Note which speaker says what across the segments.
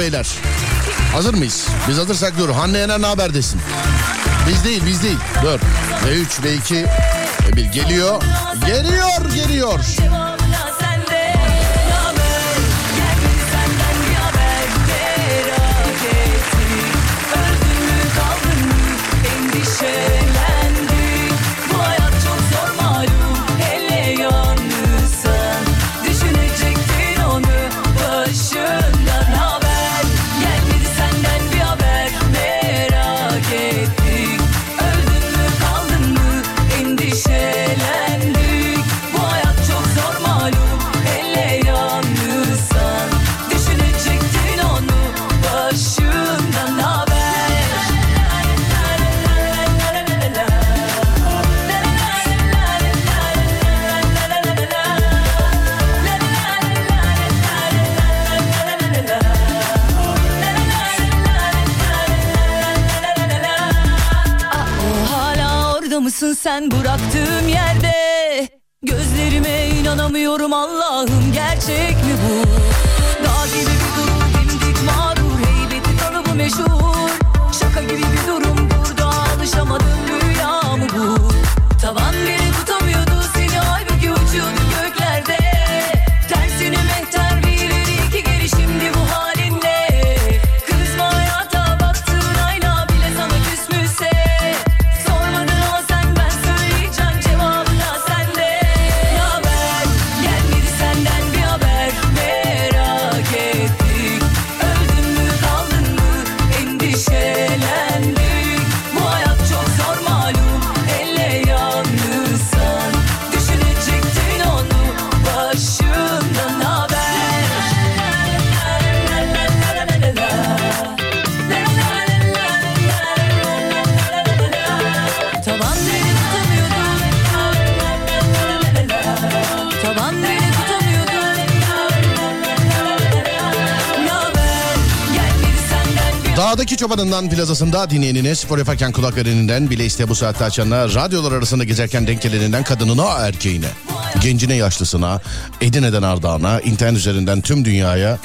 Speaker 1: beyler? Hazır mıyız? Biz hazırsak dur. Hande Yener ne haber desin. Biz değil biz değil. Dur. Ve 3 ve 2 ve 1 geliyor. Geliyor geliyor.
Speaker 2: Gözlerime inanamıyorum
Speaker 1: çobanından plazasında dinleyenine spor yaparken kulaklarından bile iste bu saatte açanına radyolar arasında gezerken denk geleninden kadınına erkeğine gencine yaşlısına Edirne'den Ardağan'a internet üzerinden tüm dünyaya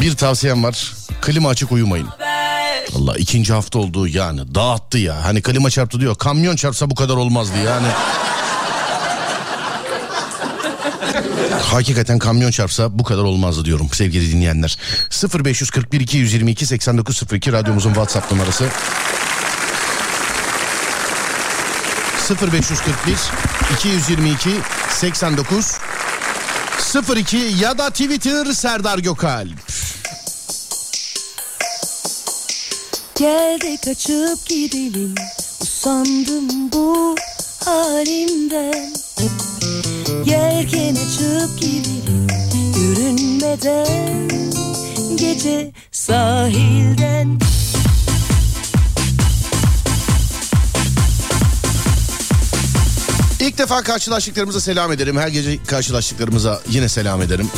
Speaker 1: bir tavsiyem var. Klima açık uyumayın. Allah ikinci hafta oldu yani dağıttı ya. Hani klima çarptı diyor kamyon çarpsa bu kadar olmazdı yani. Hakikaten kamyon çarpsa bu kadar olmazdı diyorum sevgili dinleyenler. 0541 222 8902 radyomuzun WhatsApp numarası. 0541 222 89 02 ya da Twitter Serdar Gökalp.
Speaker 2: Gel de kaçıp gidelim Usandım bu halimden Yelken açıp gidelim Görünmeden Gece sahilden
Speaker 1: İlk defa karşılaştıklarımıza selam ederim. Her gece karşılaştıklarımıza yine selam ederim.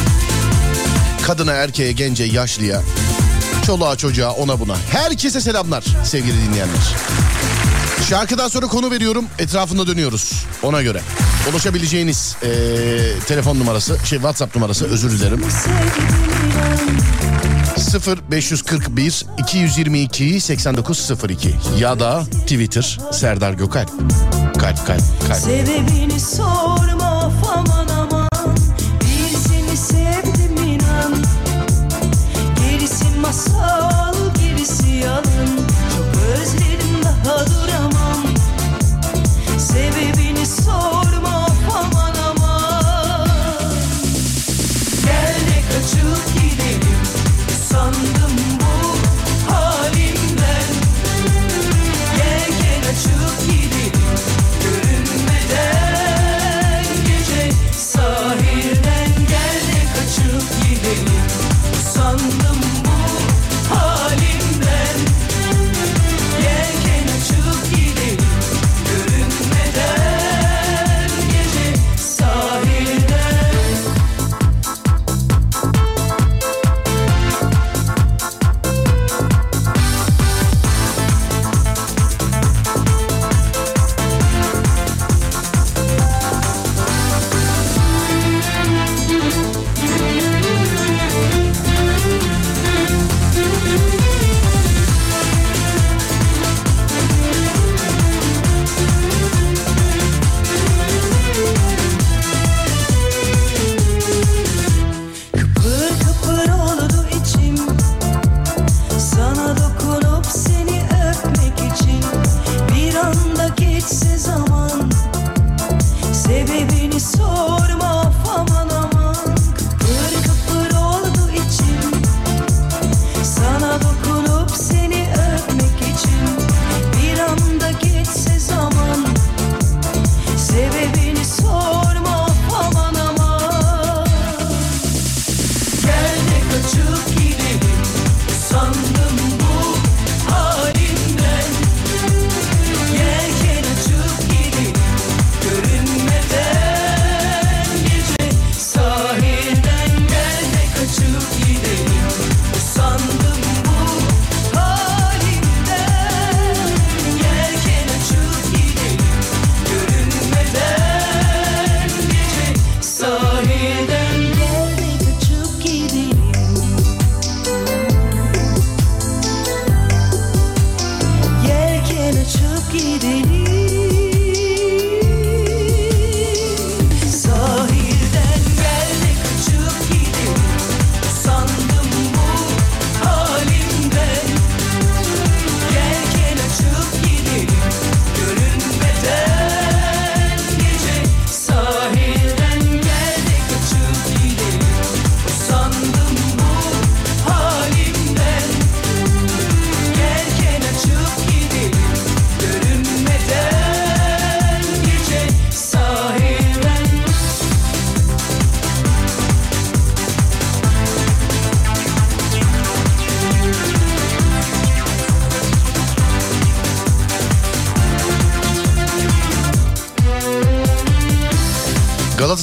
Speaker 1: Kadına, erkeğe, gence, yaşlıya, çoluğa, çocuğa, ona buna. Herkese selamlar sevgili dinleyenler. Şarkıdan sonra konu veriyorum. Etrafında dönüyoruz. Ona göre. Ulaşabileceğiniz eee, telefon numarası, şey WhatsApp numarası özür dilerim. 0541 222 8902 ya da Twitter Serdar Gökalp. Kalp kalp kalp.
Speaker 2: Sebebini sorma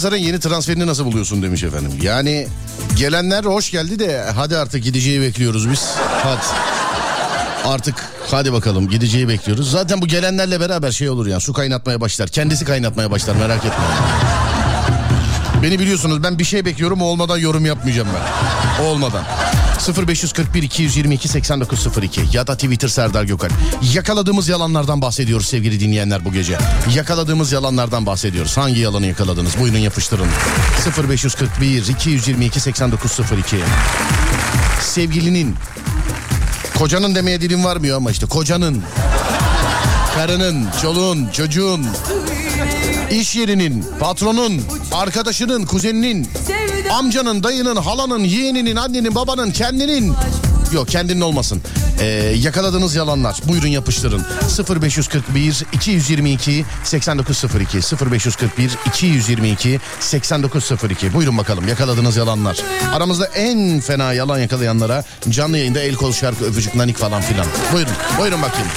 Speaker 1: Galatasaray'ın yeni transferini nasıl buluyorsun demiş efendim. Yani gelenler hoş geldi de hadi artık gideceği bekliyoruz biz. Hadi. Artık hadi bakalım gideceği bekliyoruz. Zaten bu gelenlerle beraber şey olur ya su kaynatmaya başlar. Kendisi kaynatmaya başlar merak etme. Beni biliyorsunuz ben bir şey bekliyorum olmadan yorum yapmayacağım ben. Olmadan. 0541 222 8902 ya da Twitter Serdar Gökal. Yakaladığımız yalanlardan bahsediyoruz sevgili dinleyenler bu gece. Yakaladığımız yalanlardan bahsediyoruz. Hangi yalanı yakaladınız? Buyurun yapıştırın. 0541 222 8902 Sevgilinin kocanın demeye dilim varmıyor ama işte kocanın karının, çoluğun, çocuğun, iş yerinin, patronun, arkadaşının, kuzeninin, amcanın, dayının, halanın, yeğeninin, annenin, babanın, kendinin Yok kendinin olmasın. Ee, yakaladığınız yalanlar. Buyurun yapıştırın. 0541 222 8902 0541 222 8902 Buyurun bakalım yakaladığınız yalanlar. Aramızda en fena yalan yakalayanlara canlı yayında el kol şarkı öpücük nanik falan filan. Buyurun. Buyurun bakayım.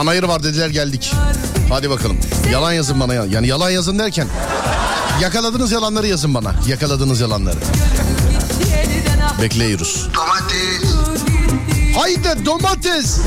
Speaker 1: Panayır var dediler geldik. Hadi bakalım. Yalan yazın bana ya. Yani yalan yazın derken yakaladığınız yalanları yazın bana. Yakaladığınız yalanları. Bekliyoruz. Domates. Haydi domates.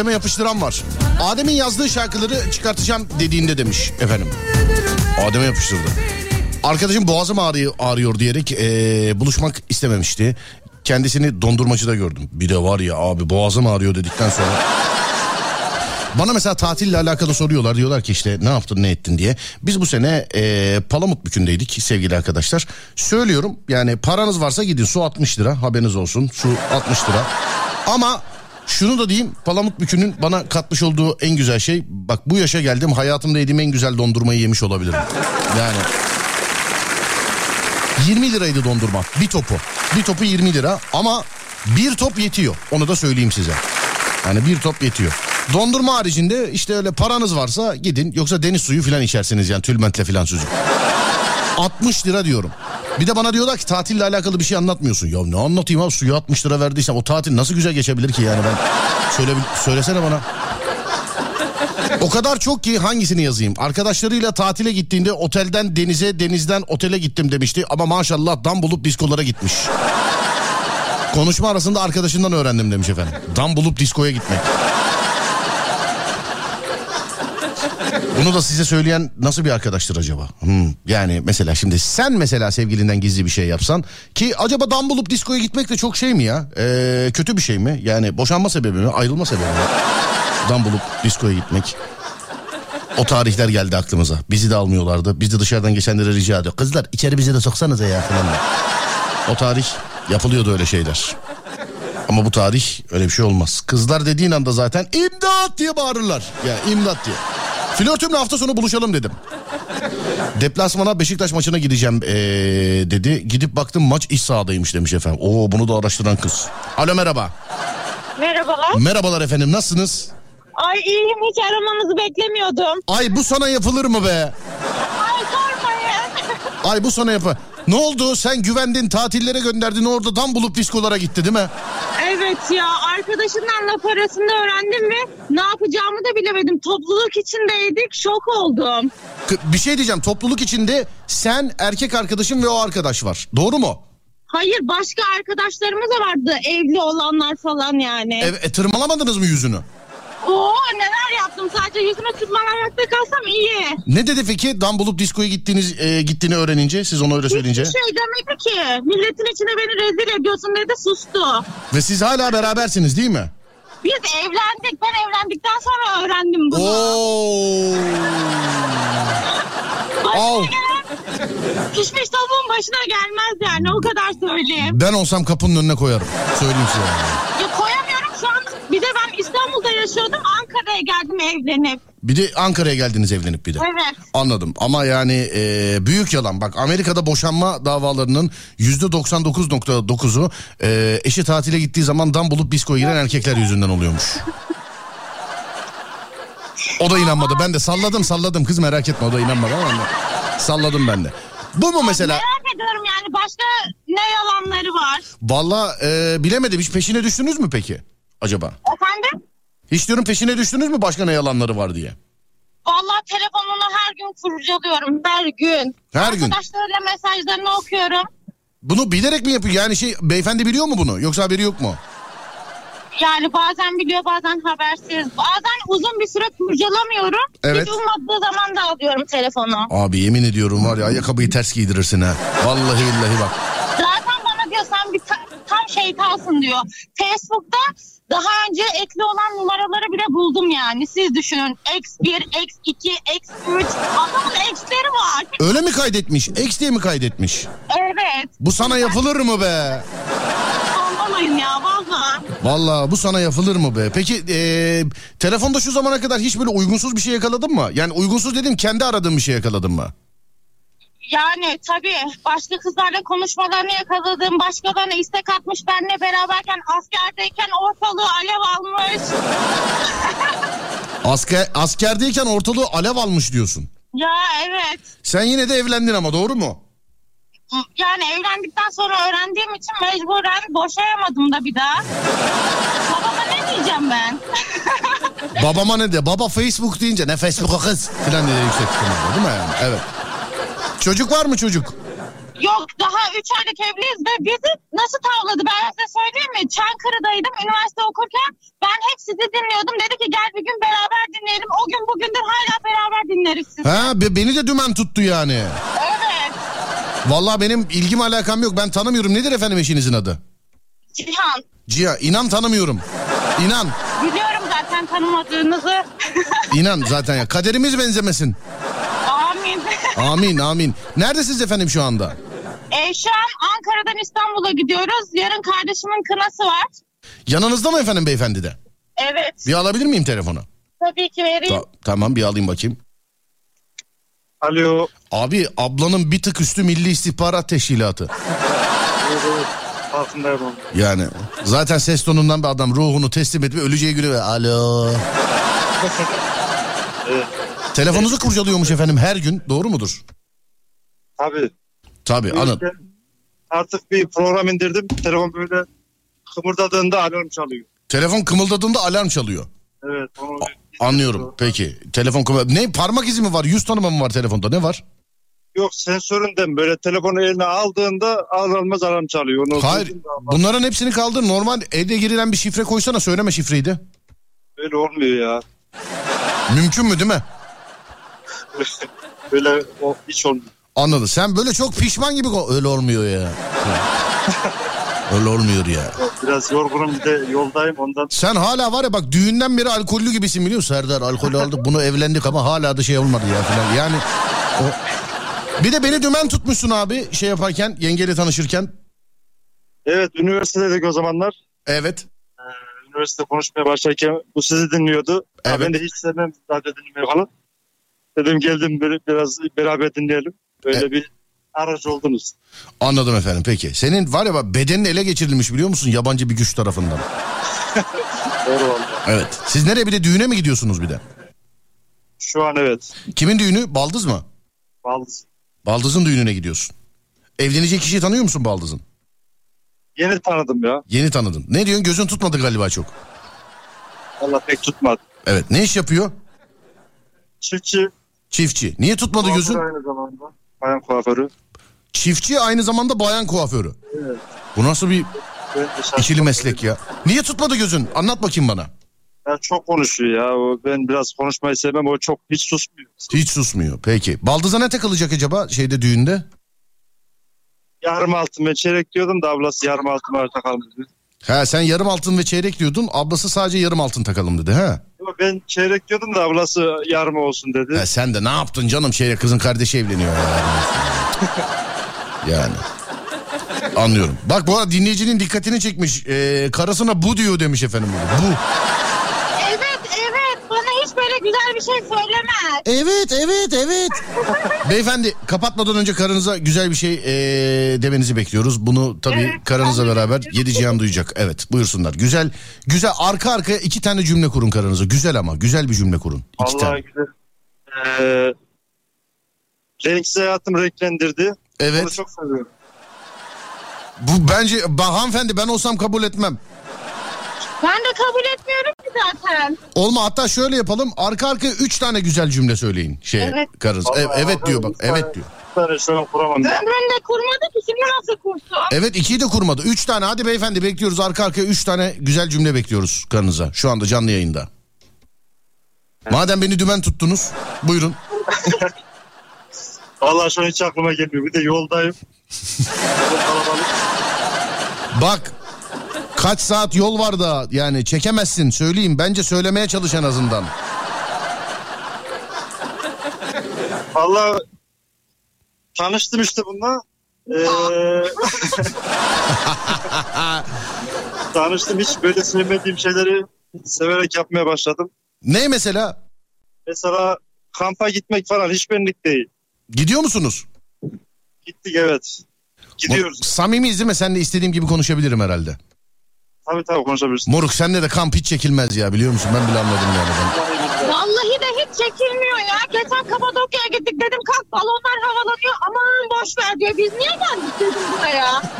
Speaker 1: Adem'e yapıştıran var. Adem'in yazdığı şarkıları çıkartacağım dediğinde demiş efendim. Adem'e yapıştırdı. Arkadaşım boğazım ağrıyor, ağrıyor diyerek ee, buluşmak istememişti. Kendisini dondurmacıda gördüm. Bir de var ya abi boğazım ağrıyor dedikten sonra. Bana mesela tatille alakalı soruyorlar. Diyorlar ki işte ne yaptın ne ettin diye. Biz bu sene e, Palamut Bükü'ndeydik sevgili arkadaşlar. Söylüyorum yani paranız varsa gidin su 60 lira haberiniz olsun. Su 60 lira. Ama şunu da diyeyim Palamut Bükü'nün bana katmış olduğu en güzel şey bak bu yaşa geldim hayatımda yediğim en güzel dondurmayı yemiş olabilirim. Yani 20 liraydı dondurma bir topu. Bir topu 20 lira ama bir top yetiyor onu da söyleyeyim size. Yani bir top yetiyor. Dondurma haricinde işte öyle paranız varsa gidin yoksa deniz suyu falan içersiniz yani tülmentle falan sucuk. 60 lira diyorum. Bir de bana diyorlar ki tatille alakalı bir şey anlatmıyorsun. Ya ne anlatayım abi suya 60 lira verdiysem o tatil nasıl güzel geçebilir ki yani ben. Söyle, söylesene bana. O kadar çok ki hangisini yazayım? Arkadaşlarıyla tatile gittiğinde otelden denize, denizden otele gittim demişti. Ama maşallah dam bulup diskolara gitmiş. Konuşma arasında arkadaşından öğrendim demiş efendim. Dam bulup diskoya gitmek. Bunu da size söyleyen nasıl bir arkadaştır acaba? Hmm, yani mesela şimdi sen mesela sevgilinden gizli bir şey yapsan ki acaba dam bulup diskoya gitmek de çok şey mi ya? Ee, kötü bir şey mi? Yani boşanma sebebi mi? Ayrılma sebebi mi? dam bulup diskoya gitmek. O tarihler geldi aklımıza. Bizi de almıyorlardı. Biz de dışarıdan geçenlere rica ediyor. Kızlar içeri bizi de soksanıza ya falan. O tarih yapılıyordu öyle şeyler. Ama bu tarih öyle bir şey olmaz. Kızlar dediğin anda zaten imdat diye bağırırlar. Ya yani imdat diye. Flörtümle hafta sonu buluşalım dedim. Deplasmana Beşiktaş maçına gideceğim ee, dedi. Gidip baktım maç iç sahadaymış demiş efendim. Oo bunu da araştıran kız. Alo merhaba.
Speaker 3: Merhabalar.
Speaker 1: Merhabalar efendim nasılsınız?
Speaker 3: Ay iyiyim hiç aramanızı beklemiyordum.
Speaker 1: Ay bu sana yapılır mı be?
Speaker 3: Ay sormayın.
Speaker 1: Ay bu sana yapı. Ne oldu sen güvendin tatillere gönderdin orada tam bulup diskolara gitti değil mi?
Speaker 3: evet ya arkadaşımdan laf arasında öğrendim ve ne yapacağımı da bilemedim. Topluluk içindeydik şok oldum.
Speaker 1: Bir şey diyeceğim topluluk içinde sen erkek arkadaşın ve o arkadaş var. Doğru mu?
Speaker 3: Hayır başka arkadaşlarımız da vardı evli olanlar falan yani.
Speaker 1: E, e, tırmalamadınız mı yüzünü?
Speaker 3: Oo neler yaptım sadece yüzüme tırmalamakta kalsam iyi.
Speaker 1: Ne dedi peki dan bulup diskoya gittiğiniz e, gittiğini öğrenince siz onu öyle söyleyince?
Speaker 3: Hiçbir şey demedi ki. Milletin içine beni rezil ediyorsun dedi sustu.
Speaker 1: Ve siz hala berabersiniz değil mi?
Speaker 3: Biz evlendik ben evlendikten sonra öğrendim bunu.
Speaker 1: Oo.
Speaker 3: Gelen pişmiş tavuğun başına gelmez yani o kadar söyleyeyim.
Speaker 1: Ben olsam kapının önüne koyarım. Söyleyeyim size.
Speaker 3: Ya koyamıyorum şu an bir de ben İstanbul'da yaşıyordum Ankara'ya geldim evlenip.
Speaker 1: Bir de Ankara'ya geldiniz evlenip bir de.
Speaker 3: Evet.
Speaker 1: Anladım ama yani e, büyük yalan. Bak Amerika'da boşanma davalarının yüzde 99.9'u e, eşi tatile gittiği zaman dam bulup biskoya giren erkekler yüzünden oluyormuş. O da inanmadı. Ben de salladım salladım kız merak etme o da inanmadı ama salladım ben de. Bu mu mesela?
Speaker 3: Merak ediyorum yani başka ne yalanları var?
Speaker 1: Valla e, bilemedim hiç peşine düştünüz mü peki acaba?
Speaker 3: Efendim?
Speaker 1: Hiç diyorum peşine düştünüz mü başka ne yalanları var diye?
Speaker 3: Vallahi telefonunu her gün kurcalıyorum her gün.
Speaker 1: Her gün.
Speaker 3: Arkadaşlarıyla mesajlarını okuyorum.
Speaker 1: Bunu bilerek mi yapıyor? Yani şey beyefendi biliyor mu bunu yoksa haberi yok mu?
Speaker 3: Yani bazen biliyor bazen habersiz. Bazen uzun bir süre kurcalamıyorum.
Speaker 1: Evet.
Speaker 3: Hiç ummadığı zaman da alıyorum telefonu.
Speaker 1: Abi yemin ediyorum var ya ayakkabıyı ters giydirirsin ha. Vallahi billahi bak.
Speaker 3: Zaten bana diyor sen bir ta- tam şeytansın diyor. Facebook'ta daha önce ekli olan numaraları bile buldum yani. Siz düşünün. X1, X2, X3. Adamın X'leri var.
Speaker 1: Öyle mi kaydetmiş? X diye mi kaydetmiş?
Speaker 3: Evet.
Speaker 1: Bu sana yapılır mı be?
Speaker 3: Anlamayın ya valla.
Speaker 1: Vallahi bu sana yapılır mı be? Peki eee, telefonda şu zamana kadar hiç böyle uygunsuz bir şey yakaladın mı? Yani uygunsuz dedim kendi aradığın bir şey yakaladın mı?
Speaker 3: Yani tabii başka kızlarla konuşmalarını yakaladım. Başkalarına istek atmış benimle beraberken askerdeyken ortalığı alev almış.
Speaker 1: Asker, askerdeyken ortalığı alev almış diyorsun.
Speaker 3: Ya evet.
Speaker 1: Sen yine de evlendin ama doğru mu?
Speaker 3: Yani evlendikten sonra öğrendiğim için mecburen boşayamadım da bir daha. Babama ne diyeceğim ben?
Speaker 1: Babama ne de? Baba Facebook deyince ne Facebook'a kız filan diye yüksek ihtimalle değil mi yani? Evet. Çocuk var mı çocuk?
Speaker 3: Yok daha 3 aylık evliyiz ve bizi nasıl tavladı ben size söyleyeyim mi? Çankırı'daydım üniversite okurken ben hep sizi dinliyordum. Dedi ki gel bir gün beraber dinleyelim. O gün bugündür hala beraber dinleriz sizi.
Speaker 1: Ha be- beni de dümen tuttu yani.
Speaker 3: Evet.
Speaker 1: Vallahi benim ilgim alakam yok. Ben tanımıyorum. Nedir efendim eşinizin adı?
Speaker 3: Cihan.
Speaker 1: Ciha. inan tanımıyorum. İnan.
Speaker 3: Biliyorum zaten tanımadığınızı.
Speaker 1: İnan zaten ya. Kaderimiz benzemesin.
Speaker 3: Amin.
Speaker 1: Amin. Neredesiniz efendim şu anda?
Speaker 3: e, şu an Ankara'dan İstanbul'a gidiyoruz. Yarın kardeşimin kınası var.
Speaker 1: Yanınızda mı efendim beyefendi de?
Speaker 3: Evet.
Speaker 1: Bir alabilir miyim telefonu?
Speaker 3: Tabii ki vereyim.
Speaker 1: Ta- tamam bir alayım bakayım.
Speaker 4: Alo.
Speaker 1: Abi ablanın bir tık üstü Milli İstihbarat Teşkilatı.
Speaker 4: Evet, evet. Farkındayım onu.
Speaker 1: Yani zaten ses tonundan bir adam ruhunu teslim etme öleceği günü ve alo.
Speaker 4: Evet.
Speaker 1: Telefonunuzu kurcalıyormuş efendim her gün doğru mudur?
Speaker 4: Tabii.
Speaker 1: Tabii anladım.
Speaker 4: İşte Artık bir program indirdim. Telefon böyle kımırdadığında alarm çalıyor.
Speaker 1: Telefon kımıldadığında alarm çalıyor.
Speaker 4: Evet. Onu
Speaker 1: Anlıyorum peki. Telefon kımıl- Ne parmak izi mi var yüz tanıma mı var telefonda ne var?
Speaker 4: Yok sensöründen böyle telefonu eline aldığında alınmaz alarm çalıyor. Onu
Speaker 1: Hayır bunların hepsini kaldır normal evde girilen bir şifre koysana söyleme şifreyi de.
Speaker 4: Böyle olmuyor ya.
Speaker 1: Mümkün mü değil mi?
Speaker 4: böyle o hiç olmuyor.
Speaker 1: Anladım. Sen böyle çok pişman gibi öyle olmuyor ya. öyle olmuyor ya.
Speaker 4: Biraz yorgunum bir de yoldayım ondan.
Speaker 1: Sen hala var ya bak düğünden beri alkollü gibisin biliyor musun? Serdar alkol aldık bunu evlendik ama hala da şey olmadı ya falan. Yani o... Bir de beni dümen tutmuşsun abi şey yaparken yengeyle tanışırken.
Speaker 4: Evet üniversitedeydik o zamanlar.
Speaker 1: Evet.
Speaker 4: Üniversite konuşmaya başlarken bu sizi dinliyordu.
Speaker 1: Evet.
Speaker 4: ben de hiç sevmem radyo dinlemeyi falan. Dedim geldim bir- biraz beraber dinleyelim. Böyle
Speaker 1: E-
Speaker 4: bir aracı oldunuz.
Speaker 1: Anladım efendim peki. Senin var ya bedenin ele geçirilmiş biliyor musun yabancı bir güç tarafından.
Speaker 4: Doğru oldu.
Speaker 1: Evet. Siz nereye bir de düğüne mi gidiyorsunuz bir de?
Speaker 4: Şu an evet.
Speaker 1: Kimin düğünü? Baldız mı?
Speaker 4: Baldız.
Speaker 1: Baldız'ın düğününe gidiyorsun. Evlenecek kişiyi tanıyor musun Baldız'ın?
Speaker 4: Yeni tanıdım ya.
Speaker 1: Yeni tanıdın. Ne diyorsun? Gözün tutmadı galiba çok.
Speaker 4: Allah pek tutmadı.
Speaker 1: Evet. Ne iş yapıyor?
Speaker 4: Çiftçi.
Speaker 1: Çiftçi. Niye tutmadı gözün?
Speaker 4: kuaförü Aynı zamanda. Bayan kuaförü.
Speaker 1: Çiftçi aynı zamanda bayan kuaförü.
Speaker 4: Evet.
Speaker 1: Bu nasıl bir ikili meslek ya? Niye tutmadı gözün? Anlat bakayım bana.
Speaker 4: Ya çok konuşuyor ya. O, ben biraz konuşmayı sevmem. O çok hiç susmuyor.
Speaker 1: Hiç susmuyor. Peki. Baldız'a ne takılacak acaba şeyde düğünde?
Speaker 4: Yarım altın ve çeyrek diyordum da ablası yarım altın var takalım dedi.
Speaker 1: Ha sen yarım altın ve çeyrek diyordun. Ablası sadece yarım altın takalım dedi ha.
Speaker 4: Ben çeyrek diyordum da ablası yarım olsun dedi.
Speaker 1: Ha sen de ne yaptın canım çeyrek kızın kardeşi evleniyor ya. yani. Anlıyorum. Bak bu arada dinleyicinin dikkatini çekmiş. Ee, karısına bu diyor demiş efendim. Bu.
Speaker 3: Evet evet bana hiç böyle güzel bir şey söylemez.
Speaker 1: Evet evet evet. Beyefendi kapatmadan önce karınıza güzel bir şey ee, demenizi bekliyoruz. Bunu tabii
Speaker 3: Evet,
Speaker 1: karınızla beraber yedi cihan duyacak. Evet buyursunlar. Güzel güzel arka arkaya iki tane cümle kurun karınıza. Güzel ama güzel bir cümle kurun. İki
Speaker 4: Allah
Speaker 1: tane.
Speaker 4: güzel. Ee, renksiz hayatımı renklendirdi. Onu
Speaker 1: Evet.
Speaker 4: çok seviyorum.
Speaker 1: Bu bence ben, hanımefendi ben olsam kabul etmem.
Speaker 3: Ben de kabul etmiyorum ki zaten.
Speaker 1: Olma hatta şöyle yapalım. Arka arkaya üç tane güzel cümle söyleyin şeye
Speaker 3: Evet.
Speaker 1: karınıza. E- evet diyor bak. Evet diyor.
Speaker 4: Bir tane şu an kuramam.
Speaker 3: Ömründe kurmadı ki şimdi nasıl kursun?
Speaker 1: Evet ikiyi de kurmadı. Üç tane hadi beyefendi bekliyoruz. Arka arkaya üç tane güzel cümle bekliyoruz karınıza. Şu anda canlı yayında. Madem beni dümen tuttunuz buyurun.
Speaker 4: Vallahi şu an hiç aklıma gelmiyor. Bir de yoldayım.
Speaker 1: Bak kaç saat yol var da yani çekemezsin söyleyeyim. Bence söylemeye çalış en azından.
Speaker 4: Vallahi tanıştım işte bununla. Ee, tanıştım hiç böyle sevmediğim şeyleri severek yapmaya başladım.
Speaker 1: Ne mesela?
Speaker 4: Mesela kampa gitmek falan hiç benlik değil.
Speaker 1: Gidiyor musunuz?
Speaker 4: Gittik evet. Gidiyoruz.
Speaker 1: Samimiyiz değil mi? Seninle istediğim gibi konuşabilirim herhalde.
Speaker 4: Tabii tabii konuşabilirsin.
Speaker 1: Moruk senle de kamp hiç çekilmez ya biliyor musun? Ben bile anladım yani. Ben.
Speaker 3: Vallahi de hiç çekilmiyor ya. Geçen Kapadokya'ya gittik dedim kalk balonlar havalanıyor. Aman boş ver diyor. Biz niye geldik dedim buraya.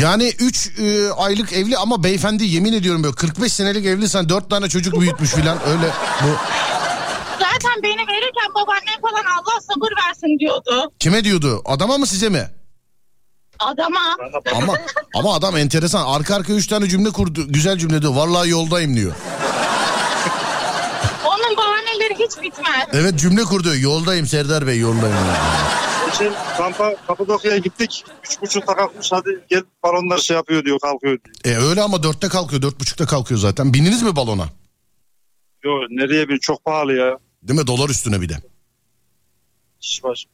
Speaker 1: Yani 3 aylık evli ama beyefendi yemin ediyorum böyle 45 senelik evli sen 4 tane çocuk büyütmüş filan öyle bu.
Speaker 3: Zaten beni verirken babaannem falan Allah sabır versin diyordu.
Speaker 1: Kime diyordu? Adama mı size mi?
Speaker 3: Adama.
Speaker 1: Ama ama adam enteresan. Arka arka 3 tane cümle kurdu. Güzel cümle diyor. Vallahi yoldayım diyor.
Speaker 3: Onun bahaneleri hiç bitmez.
Speaker 1: Evet cümle kurdu. Yoldayım Serdar Bey yoldayım.
Speaker 4: Geçen kampa Kapadokya'ya gittik. Üç buçukta kalkmış hadi gel balonlar şey yapıyor diyor kalkıyor diyor.
Speaker 1: E öyle ama 4'te kalkıyor. 4.30'da kalkıyor zaten. Bindiniz mi balona?
Speaker 4: Yo nereye bir çok pahalı ya.
Speaker 1: Değil mi? Dolar üstüne bir de.
Speaker 4: İş baş.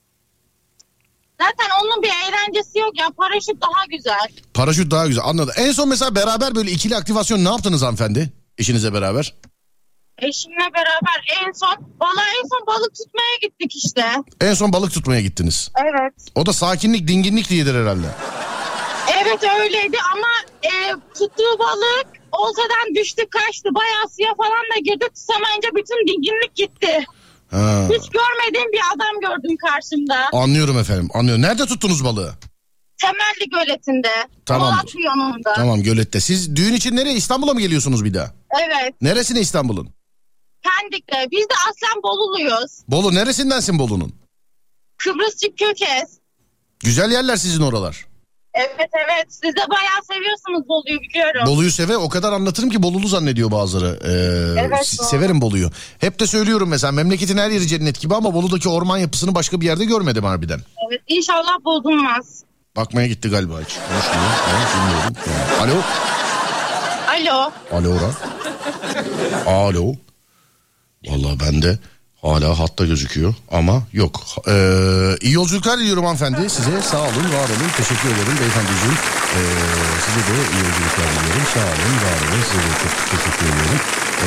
Speaker 3: Zaten onun bir eğlencesi yok ya. Paraşüt daha güzel.
Speaker 1: Paraşüt daha güzel. Anladım. En son mesela beraber böyle ikili aktivasyon ne yaptınız hanımefendi? Eşinizle beraber.
Speaker 3: Eşimle beraber en son valla en son balık tutmaya gittik işte.
Speaker 1: En son balık tutmaya gittiniz.
Speaker 3: Evet.
Speaker 1: O da sakinlik, dinginlik diyedir herhalde.
Speaker 3: Evet öyleydi ama e, tuttuğu balık oltadan düştü kaçtı. Bayağı suya falan da girdi. Tutamayınca bütün dinginlik gitti.
Speaker 1: Ha.
Speaker 3: Hiç görmediğim bir adam gördüm karşımda.
Speaker 1: Anlıyorum efendim. Anlıyorum. Nerede tuttunuz balığı?
Speaker 3: Temelli göletinde.
Speaker 1: Tamamdır.
Speaker 3: Polat yanında.
Speaker 1: Tamam Gölet'te. Siz düğün için nereye? İstanbul'a mı geliyorsunuz bir daha?
Speaker 3: Evet.
Speaker 1: Neresine İstanbul'un?
Speaker 3: Pendik'te. Biz de aslen Boluluyuz.
Speaker 1: Bolu neresindensin Bolu'nun?
Speaker 3: Kıbrısçı Kökez.
Speaker 1: Güzel yerler sizin oralar.
Speaker 3: Evet evet. Siz de bayağı seviyorsunuz Bolu'yu biliyorum.
Speaker 1: Bolu'yu seve o kadar anlatırım ki Bolulu zannediyor bazıları. Ee,
Speaker 3: Evet,
Speaker 1: s- severim Bolu'yu. Hep de söylüyorum mesela memleketin her yeri cennet gibi ama Bolu'daki orman yapısını başka bir yerde görmedim harbiden.
Speaker 3: Evet. İnşallah bozulmaz.
Speaker 1: Bakmaya gitti galiba hiç. Konuşmuyor. Bilmiyorum. Alo.
Speaker 3: Alo.
Speaker 1: Alo Orhan. Alo. Vallahi ben de Hala hatta gözüküyor ama yok. Ee, iyi yolculuklar diliyorum hanımefendi size. Sağ olun, var olun. Teşekkür ederim beyefendiciğim. Ee, size de iyi yolculuklar diliyorum. Sağ olun, var olun. Size de çok teşekkür ediyorum. Ee,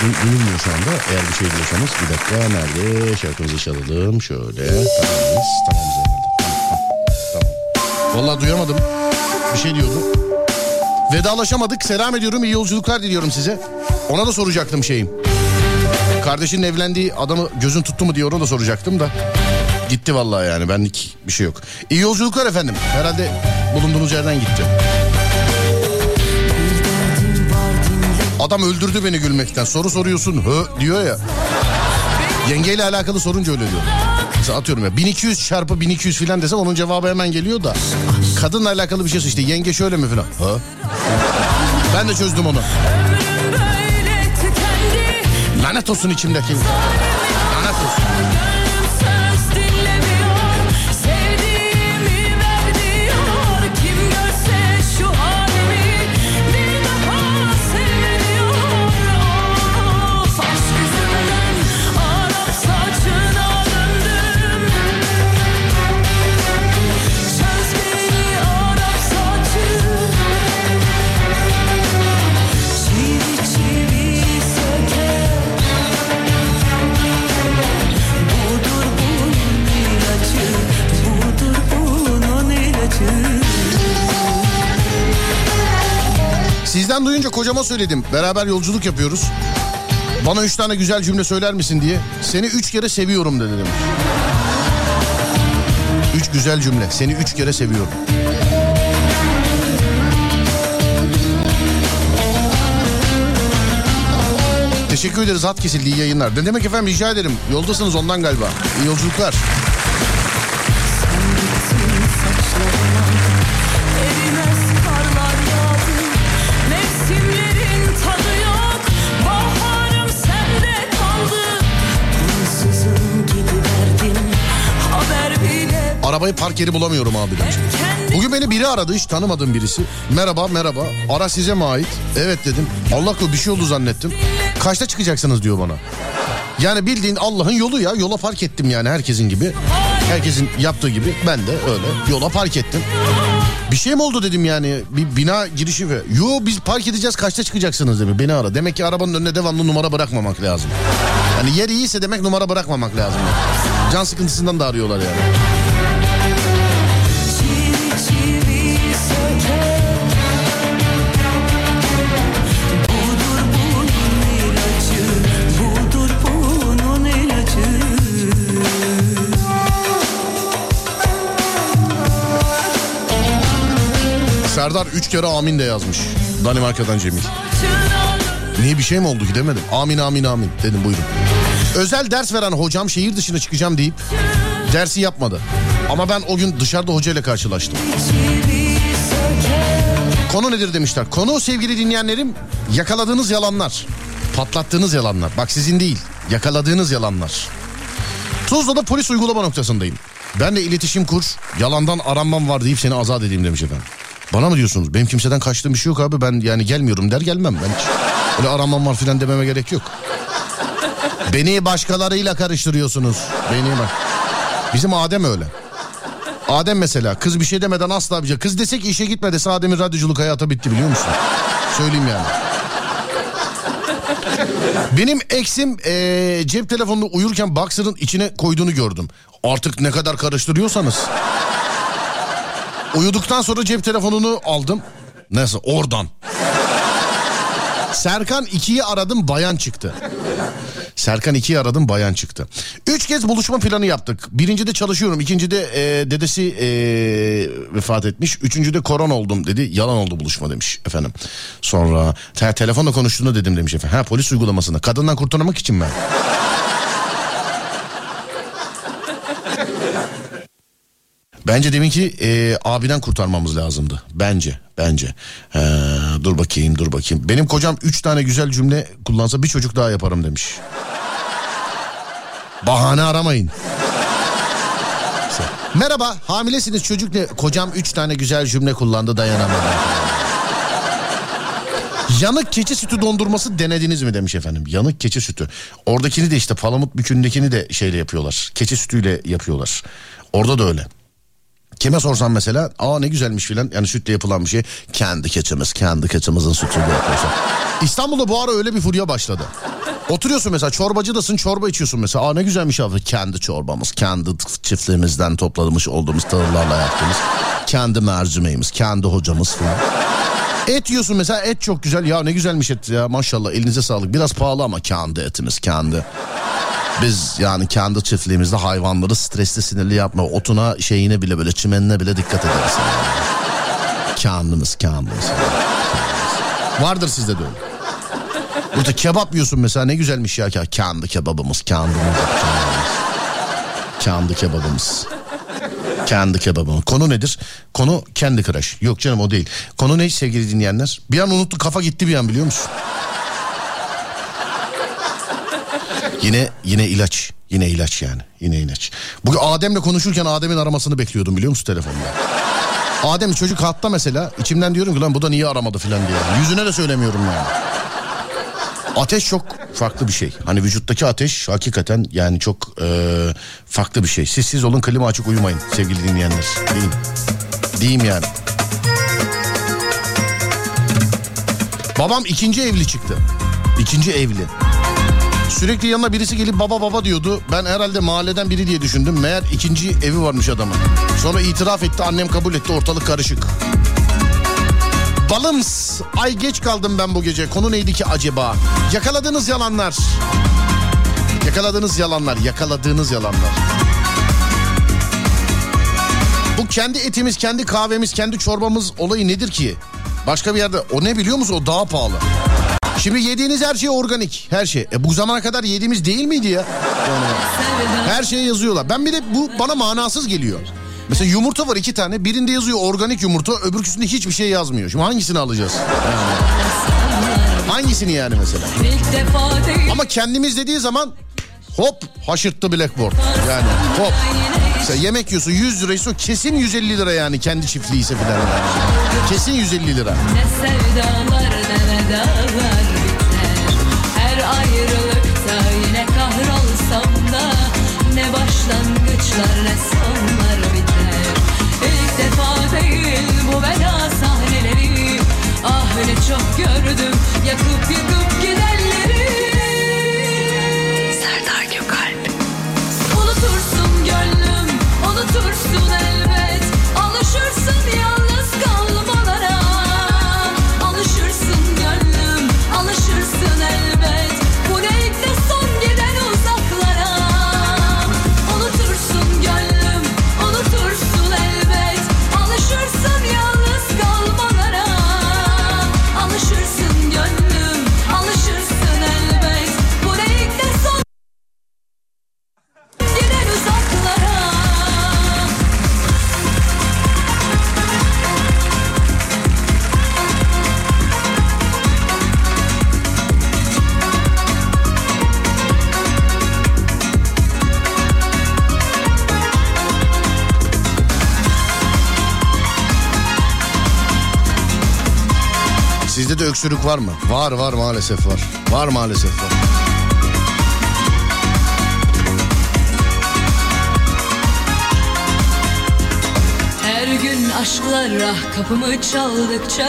Speaker 1: du- duyulmuyor şu anda. Eğer bir şey diyorsanız bir dakika nerede? Şarkımızı çalalım. Şöyle. Tamamız. Tamamız herhalde. Tamam, tamam. Vallahi duyamadım. Bir şey diyordu. Vedalaşamadık. Selam ediyorum. iyi yolculuklar diliyorum size. Ona da soracaktım şeyim. Kardeşinin evlendiği adamı gözün tuttu mu diye ona da soracaktım da. Gitti vallahi yani benlik bir şey yok. İyi yolculuklar efendim. Herhalde bulunduğunuz yerden gitti. Adam öldürdü beni gülmekten. Soru soruyorsun hı diyor ya. Yengeyle alakalı sorunca öyle diyor. Mesela atıyorum ya 1200 çarpı 1200 filan desem onun cevabı hemen geliyor da. Kadınla alakalı bir şey işte yenge şöyle mi filan. Ben de çözdüm onu. Lanet olsun içimdeki. Duyunca kocama söyledim. Beraber yolculuk yapıyoruz. Bana üç tane güzel cümle söyler misin diye. Seni üç kere seviyorum dedi demiş. Üç güzel cümle. Seni üç kere seviyorum. Teşekkür ederiz hat kesildi iyi yayınlar. Ne demek efendim rica ederim. Yoldasınız ondan galiba. İyi yolculuklar. Arabayı park yeri bulamıyorum abi demiş. Bugün beni biri aradı hiç tanımadığım birisi. Merhaba merhaba ara size mi ait? Evet dedim. Allah korusun bir şey oldu zannettim. Kaçta çıkacaksınız diyor bana. Yani bildiğin Allah'ın yolu ya. Yola park ettim yani herkesin gibi. Herkesin yaptığı gibi ben de öyle yola park ettim. Bir şey mi oldu dedim yani bir bina girişi ve yo biz park edeceğiz kaçta çıkacaksınız dedi beni ara. Demek ki arabanın önüne devamlı numara bırakmamak lazım. Yani yer iyiyse demek numara bırakmamak lazım. Can sıkıntısından da arıyorlar yani. Serdar üç kere amin de yazmış. Danimarka'dan Cemil. Niye bir şey mi oldu gidemedim. Amin amin amin dedim buyurun. Özel ders veren hocam şehir dışına çıkacağım deyip dersi yapmadı. Ama ben o gün dışarıda hocayla karşılaştım. Konu nedir demişler. Konu sevgili dinleyenlerim yakaladığınız yalanlar. Patlattığınız yalanlar. Bak sizin değil yakaladığınız yalanlar. Tuzla'da polis uygulama noktasındayım. Ben de iletişim kur, yalandan aranmam var deyip seni azat edeyim demiş efendim. Bana mı diyorsunuz? Benim kimseden kaçtığım bir şey yok abi. Ben yani gelmiyorum der gelmem. Ben hiç öyle aranmam var filan dememe gerek yok. Beni başkalarıyla karıştırıyorsunuz. Beni bak. Bizim Adem öyle. Adem mesela kız bir şey demeden asla bir şey. Kız desek işe gitme dese Adem'in radyoculuk hayatı bitti biliyor musun? Söyleyeyim yani. Benim eksim eee, cep telefonunu uyurken boxer'ın içine koyduğunu gördüm. Artık ne kadar karıştırıyorsanız. Uyuduktan sonra cep telefonunu aldım. Nasıl? Oradan. Serkan 2'yi aradım bayan çıktı. Serkan 2'yi aradım bayan çıktı. Üç kez buluşma planı yaptık. Birincide çalışıyorum. ikincide e, dedesi e, vefat etmiş. Üçüncüde korona oldum dedi. Yalan oldu buluşma demiş efendim. Sonra te- telefonla konuştuğunda dedim demiş efendim. Ha polis uygulamasında. Kadından kurtarmak için ben. Bence deminki e, abiden kurtarmamız lazımdı. Bence, bence. He, dur bakayım, dur bakayım. Benim kocam üç tane güzel cümle kullansa bir çocuk daha yaparım demiş. Bahane aramayın. Merhaba, hamilesiniz çocuk ne? Kocam üç tane güzel cümle kullandı dayanamadım. Yanık keçi sütü dondurması denediniz mi demiş efendim. Yanık keçi sütü. Oradakini de işte Palamut Bükü'ndekini de şeyle yapıyorlar. Keçi sütüyle yapıyorlar. Orada da öyle. Kime sorsam mesela aa ne güzelmiş filan yani sütle yapılan bir şey. Kendi keçimiz kendi keçimizin sütüyle yapıyorsa. İstanbul'da bu ara öyle bir furya başladı. Oturuyorsun mesela çorbacıdasın çorba içiyorsun mesela. Aa ne güzelmiş abi kendi çorbamız kendi çiftliğimizden topladığımız olduğumuz tahıllarla yaptığımız. Kendi mercimeğimiz kendi hocamız falan. Et yiyorsun mesela et çok güzel ya ne güzelmiş et ya maşallah elinize sağlık. Biraz pahalı ama kendi etimiz kendi. Biz yani kendi çiftliğimizde hayvanları stresli sinirli yapma. Otuna şeyine bile böyle çimenine bile dikkat ederiz. Yani. Kendimiz kendimiz. Vardır sizde de öyle. Burada kebap yiyorsun mesela ne güzelmiş ya. Kendi kebabımız kendimiz. Kendimiz. Kendi kebabımız. Kendi kebabımız. Konu nedir? Konu kendi crush. Yok canım o değil. Konu ne sevgili dinleyenler? Bir an unuttu kafa gitti bir an biliyor musun? Yine yine ilaç. Yine ilaç yani. Yine ilaç. Bugün Adem'le konuşurken Adem'in aramasını bekliyordum biliyor musun telefonda? Adem çocuk hatta mesela içimden diyorum ki lan bu da niye aramadı filan diye. Yüzüne de söylemiyorum yani. Ateş çok farklı bir şey. Hani vücuttaki ateş hakikaten yani çok e, farklı bir şey. Siz siz olun klima açık uyumayın sevgili dinleyenler. Diyeyim. Diyeyim yani. Babam ikinci evli çıktı. İkinci evli. Sürekli yanına birisi gelip baba baba diyordu. Ben herhalde mahalleden biri diye düşündüm. Meğer ikinci evi varmış adamın. Sonra itiraf etti annem kabul etti ortalık karışık. Balıms. Ay geç kaldım ben bu gece. Konu neydi ki acaba? Yakaladığınız yalanlar. Yakaladığınız yalanlar. Yakaladığınız yalanlar. Bu kendi etimiz, kendi kahvemiz, kendi çorbamız olayı nedir ki? Başka bir yerde o ne biliyor musun? O daha pahalı. Şimdi yediğiniz her şey organik. Her şey. E bu zamana kadar yediğimiz değil miydi ya? Yani her şeye yazıyorlar. Ben bir de bu bana manasız geliyor. Mesela yumurta var iki tane. Birinde yazıyor organik yumurta. Öbürküsünde hiçbir şey yazmıyor. Şimdi hangisini alacağız? Hangisini yani mesela? Ama kendimiz dediği zaman hop haşırttı blackboard. Yani hop. Mesela yemek yiyorsun 100 liraysa kesin 150 lira yani kendi çiftliği ise filan. Kesin 150 lira.
Speaker 2: Ne sevdalar ne vedalar. Her ayrılıkta yine kahrolsam da ne başlangıçlar ne sonlar. İlk defa değil bu veda sahneleri. Ah ne çok gördüm yakıp yıkıp gidenleri. Serdar Gökalp. Unutursun gönlüm, unutursun elbet. Alışırsın yalnız
Speaker 1: Öksürük var mı? Var var maalesef var. Var maalesef var.
Speaker 2: Her gün aşklar ah kapımı çaldıkça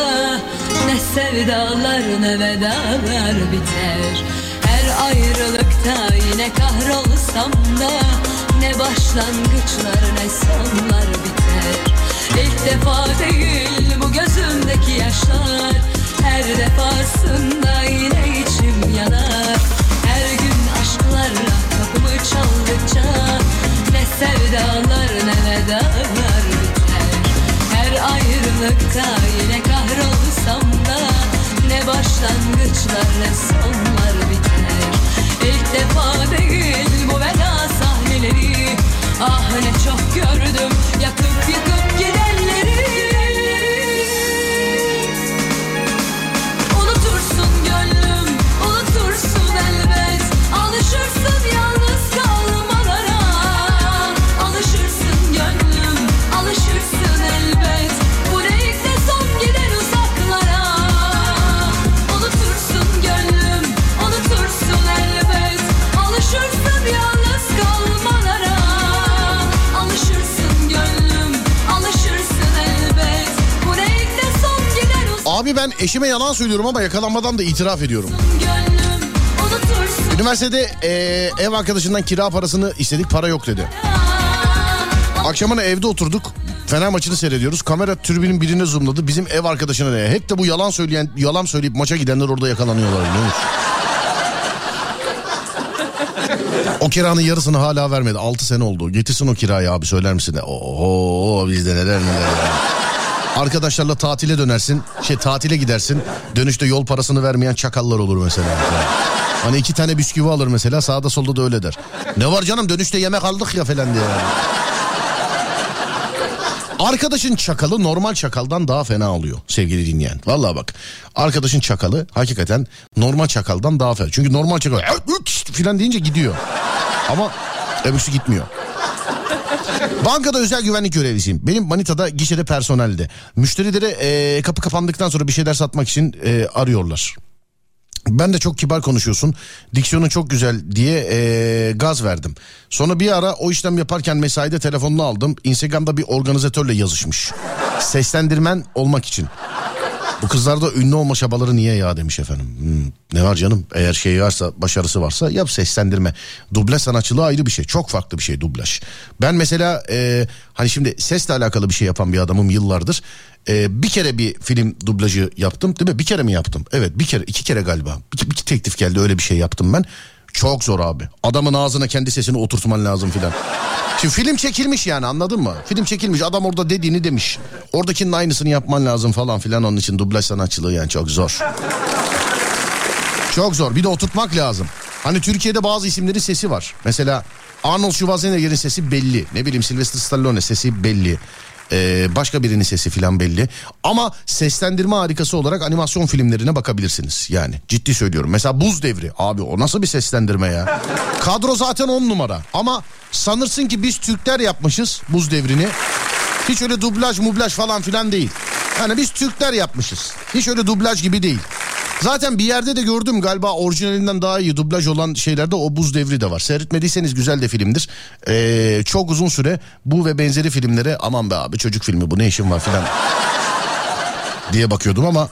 Speaker 2: Ne sevdalar ne vedalar biter Her ayrılıkta yine kahrolsam da Ne başlangıçlar ne sonlar biter İlk defa değil bu gözümdeki yaşlar Her defasında yine içim yanar. Her gün aşklar ah kapımı çaldıkça Ne sevdalar ne vedalar biter. Her ayrılıkta yine kahrolsam da Ne başlangıçlar ne sonlar biter. İlk defa değil bu veda sahneleri. Ah ne çok gördüm yakıp yıkıp gidenleri
Speaker 1: Abi ben eşime yalan söylüyorum ama yakalanmadan da itiraf ediyorum. Üniversitede eee, ev arkadaşından kira parasını istedik para yok dedi. Akşamına evde oturduk. Fener maçını seyrediyoruz. Kamera tribünün birine zoomladı. Bizim ev arkadaşına ne? Hep de bu yalan söyleyen, yalan söyleyip maça gidenler orada yakalanıyorlar biliyor musun? O kiranın yarısını hala vermedi. 6 sene oldu. Getirsin o kirayı abi söyler misin? Oho bizde neler neler. Arkadaşlarla tatile dönersin. Şey tatile gidersin. Dönüşte yol parasını vermeyen çakallar olur mesela. Hani iki tane bisküvi alır mesela sağda solda da öyle der. Ne var canım dönüşte yemek aldık ya falan diye. Arkadaşın çakalı normal çakaldan daha fena oluyor sevgili dinleyen. Vallahi bak arkadaşın çakalı hakikaten normal çakaldan daha fena. Çünkü normal çakal filan deyince gidiyor. Ama öbürsü gitmiyor. Bankada özel güvenlik görevlisiyim. Benim manitada gişede personelde. Müşterilere eee, kapı kapandıktan sonra bir şeyler satmak için eee, arıyorlar. Ben de çok kibar konuşuyorsun. Diksiyonun çok güzel diye eee, gaz verdim. Sonra bir ara o işlem yaparken mesaide telefonunu aldım. Instagram'da bir organizatörle yazışmış. Seslendirmen olmak için. Bu kızlarda ünlü olma çabaları niye ya demiş efendim. Hmm, ne var canım eğer şey varsa başarısı varsa yap seslendirme. Dublaj sanatçılığı ayrı bir şey çok farklı bir şey dublaj. Ben mesela e, hani şimdi sesle alakalı bir şey yapan bir adamım yıllardır. E, bir kere bir film dublajı yaptım değil mi? Bir kere mi yaptım? Evet bir kere iki kere galiba. İki, iki teklif geldi öyle bir şey yaptım ben. Çok zor abi. Adamın ağzına kendi sesini oturtman lazım filan. Şimdi film çekilmiş yani anladın mı? Film çekilmiş adam orada dediğini demiş. Oradakinin aynısını yapman lazım falan filan onun için dublaj sanatçılığı yani çok zor. Çok zor bir de oturtmak lazım. Hani Türkiye'de bazı isimlerin sesi var. Mesela Arnold Schwarzenegger'in sesi belli. Ne bileyim Sylvester Stallone sesi belli. Ee, başka birinin sesi filan belli. Ama seslendirme harikası olarak animasyon filmlerine bakabilirsiniz. Yani ciddi söylüyorum. Mesela Buz Devri. Abi o nasıl bir seslendirme ya? Kadro zaten on numara. Ama sanırsın ki biz Türkler yapmışız Buz Devri'ni. Hiç öyle dublaj mublaj falan filan değil. Yani biz Türkler yapmışız. Hiç öyle dublaj gibi değil. Zaten bir yerde de gördüm galiba orijinalinden daha iyi dublaj olan şeylerde o buz devri de var. Seyretmediyseniz güzel de filmdir. Ee, çok uzun süre bu ve benzeri filmlere aman be abi çocuk filmi bu ne işin var filan diye bakıyordum ama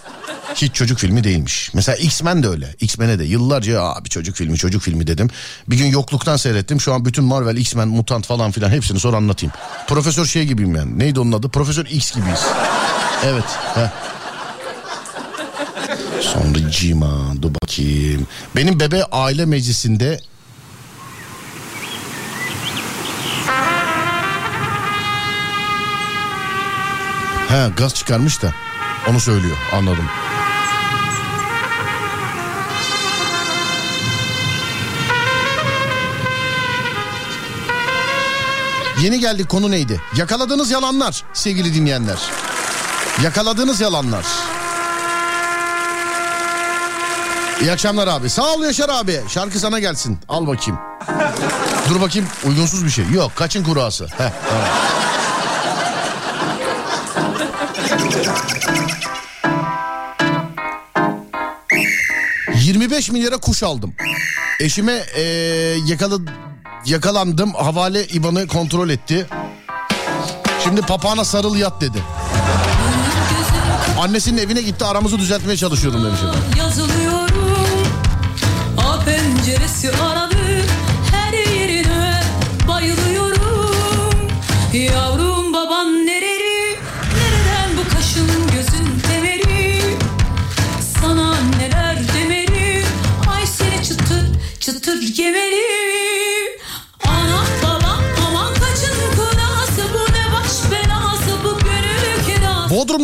Speaker 1: hiç çocuk filmi değilmiş. Mesela X-Men de öyle. X-Men'e de yıllarca abi çocuk filmi çocuk filmi dedim. Bir gün yokluktan seyrettim. Şu an bütün Marvel, X-Men, Mutant falan filan hepsini sonra anlatayım. Profesör şey gibiyim yani. Neydi onun adı? Profesör X gibiyiz. Evet. Heh. Sonra Cima dur bakayım. Benim bebe aile meclisinde He gaz çıkarmış da onu söylüyor anladım. Yeni geldik konu neydi? Yakaladığınız yalanlar sevgili dinleyenler. Yakaladığınız yalanlar. İyi akşamlar abi. Sağ ol Yaşar abi. Şarkı sana gelsin. Al bakayım. Dur bakayım uygunsuz bir şey. Yok kaçın kurası. Heh, tamam. ...25 milyara kuş aldım. Eşime ee, yakala, yakalandım. Havale IBAN'ı kontrol etti. Şimdi papağana sarıl yat dedi. Annesinin evine gitti aramızı düzeltmeye çalışıyordum demiş efendim.
Speaker 2: yazılıyorum A penceresi aradı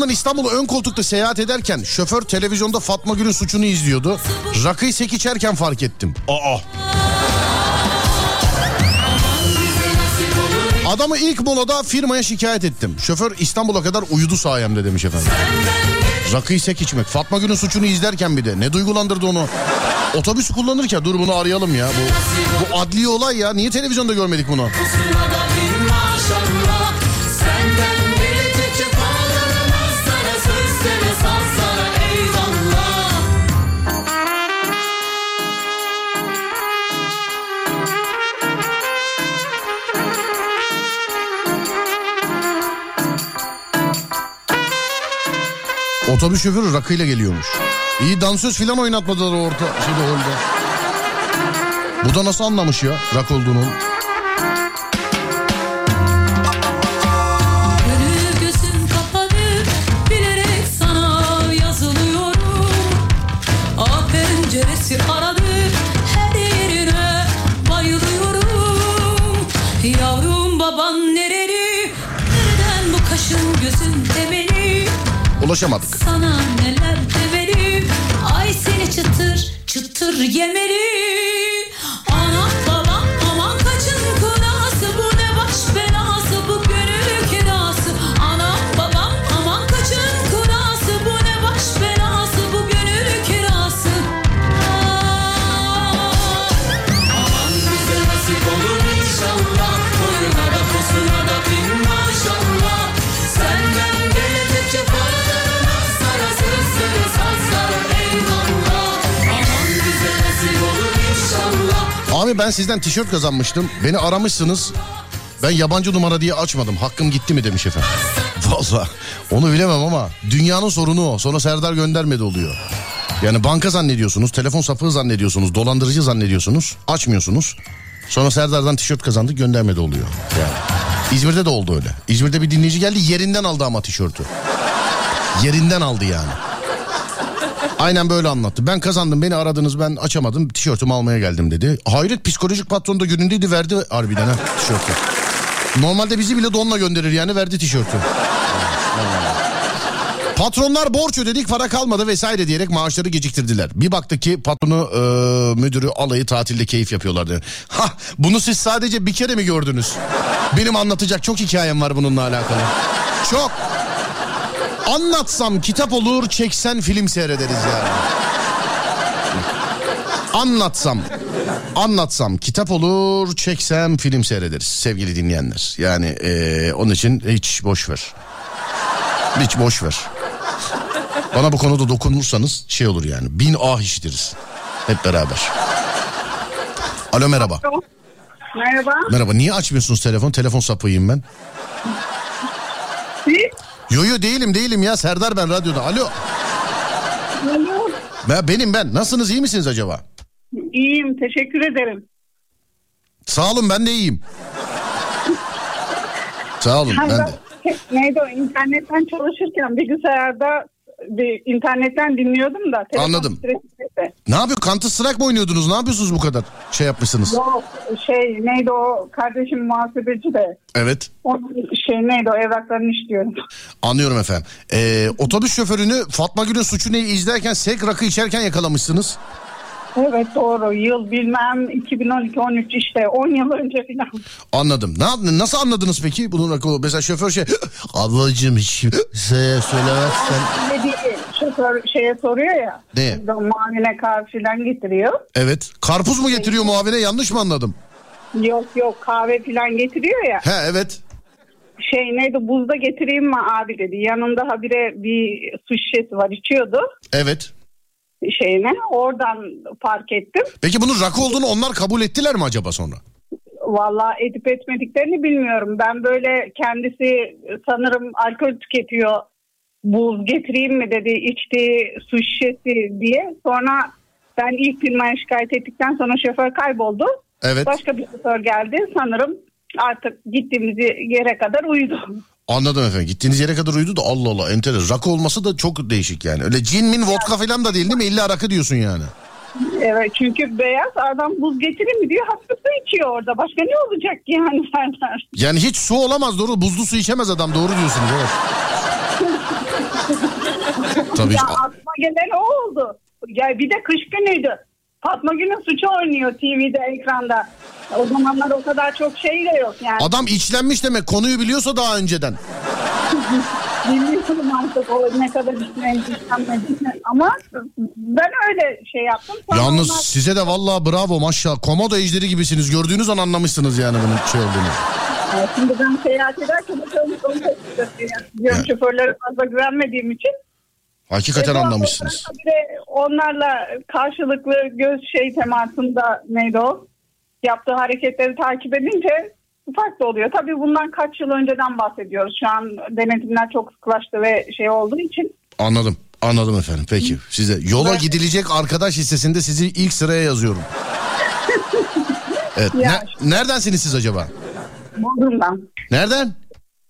Speaker 1: Bodrum'dan İstanbul'a ön koltukta seyahat ederken şoför televizyonda Fatma Gül'ün suçunu izliyordu. Rakıyı sek içerken fark ettim. Aa. Adamı ilk molada firmaya şikayet ettim. Şoför İstanbul'a kadar uyudu sayemde demiş efendim. Rakıyı sek içmek. Fatma Gül'ün suçunu izlerken bir de. Ne duygulandırdı onu? Otobüs kullanırken dur bunu arayalım ya. Bu, bu adli olay ya. Niye televizyonda görmedik bunu? Otobüs şoförü rakıyla geliyormuş. İyi dansöz filan oynatmadılar orta şeyde holde. Bu da nasıl anlamış ya rak olduğunu? Ulaşamadık.
Speaker 2: Sana neler demeli Ay seni çıtır çıtır yemeli
Speaker 1: Abi ben sizden tişört kazanmıştım. Beni aramışsınız. Ben yabancı numara diye açmadım. Hakkım gitti mi demiş efendim. Valla onu bilemem ama dünyanın sorunu o. Sonra Serdar göndermedi oluyor. Yani banka zannediyorsunuz, telefon sapığı zannediyorsunuz, dolandırıcı zannediyorsunuz, açmıyorsunuz. Sonra Serdar'dan tişört kazandık göndermedi oluyor. Yani. İzmir'de de oldu öyle. İzmir'de bir dinleyici geldi yerinden aldı ama tişörtü. Yerinden aldı yani. Aynen böyle anlattı. Ben kazandım beni aradınız ben açamadım tişörtümü almaya geldim dedi. Hayret psikolojik patron da günündeydi verdi harbiden ha tişörtü. Normalde bizi bile donla gönderir yani verdi tişörtü. Patronlar borç ödedik para kalmadı vesaire diyerek maaşları geciktirdiler. Bir baktık ki patronu e, müdürü alayı tatilde keyif yapıyorlardı. Ha bunu siz sadece bir kere mi gördünüz? Benim anlatacak çok hikayem var bununla alakalı. Çok. Anlatsam kitap olur, çeksen film seyrederiz yani. Anlatsam, anlatsam kitap olur, çeksem film seyrederiz sevgili dinleyenler. Yani eee, onun için hiç boş ver. Hiç boş ver. Bana bu konuda dokunursanız şey olur yani. Bin ah işitiriz. Hep beraber. Alo merhaba.
Speaker 5: Merhaba.
Speaker 1: Merhaba niye açmıyorsunuz telefon? Telefon sapıyım ben.
Speaker 5: Siz?
Speaker 1: Yo yo değilim değilim ya Serdar ben radyoda. Alo.
Speaker 5: Alo.
Speaker 1: Ben, benim ben. Nasılsınız iyi misiniz acaba?
Speaker 5: İyiyim teşekkür ederim.
Speaker 1: Sağ olun ben de iyiyim. Sağ olun ben de.
Speaker 5: Neydi o internetten çalışırken bilgisayarda bir internetten dinliyordum da.
Speaker 1: Anladım.
Speaker 5: stresinde.
Speaker 1: Ne yapıyor? Counter Strike mı oynuyordunuz? Ne yapıyorsunuz bu kadar? Şey yapmışsınız.
Speaker 5: Yok şey neydi o kardeşim muhasebeci de.
Speaker 1: Evet.
Speaker 5: Onun şey neydi o evraklarını işliyorum.
Speaker 1: Anlıyorum efendim. Ee, otobüs şoförünü Fatma Gül'ün suçu neyi izlerken sek rakı içerken yakalamışsınız.
Speaker 5: Evet doğru yıl bilmem 2012-13 işte 10 yıl önce falan.
Speaker 1: Anladım. Ne yaptın? Nasıl anladınız peki? Bunun rakı mesela şoför şey ablacığım hiç kimseye söylemezsen.
Speaker 5: Dediği şoför şeye soruyor ya.
Speaker 1: Ne?
Speaker 5: Muavine falan getiriyor.
Speaker 1: Evet. Karpuz mu getiriyor muavine? Yanlış mı anladım?
Speaker 5: Yok yok kahve falan getiriyor ya.
Speaker 1: He evet.
Speaker 5: Şey neydi buzda getireyim mi abi dedi. Yanında habire bir su şişesi var içiyordu
Speaker 1: Evet.
Speaker 5: Şeyine. Oradan fark ettim.
Speaker 1: Peki bunun rakı olduğunu onlar kabul ettiler mi acaba sonra?
Speaker 5: Vallahi edip etmediklerini bilmiyorum. Ben böyle kendisi sanırım alkol tüketiyor. Buz getireyim mi dedi içtiği su şişesi diye. Sonra ben ilk firmaya şikayet ettikten sonra şoför kayboldu.
Speaker 1: Evet.
Speaker 5: Başka bir şoför geldi sanırım artık gittiğimiz yere kadar uyudu.
Speaker 1: Anladım efendim. Gittiğiniz yere kadar uyudu da Allah Allah enteresan. Rakı olması da çok değişik yani. Öyle cin min vodka falan da değil değil mi? İlla rakı diyorsun yani.
Speaker 5: Evet çünkü beyaz adam buz getirir mi diyor hafif içiyor orada. Başka ne olacak ki yani Serdar?
Speaker 1: Yani hiç su olamaz doğru. Buzlu su içemez adam doğru diyorsunuz evet. Tabii.
Speaker 5: Ya aklıma gelen o oldu. Ya bir de kış günüydü. Fatma Gül'ün suçu oynuyor TV'de ekranda. O zamanlar o kadar çok şey de yok yani.
Speaker 1: Adam içlenmiş demek konuyu biliyorsa daha önceden.
Speaker 5: Bilmiyorum artık o ne kadar işlenmediğini. Ama ben öyle şey yaptım. Sonra
Speaker 1: Yalnız
Speaker 5: onlar-
Speaker 1: size de vallahi bravo maşallah. Komodo ejderi gibisiniz. Gördüğünüz an anlamışsınız yani bunun şey olduğunu.
Speaker 5: Şimdi ben seyahat ederken de onu onu da Diyorum
Speaker 1: Ya.
Speaker 5: şoförlere fazla güvenmediğim için.
Speaker 1: Hakikaten
Speaker 5: E,
Speaker 1: anlamışsınız.
Speaker 5: onlarla karşılıklı göz şey temasında neydi o? Yaptığı hareketleri takip edince farklı oluyor. Tabii bundan kaç yıl önceden bahsediyoruz. Şu an denetimler çok sıklaştı ve şey olduğu için.
Speaker 1: Anladım. Anladım efendim. Peki. Size yola
Speaker 5: Evet.
Speaker 1: gidilecek arkadaş listesinde sizi ilk sıraya yazıyorum. Evet.
Speaker 5: Ya.
Speaker 1: Ne- neredensiniz siz acaba?
Speaker 5: Bodrum'dan.
Speaker 1: Nereden?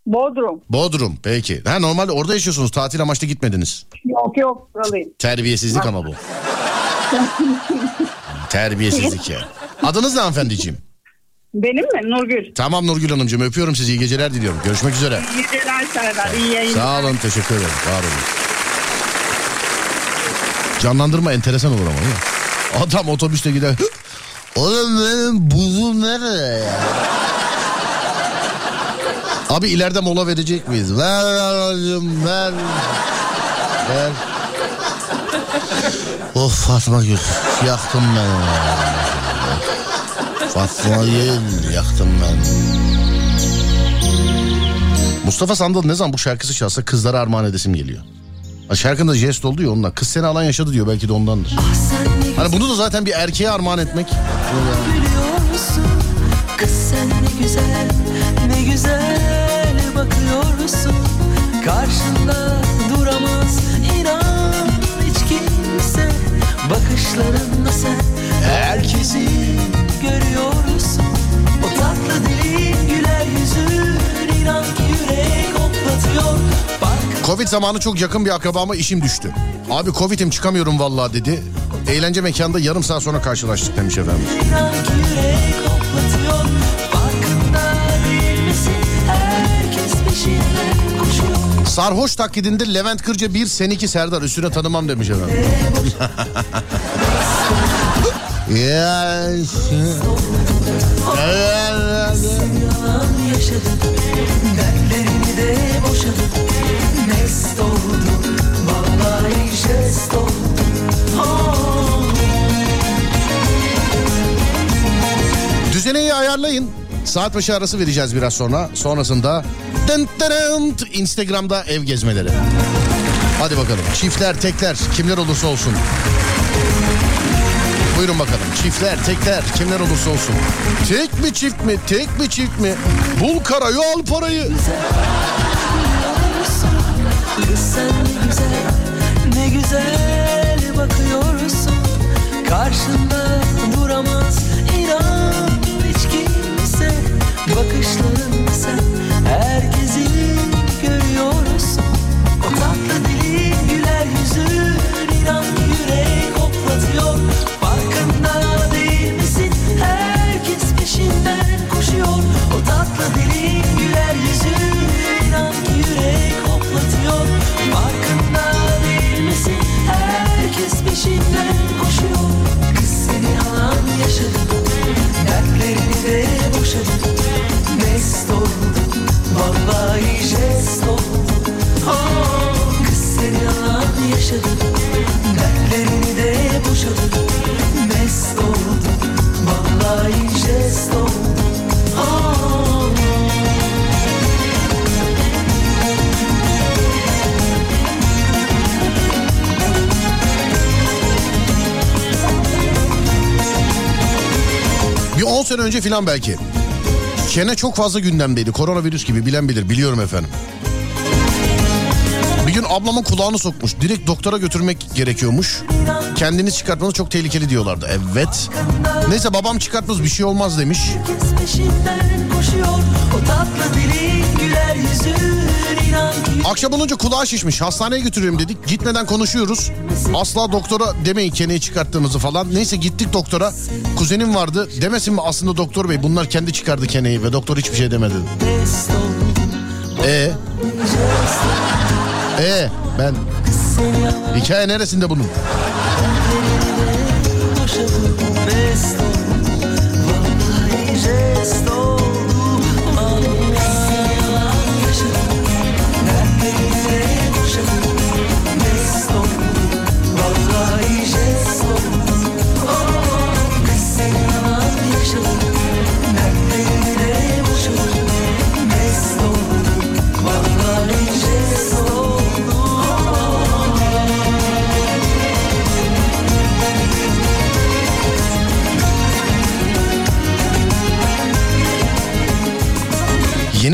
Speaker 5: Bodrum.
Speaker 1: Bodrum. Peki. Ha normalde orada yaşıyorsunuz. Tatil amaçlı gitmediniz.
Speaker 5: Yok yok buralıyım.
Speaker 1: Terbiyesizlik ama bu. Terbiyesizlik ya. Adınız ne hanımefendiciğim?
Speaker 5: Benim mi? Nurgül.
Speaker 1: Tamam Nurgül Hanımcığım öpüyorum sizi. İyi geceler diliyorum. Görüşmek üzere.
Speaker 5: İyi geceler Serdar. İyi yayınlar.
Speaker 1: Sağ olun teşekkür ederim. Var olun. Canlandırma enteresan olur ama değil mi? Adam otobüste gider. Oğlum benim buzum nerede ya? Abi ileride mola verecek miyiz? Ver ver ver. Ver. Of Fatma Gül yaktım ben ya. Fatma Gül yaktım ben. Mustafa Sandal ne zaman bu şarkısı çalsa kızlara armağan edesim geliyor. Şarkında jest oldu ya onunla. Kız seni alan yaşadı diyor belki de ondandır. Hani bunu da zaten bir erkeğe armağan etmek.
Speaker 6: Gülüyorsun Kız sen ne güzel Ne güzel bakıyorsun Karşında duramaz inan hiç kimse Bakışlarınla sen Herkesi görüyorsun O tatlı dilin güler yüzün inan ki yürek hoplatıyor
Speaker 1: Covid zamanı çok yakın bir akrabama işim düştü. Abi Covid'im çıkamıyorum vallahi dedi. Eğlence mekanda yarım saat sonra karşılaştık demiş efendim.
Speaker 6: inan ki yürek hoplatıyor Farkında değil misin Herkes peşinden koşuyor
Speaker 1: Sarhoş taklidinde Levent Kırca bir seninki Serdar üstüne tanımam demiş efendim.
Speaker 6: oh.
Speaker 1: Düzeneyi ayarlayın. Saat başı arası vereceğiz biraz sonra. Sonrasında dın, Instagram'da ev gezmeleri. Hadi bakalım. Çiftler, tekler, kimler olursa olsun. Buyurun bakalım. Çiftler, tekler, kimler olursa olsun. Tek mi çift mi? Tek mi çift mi? Bul karayı al parayı.
Speaker 6: Ne güzel bakıyorsun Karşında duramaz inan hiç kimse Bakışlarında sen herkesi görüyorsun O tatlı dilin güler yüzün inan alan yaşadım dertlerini de boşadım. Mest oldum. Vallahi jest oldum. Oh, Kız seni alan yaşadım. Dertlerini de boşadım. Mest oldum. Vallahi jest oldum
Speaker 1: 10 sene önce filan belki. Kene çok fazla gündemdeydi. Koronavirüs gibi bilen bilir. Biliyorum efendim. Bir gün ablamın kulağını sokmuş. Direkt doktora götürmek gerekiyormuş. Kendini çıkartmanız çok tehlikeli diyorlardı. Evet. Neyse babam çıkartmaz bir şey olmaz demiş. Akşam olunca kulağı şişmiş. Hastaneye götürüyorum dedik. Gitmeden konuşuyoruz. Asla doktora demeyin keneyi çıkarttığımızı falan. Neyse gittik doktora. Kuzenim vardı. Demesin mi aslında doktor bey bunlar kendi çıkardı keneyi ve doktor hiçbir şey demedi.
Speaker 6: mest oldum
Speaker 1: E E ben hikaye neresinde bunun?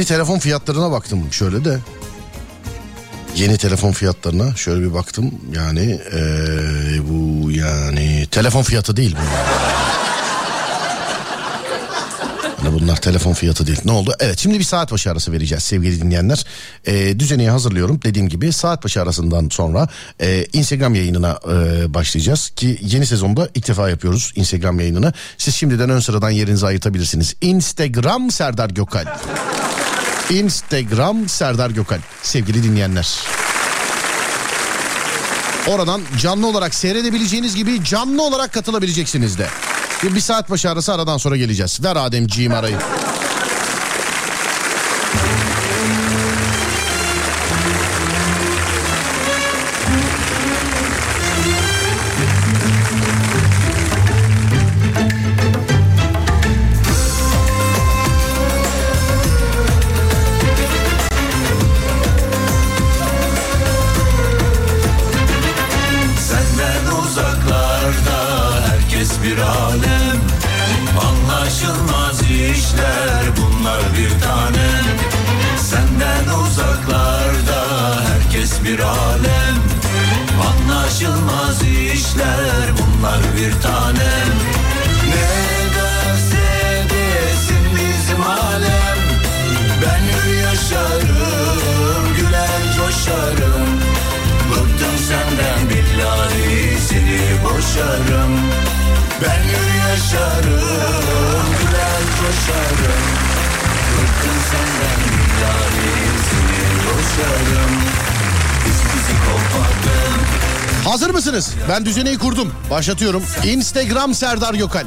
Speaker 1: Telefon fiyatlarına baktım şöyle de. Yeni telefon fiyatlarına şöyle bir baktım. Yani ee, bu yani telefon fiyatı değil bu. Yani bunlar telefon fiyatı değil. Ne oldu? Evet şimdi bir saat başı arası vereceğiz sevgili dinleyenler. Ee, düzeneyi hazırlıyorum. Dediğim gibi saat başı arasından sonra e, Instagram yayınına e, başlayacağız. Ki yeni sezonda ilk defa yapıyoruz Instagram yayınını. Siz şimdiden ön sıradan yerinizi ayırtabilirsiniz. Instagram Serdar Gökal. Instagram Serdar Gökal. Sevgili dinleyenler. Oradan canlı olarak seyredebileceğiniz gibi canlı olarak katılabileceksiniz de. Bir, saat başı arası aradan sonra geleceğiz. Ver Ademciğim arayı.
Speaker 7: Alem Anlaşılmaz işler bunlar bir tanem. Senden uzaklarda herkes bir alem. Anlaşılmaz işler bunlar bir tanem. Ne derse desin bizim alem. Ben hür yaşarım güler coşarım. Bıktım senden billahi seni boşarım Ben hür yaşarım güler coşarım Bıktım senden billahi seni boşarım bizi kopardım
Speaker 1: Hazır mısınız? Ben düzeneyi kurdum. Başlatıyorum. Instagram Serdar Gökal.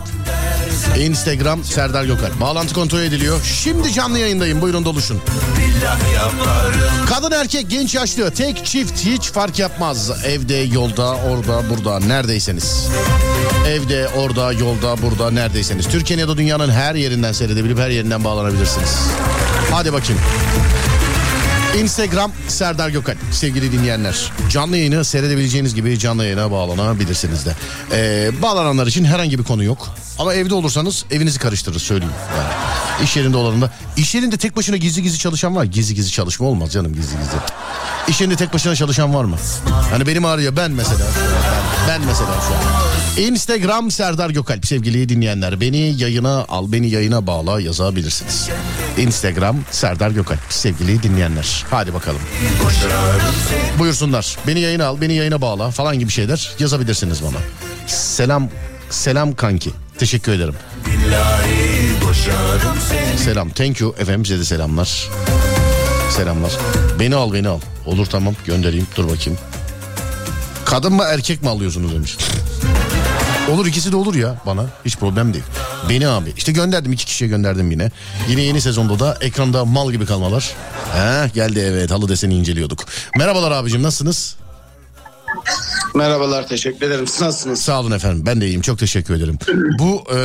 Speaker 1: Instagram Serdar Gökal. Bağlantı kontrol ediliyor. Şimdi canlı yayındayım. Buyurun doluşun. Kadın erkek genç yaşlı tek çift hiç fark yapmaz. Evde yolda orada burada neredeyseniz. Evde orada yolda burada neredeyseniz. Türkiye'nin ya da dünyanın her yerinden seyredebilip her yerinden bağlanabilirsiniz. Hadi bakayım. Instagram Serdar Gökal sevgili dinleyenler. Canlı yayını seyredebileceğiniz gibi canlı yayına bağlanabilirsiniz de. Ee, bağlananlar için herhangi bir konu yok. Ama evde olursanız evinizi karıştırır söyleyeyim. Yani iş yerinde olanında. İş yerinde tek başına gizli gizli çalışan var. Gizli gizli çalışma olmaz canım gizli gizli. İş yerinde tek başına çalışan var mı? Hani benim arıyor ben mesela. Ben, mesela şu an. Instagram Serdar Gökalp sevgili dinleyenler. Beni yayına al, beni yayına bağla yazabilirsiniz. Instagram Serdar Gökalp sevgili dinleyenler. Hadi bakalım. Buyursunlar. Beni yayına al, beni yayına bağla falan gibi şeyler yazabilirsiniz bana. Selam, selam kanki. Teşekkür ederim.
Speaker 7: billahi
Speaker 1: Selam. Thank you efendim size de selamlar. Selamlar. Beni al beni al. Olur tamam göndereyim. Dur bakayım. Kadın mı erkek mi alıyorsunuz demiş. Olur ikisi de olur ya bana. Hiç problem değil. Beni abi. İşte gönderdim iki kişiye gönderdim yine. Yine yeni sezonda da ekranda mal gibi kalmalar. He, geldi evet halı deseni inceliyorduk. Merhabalar abicim nasılsınız?
Speaker 8: Merhabalar teşekkür ederim. Siz nasılsınız?
Speaker 1: Sağ olun efendim ben de iyiyim çok teşekkür ederim. Bu e,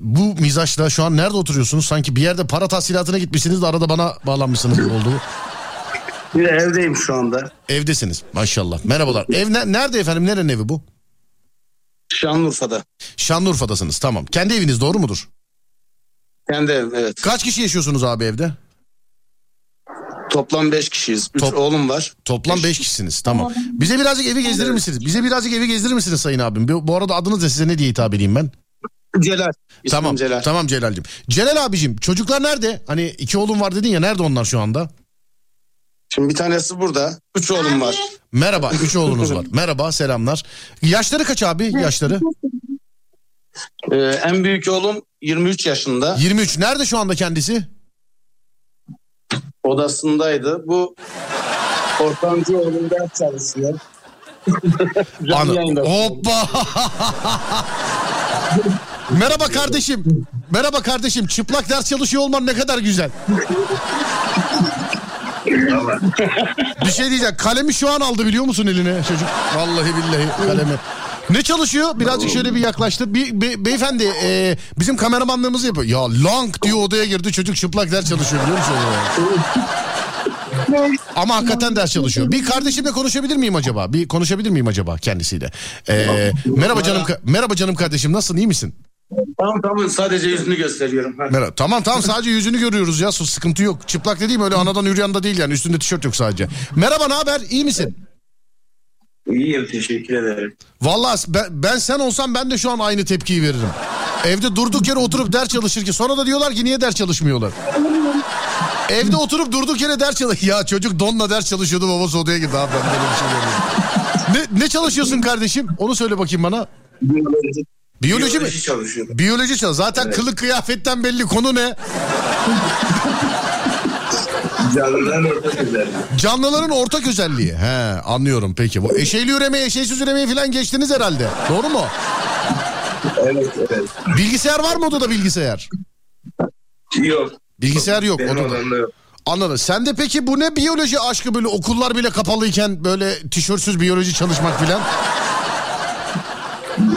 Speaker 1: bu mizaçla şu an nerede oturuyorsunuz? Sanki bir yerde para tahsilatına gitmişsiniz de arada bana bağlanmışsınız oldu.
Speaker 8: Bir evdeyim şu anda.
Speaker 1: Evdesiniz maşallah. Merhabalar. Ev ne- nerede efendim? Nerenin evi bu?
Speaker 8: Şanlıurfa'da.
Speaker 1: Şanlıurfa'dasınız tamam. Kendi eviniz doğru mudur?
Speaker 8: Kendi evim evet.
Speaker 1: Kaç kişi yaşıyorsunuz abi evde?
Speaker 8: Toplam 5 kişiyiz. 3
Speaker 1: Top-
Speaker 8: oğlum var.
Speaker 1: Toplam 5 kişisiniz tamam. Bize birazcık evi gezdirir misiniz? Bize birazcık evi gezdirir misiniz sayın abim? Bu arada adınız da size ne diye hitap edeyim ben?
Speaker 8: Celal. İsmim
Speaker 1: tamam
Speaker 8: Celal.
Speaker 1: tamam Celal'cim. Celal abicim çocuklar nerede? Hani iki oğlum var dedin ya nerede onlar şu anda?
Speaker 8: Şimdi bir tanesi burada. 3 oğlum var.
Speaker 1: Merhaba üç oğlunuz var. Merhaba selamlar. Yaşları kaç abi yaşları?
Speaker 8: Ee, en büyük oğlum 23 yaşında.
Speaker 1: 23. Nerede şu anda kendisi?
Speaker 8: Odasındaydı. Bu ortancı oğlum ders çalışıyor. Yayında.
Speaker 1: Hoppa. Merhaba kardeşim. Merhaba kardeşim. Çıplak ders çalışıyor olman ne kadar güzel. Bir şey diyeceğim. Kalemi şu an aldı biliyor musun eline çocuk? Vallahi billahi kalemi. Ne çalışıyor? Birazcık şöyle bir yaklaştı. Bir be- beyefendi e, bizim kameramanlığımızı yapıyor. Ya lang diyor odaya girdi çocuk çıplak ders çalışıyor biliyor musun? Ama hakikaten ders çalışıyor. Bir kardeşimle konuşabilir miyim acaba? Bir konuşabilir miyim acaba kendisiyle? Ee, merhaba canım merhaba canım kardeşim nasılsın iyi misin?
Speaker 8: Tamam tamam sadece yüzünü gösteriyorum. Ha.
Speaker 1: Merhaba. Tamam tamam sadece yüzünü görüyoruz ya sıkıntı yok. Çıplak dediğim öyle anadan yürüyen de değil yani üstünde tişört yok sadece. Merhaba ne haber iyi misin?
Speaker 8: İyiyim teşekkür ederim.
Speaker 1: Vallahi ben, ben sen olsam ben de şu an aynı tepkiyi veririm. Evde durduk yere oturup ders çalışır ki sonra da diyorlar ki niye ders çalışmıyorlar? Evde oturup durduk yere ders çalış. Ya çocuk donla ders çalışıyordu babası odaya girdi abi ben böyle bir şey görmedim. Ne, ne çalışıyorsun kardeşim? Onu söyle bakayım bana.
Speaker 8: Biyoloji,
Speaker 1: Biyoloji, mi?
Speaker 8: çalışıyorum.
Speaker 1: Biyoloji çalış. Zaten kılık kıyafetten belli konu ne?
Speaker 8: Canlıların ortak özelliği.
Speaker 1: Canlıların ortak özelliği. He anlıyorum peki. Bu eşeğli üremeyi, eşeğsiz üremeyi falan geçtiniz herhalde. Doğru mu?
Speaker 8: Evet evet.
Speaker 1: Bilgisayar var mı odada bilgisayar?
Speaker 8: Yok.
Speaker 1: Bilgisayar yok
Speaker 8: Benim
Speaker 1: odada.
Speaker 8: odamda yok.
Speaker 1: Anladım. Sen de peki bu ne biyoloji aşkı böyle okullar bile kapalıyken böyle tişörtsüz biyoloji çalışmak filan?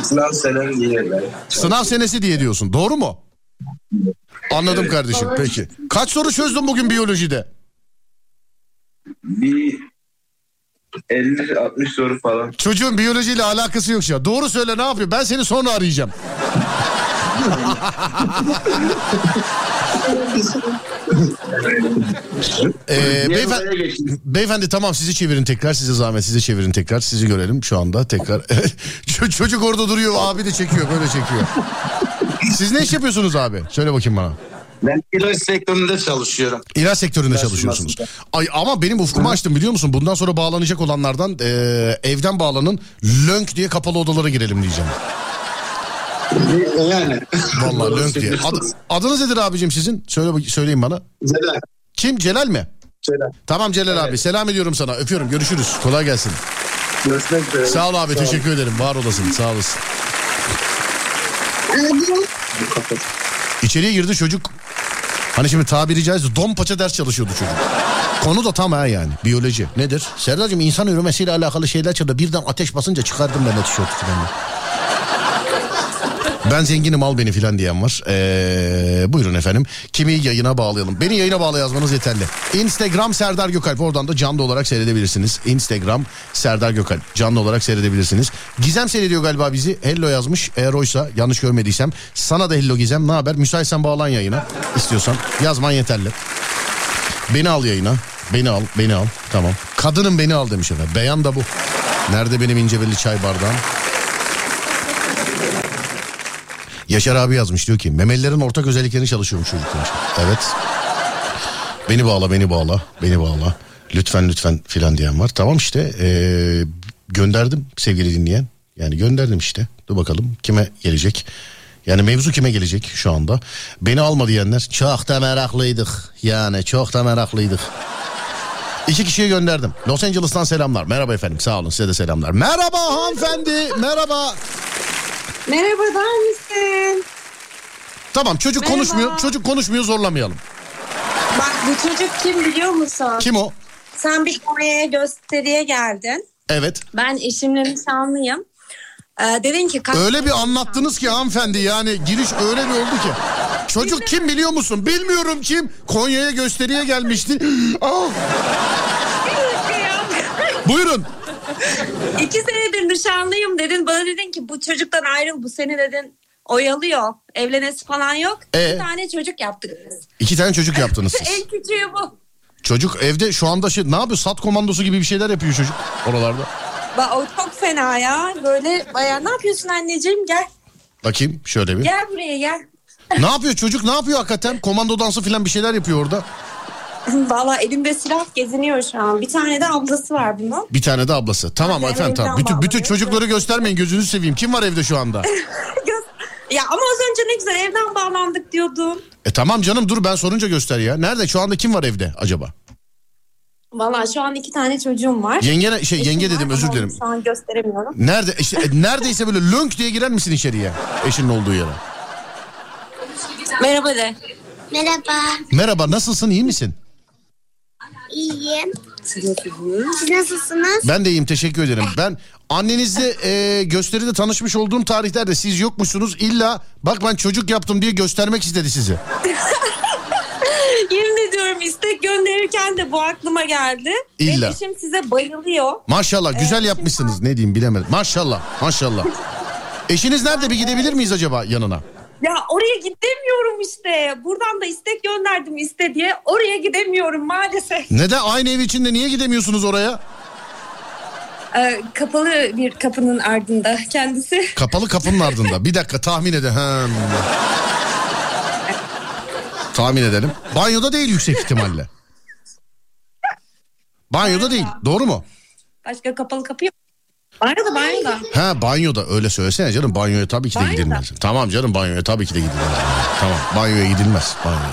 Speaker 8: Sınav senem diye ben.
Speaker 1: Sınav senesi diye diyorsun. Doğru mu? Anladım kardeşim peki. Kaç soru çözdün bugün biyolojide?
Speaker 8: Bir 50-60 soru falan.
Speaker 1: Çocuğun biyolojiyle alakası yok ya. Doğru söyle ne yapıyor? Ben seni sonra arayacağım. Ee, beyefendi, beyefendi tamam sizi çevirin tekrar. Size zahmet sizi çevirin tekrar. Sizi görelim şu anda tekrar. Çocuk orada duruyor abi de çekiyor böyle çekiyor. Siz ne iş yapıyorsunuz abi? Söyle bakayım bana.
Speaker 8: Ben ilaç sektöründe çalışıyorum.
Speaker 1: İlaç sektöründe
Speaker 8: İlaç
Speaker 1: çalışıyorsunuz. Ay ama benim ufkumu açtım biliyor musun? Bundan sonra bağlanacak olanlardan e, evden bağlanın lönk diye kapalı odalara girelim diyeceğim.
Speaker 8: Yani.
Speaker 1: Vallahi lönk diye. Adı- adınız nedir abicim sizin? Söyle söyleyin bana.
Speaker 8: Zelal.
Speaker 1: Kim? Celal mi?
Speaker 8: Zelal.
Speaker 1: Tamam Celal abi. Selam ediyorum sana. Öpüyorum. Görüşürüz. Kolay gelsin.
Speaker 8: Görüşmek üzere.
Speaker 1: Sağ ol abi.
Speaker 8: Sağ ol.
Speaker 1: teşekkür ederim. Var olasın. Sağ olasın. İçeriye girdi çocuk. Hani şimdi tabiri caizse don paça ders çalışıyordu çocuk. Konu da tam ha yani. Biyoloji. Nedir? Serdar'cığım insan üremesiyle alakalı şeyler çalıyor. Birden ateş basınca çıkardım ben tişörtü falan. Ben zenginim al beni filan diyen var. Ee, buyurun efendim. Kimi yayına bağlayalım. Beni yayına bağla yazmanız yeterli. Instagram Serdar Gökalp. Oradan da canlı olarak seyredebilirsiniz. Instagram Serdar Gökalp. Canlı olarak seyredebilirsiniz. Gizem seyrediyor galiba bizi. Hello yazmış. Eğer oysa yanlış görmediysem. Sana da hello Gizem. Ne haber? Müsaitsen bağlan yayına. istiyorsan. Yazman yeterli. Beni al yayına. Beni al, beni al. Tamam. Kadının beni al demiş efendim. Beyan da bu. Nerede benim ince belli çay bardağım? Yaşar abi yazmış diyor ki memelilerin ortak özelliklerini çalışıyormuş çocuk demiş. Evet. Beni bağla beni bağla beni bağla. Lütfen lütfen filan diyen var. Tamam işte ee, gönderdim sevgili dinleyen. Yani gönderdim işte. Dur bakalım kime gelecek. Yani mevzu kime gelecek şu anda. Beni alma diyenler çok da meraklıydık. Yani çok da meraklıydık. İki kişiye gönderdim. Los Angeles'tan selamlar. Merhaba efendim sağ olun size de selamlar. Merhaba hanımefendi merhaba.
Speaker 9: Merhaba der misin?
Speaker 1: Tamam çocuk
Speaker 9: Merhaba.
Speaker 1: konuşmuyor. Çocuk konuşmuyor zorlamayalım.
Speaker 9: Bak bu çocuk kim biliyor musun?
Speaker 1: Kim o?
Speaker 9: Sen bir Konya'ya gösteriye geldin.
Speaker 1: Evet.
Speaker 9: Ben eşimle nişanlıyım. Ee, dedin ki...
Speaker 1: Öyle bir anlattınız ki hanımefendi yani giriş öyle bir oldu ki. Çocuk kim biliyor musun? Bilmiyorum kim. Konya'ya gösteriye gelmişti. Ah, buyurun.
Speaker 9: İki senedir nişanlıyım dedin. Bana dedin ki bu çocuktan ayrıl bu seni dedin. Oyalıyor. Evlenesi falan yok.
Speaker 1: Ee?
Speaker 9: Bir tane çocuk yaptık biz.
Speaker 1: İki tane çocuk yaptınız siz.
Speaker 9: en küçüğü bu.
Speaker 1: Çocuk evde şu anda şey ne yapıyor? Sat komandosu gibi bir şeyler yapıyor çocuk oralarda.
Speaker 9: Bak o çok fena ya. Böyle bayağı ne yapıyorsun anneciğim gel.
Speaker 1: Bakayım şöyle bir.
Speaker 9: Gel buraya gel.
Speaker 1: Ne yapıyor çocuk? Ne yapıyor hakikaten? Komando dansı falan bir şeyler yapıyor orada.
Speaker 9: Valla elimde silah geziniyor şu an. Bir tane de ablası var bunun.
Speaker 1: Bir tane de ablası. Tamam
Speaker 9: Ben
Speaker 1: efendim tamam. Bütün, bütün çocukları göstermeyin gözünüzü seveyim. Kim var evde şu anda?
Speaker 9: Ya ama az önce ne güzel evden bağlandık diyordun.
Speaker 1: E tamam canım dur ben sorunca göster ya. Nerede şu anda kim var evde acaba?
Speaker 9: Valla şu an iki tane çocuğum var.
Speaker 1: Yenge şey
Speaker 9: Eşim
Speaker 1: yenge
Speaker 9: var
Speaker 1: dedim özür dilerim.
Speaker 9: Şu an gösteremiyorum.
Speaker 1: Nerede işte e, neredeyse böyle lönk diye girer misin içeriye? Eşinin olduğu yere.
Speaker 9: Merhaba de.
Speaker 10: Merhaba,
Speaker 1: Merhaba nasılsın iyi misin?
Speaker 10: İyiyim. Siz nasılsınız?
Speaker 1: Ben de iyiyim teşekkür ederim. Ben annenizle e, gösteride tanışmış olduğum tarihlerde siz yokmuşsunuz. İlla bak ben çocuk yaptım diye göstermek istedi sizi.
Speaker 9: Yemin ediyorum istek gönderirken de bu aklıma geldi.
Speaker 1: İlla.
Speaker 9: Benim eşim size bayılıyor.
Speaker 1: Maşallah güzel
Speaker 9: Evet,
Speaker 1: yapmışsınız ne diyeyim bilemedim. Maşallah maşallah. Eşiniz nerede bir gidebilir miyiz acaba yanına?
Speaker 9: Ya oraya gidemiyorum işte. Buradan da istek gönderdim iste diye. Oraya gidemiyorum maalesef.
Speaker 1: Neden aynı ev içinde niye gidemiyorsunuz oraya?
Speaker 9: Ee, kapalı bir kapının ardında kendisi.
Speaker 1: Kapalı kapının ardında. Bir dakika tahmin edin. Ha. tahmin edelim. Banyoda değil yüksek ihtimalle. Banyoda değil. Doğru mu?
Speaker 9: Başka kapalı kapı yok. Banyoda banyoda.
Speaker 1: Ha banyoda öyle söylesene canım banyoya tabii ki de
Speaker 9: Banyoda.
Speaker 1: gidilmez. Tamam canım banyoya tabii ki de gidilmez. tamam banyoya gidilmez banyoya.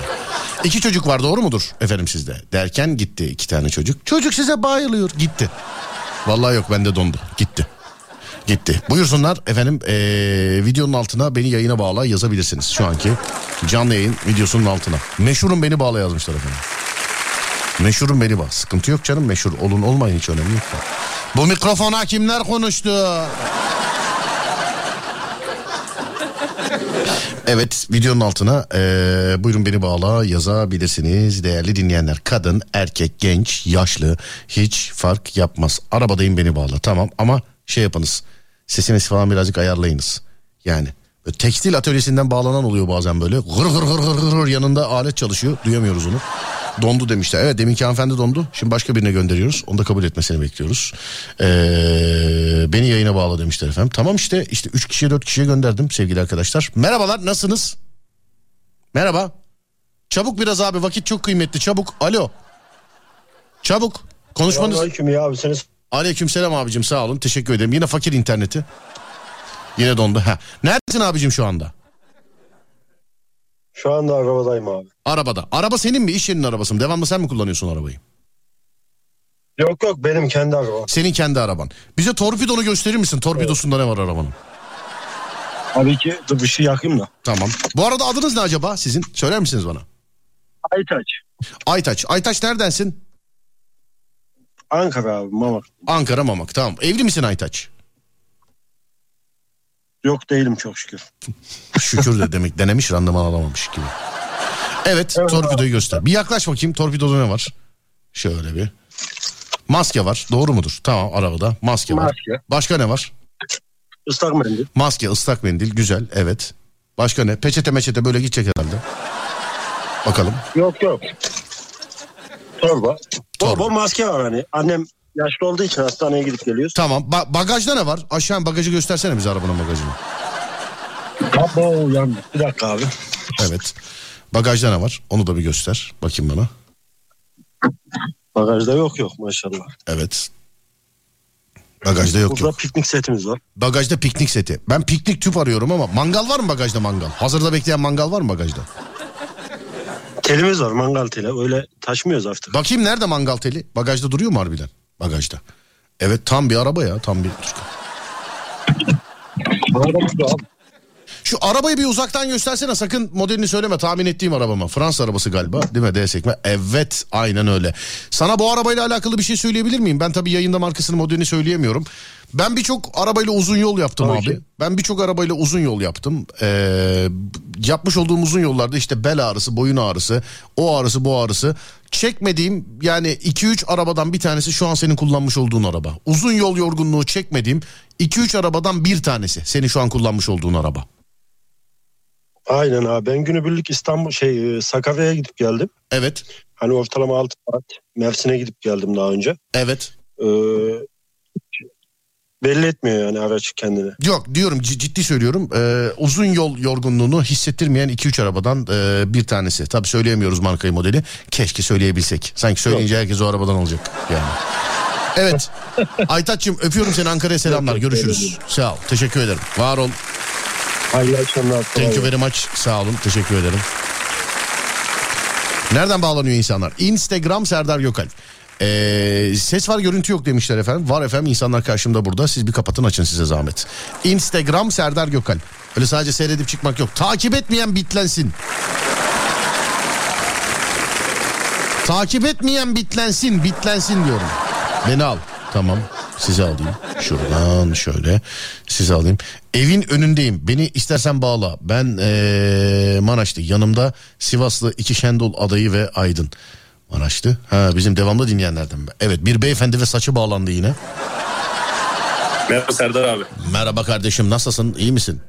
Speaker 1: İki çocuk var doğru mudur efendim sizde? Derken gitti iki tane çocuk. Çocuk size bayılıyor gitti. Vallahi yok bende dondu gitti. Gitti. Buyursunlar efendim eee, videonun altına beni yayına bağla yazabilirsiniz. Şu anki canlı yayın videosunun altına. Meşhurum beni bağla yazmışlar efendim. Meşhurum beni bağla. Sıkıntı yok canım meşhur olun olmayın hiç önemli yok. Bu mikrofona kimler konuştu? Evet videonun altına eee, buyurun beni bağla yazabilirsiniz değerli dinleyenler. Kadın, erkek, genç, yaşlı hiç fark yapmaz. Arabadayım beni bağla tamam ama şey yapınız sesiniz falan birazcık ayarlayınız. Yani tekstil atölyesinden bağlanan oluyor bazen böyle gır gır gır gır, gır yanında alet çalışıyor duyamıyoruz onu. Dondu demişler. Evet deminki hanımefendi dondu. Şimdi başka birine gönderiyoruz. Onu da kabul etmesini bekliyoruz. Ee, beni yayına bağla demişler efendim. Tamam işte işte 3 kişiye 4 kişiye gönderdim sevgili arkadaşlar. Merhabalar nasılsınız? Merhaba. Çabuk biraz abi vakit çok kıymetli çabuk. Alo. Çabuk. Konuşmanız.
Speaker 11: Aleyküm ya abi seni
Speaker 1: Aleyküm selam abicim sağ olun teşekkür ederim. Yine fakir interneti. Yine dondu. Ha. Neredesin abicim şu anda?
Speaker 11: Şu anda arabadayım abi.
Speaker 1: Arabada. Araba senin mi? İş yerinin arabası mı? Devamlı sen mi kullanıyorsun arabayı?
Speaker 11: Yok yok benim kendi arabam.
Speaker 1: Senin kendi araban. Bize torpidonu gösterir misin? Torpidosunda ne var arabanın?
Speaker 11: Tabii ki dur bir şey yakayım da.
Speaker 1: Tamam. Bu arada adınız ne acaba sizin? Söyler misiniz bana?
Speaker 11: Aytaç.
Speaker 1: Aytaç. Aytaç neredensin?
Speaker 11: Ankara abi Mamak.
Speaker 1: Ankara Mamak. Tamam. Evli misin Aytaç?
Speaker 11: Yok değilim çok şükür.
Speaker 1: Şükür de demek denemiş randıman alamamış gibi. Evet,
Speaker 11: Evet
Speaker 1: torpidoyu göster. Bir yaklaş bakayım torpidoda ne var? Şöyle bir. Maske var. Doğru mudur? Tamam arabada. Maske var.
Speaker 11: Maske.
Speaker 1: Başka ne var?
Speaker 11: Islak mendil.
Speaker 1: Maske, ıslak mendil. Güzel. Evet. Başka ne? Peçete meçete böyle gidecek herhalde. Bakalım.
Speaker 11: Yok yok. Torba.
Speaker 1: Torba.
Speaker 11: Torba maske var hani. Annem yaşlı olduğu için hastaneye gidip geliyoruz.
Speaker 1: Tamam. Ba- bagajda ne var? Aşağı bagajı göstersene bize arabanın bagajını.
Speaker 11: Abo yandı. Bir dakika abi.
Speaker 1: Evet. Bagajda ne var? Onu da bir göster. Bakayım bana.
Speaker 11: Bagajda yok yok maşallah.
Speaker 1: Evet. Bagajda yok
Speaker 11: Burada
Speaker 1: yok.
Speaker 11: piknik setimiz var.
Speaker 1: Bagajda piknik seti. Ben piknik tüp arıyorum ama mangal var mı bagajda mangal? Hazırda bekleyen mangal var mı bagajda?
Speaker 11: Telimiz var mangal teli. Öyle taşımıyoruz artık.
Speaker 1: Bakayım nerede mangal teli? Bagajda duruyor mu harbiden? Bagajda. Evet tam bir araba ya tam bir.
Speaker 11: Abi.
Speaker 1: Şu arabayı bir uzaktan göstersene sakın modelini söyleme tahmin ettiğim arabama. Fransız arabası galiba değil mi D sekme? Evet aynen öyle. Sana bu arabayla alakalı bir şey söyleyebilir miyim? Ben tabii yayında markasını modelini söyleyemiyorum. Ben birçok arabayla uzun yol yaptım
Speaker 11: Tabii
Speaker 1: abi.
Speaker 11: ki.
Speaker 1: Ben birçok arabayla uzun yol yaptım. Ee, yapmış olduğum uzun yollarda işte bel ağrısı, boyun ağrısı, o ağrısı, bu ağrısı. Çekmediğim yani 2-3 arabadan bir tanesi şu an senin kullanmış olduğun araba. Uzun yol yorgunluğu çekmediğim 2-3 arabadan bir tanesi senin şu an kullanmış olduğun araba.
Speaker 11: Aynen abi. Ben günübirlik İstanbul şey e, Sakarya'ya gidip geldim.
Speaker 1: Evet,
Speaker 11: Hani ortalama 6 saat Mersin'e gidip geldim daha önce.
Speaker 1: evet.
Speaker 11: Ee, belli etmiyor yani araç kendini.
Speaker 1: Yok diyorum ciddi söylüyorum. Ee, uzun yol yorgunluğunu hissettirmeyen 2-3 arabadan e, bir tanesi. Tabii söyleyemiyoruz markayı modeli. Keşke söyleyebilsek. Sanki söyleyince herkes o arabadan alacak yani. Evet. Aytaç'cığım öpüyorum seni Ankara'ya selamlar. Görüşürüz. Sağ ol. Teşekkür ederim. Var ol.
Speaker 11: Hayırlı akşamlar.
Speaker 1: Thank you very much. Sağ olun. Teşekkür ederim. Nereden bağlanıyor insanlar? Instagram Serdar Gökalp. Ee, ses var görüntü yok demişler efendim. Var efendim insanlar karşımda burada. Siz bir kapatın açın size zahmet. Instagram Serdar Gökalp. Öyle sadece seyredip çıkmak yok. Takip etmeyen bitlensin. Takip etmeyen bitlensin, bitlensin diyorum. Beni al. Tamam. Sizi alayım. Şuradan şöyle. Sizi alayım. Evin önündeyim. Beni istersen bağla. Ben ee, Maraşlı. Yanımda Sivaslı iki Şendol adayı ve Aydın. Maraşlı. Ha bizim devamlı dinleyenlerden. Evet bir beyefendi ve saçı bağlandı yine.
Speaker 12: Merhaba Serdar abi.
Speaker 1: Merhaba kardeşim nasılsın? İyi misin?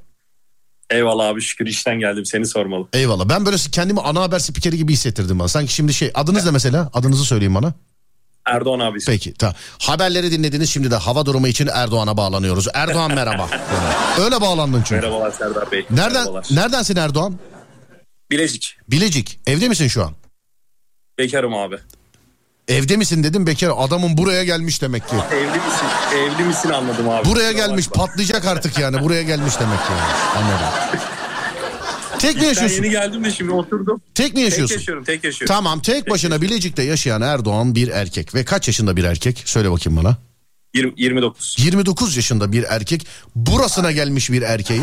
Speaker 12: Eyvallah abi şükür işten geldim seni sormalı.
Speaker 1: Eyvallah. Ben böyle kendimi ana haber spikeri gibi hissettirdim bana. Sanki şimdi şey adınız ne mesela? Adınızı söyleyin bana.
Speaker 12: Erdoğan abi.
Speaker 1: Peki tamam. Haberleri dinlediniz şimdi de hava durumu için Erdoğan'a bağlanıyoruz. Erdoğan merhaba. Öyle bağlandın çünkü.
Speaker 12: Merhabalar Serdar Bey.
Speaker 1: Nereden
Speaker 12: Merhabalar.
Speaker 1: neredensin Erdoğan?
Speaker 12: Bilecik.
Speaker 1: Bilecik. Evde misin şu an?
Speaker 12: Bekarım abi.
Speaker 1: Evde misin dedim bekar. Adamın buraya gelmiş demek ki.
Speaker 12: Evli misin? Evli misin anladım abi.
Speaker 1: Buraya gelmiş patlayacak artık yani. Buraya gelmiş demek ki. yani. Anladım. Tek mi
Speaker 12: Ben
Speaker 1: yaşıyorsun?
Speaker 12: yeni geldim de şimdi oturdum.
Speaker 1: Tek mi yaşıyorsun?
Speaker 12: Tek yaşıyorum tek yaşıyorum.
Speaker 1: Tamam tek başına Bilecik'te yaşayan Erdoğan bir erkek. Ve kaç yaşında bir erkek? Söyle bakayım bana.
Speaker 12: 20, 29.
Speaker 1: 29 yaşında bir erkek. Burasına gelmiş bir erkeği.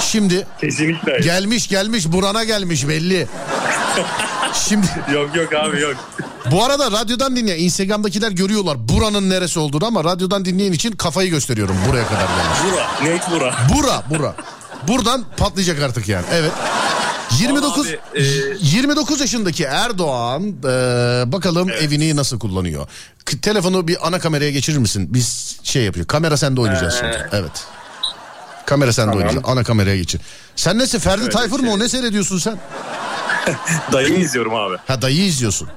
Speaker 1: Şimdi
Speaker 12: Kesinlikle.
Speaker 1: gelmiş gelmiş burana gelmiş belli. Şimdi
Speaker 12: Yok yok abi yok.
Speaker 1: bu arada radyodan dinleyen Instagram'dakiler görüyorlar buranın neresi olduğunu ama radyodan dinleyen için kafayı gösteriyorum buraya kadar gelmiş.
Speaker 12: Bura. Net bura.
Speaker 1: Bura bura. Buradan patlayacak artık yani. Evet. 29
Speaker 12: Vallahi abi, e,
Speaker 1: 29 yaşındaki Erdoğan e, bakalım evini nasıl kullanıyor. Telefonu bir ana kameraya geçirir misin? Biz şey yapıyor. Kamera sende oynayacağız
Speaker 12: Ee,
Speaker 1: şimdi. Evet. Kamera sende
Speaker 12: Tamam.
Speaker 1: oynayacağız. Ana kameraya geçir. Sen nesin? Ferdi
Speaker 12: Öyle
Speaker 1: Tayfur mu
Speaker 12: şey.
Speaker 1: o? Ne seyrediyorsun sen?
Speaker 12: Dayımı izliyorum abi.
Speaker 1: Ha dayı izliyorsun.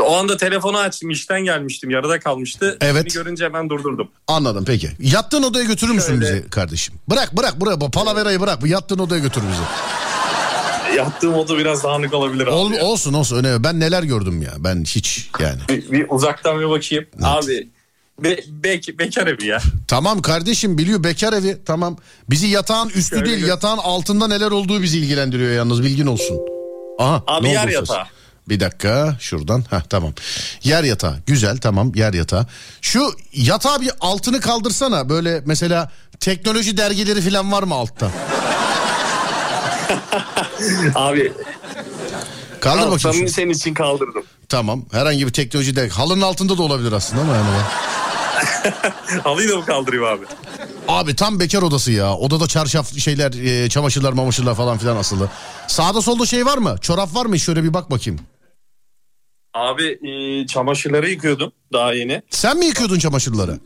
Speaker 12: O anda telefonu açtım işten gelmiştim yarıda kalmıştı.
Speaker 1: Evet.
Speaker 12: Beni görünce hemen durdurdum.
Speaker 1: Anladım peki. Yattığın odaya götürür müsün
Speaker 12: Şöyle.
Speaker 1: bizi kardeşim? Bırak bırak bırak. Bu palaverayı bırak. Bu yattığın odaya götür bizi.
Speaker 12: Yattığım oda biraz dağınık olabilir abi.
Speaker 1: Ol,
Speaker 12: ya.
Speaker 1: olsun olsun önemli. Ben neler gördüm ya. Ben hiç yani.
Speaker 12: Bir, bir uzaktan bir bakayım. Abi be, bek, bekar evi ya.
Speaker 1: Tamam kardeşim biliyor bekar evi tamam. Bizi yatağın üstü
Speaker 12: Şöyle
Speaker 1: değil
Speaker 12: gö-
Speaker 1: yatağın altında neler olduğu bizi ilgilendiriyor yalnız bilgin olsun. Aha,
Speaker 12: Abi
Speaker 1: ne
Speaker 12: yer
Speaker 1: oldu ses?
Speaker 12: yatağı.
Speaker 1: Bir dakika şuradan. Ha tamam. Yer yatağı. Güzel tamam yer yatağı. Şu yatağı bir altını kaldırsana. Böyle mesela teknoloji dergileri falan var mı altta?
Speaker 12: Abi
Speaker 1: Kaldır bakayım.
Speaker 12: samimi senin için kaldırdım.
Speaker 1: Tamam. Herhangi bir teknoloji dergi. Halının altında da olabilir aslında ama yani.
Speaker 12: Halıyı da mı kaldırayım abi?
Speaker 1: Abi tam bekar odası ya. Odada çarşaf şeyler, e, çamaşırlar, mamaşırlar falan filan asılı. Sağda solda şey var mı? Çorap var mı? Şöyle bir bak bakayım.
Speaker 12: Abi e, çamaşırları yıkıyordum daha yeni.
Speaker 1: Sen mi yıkıyordun çamaşırları?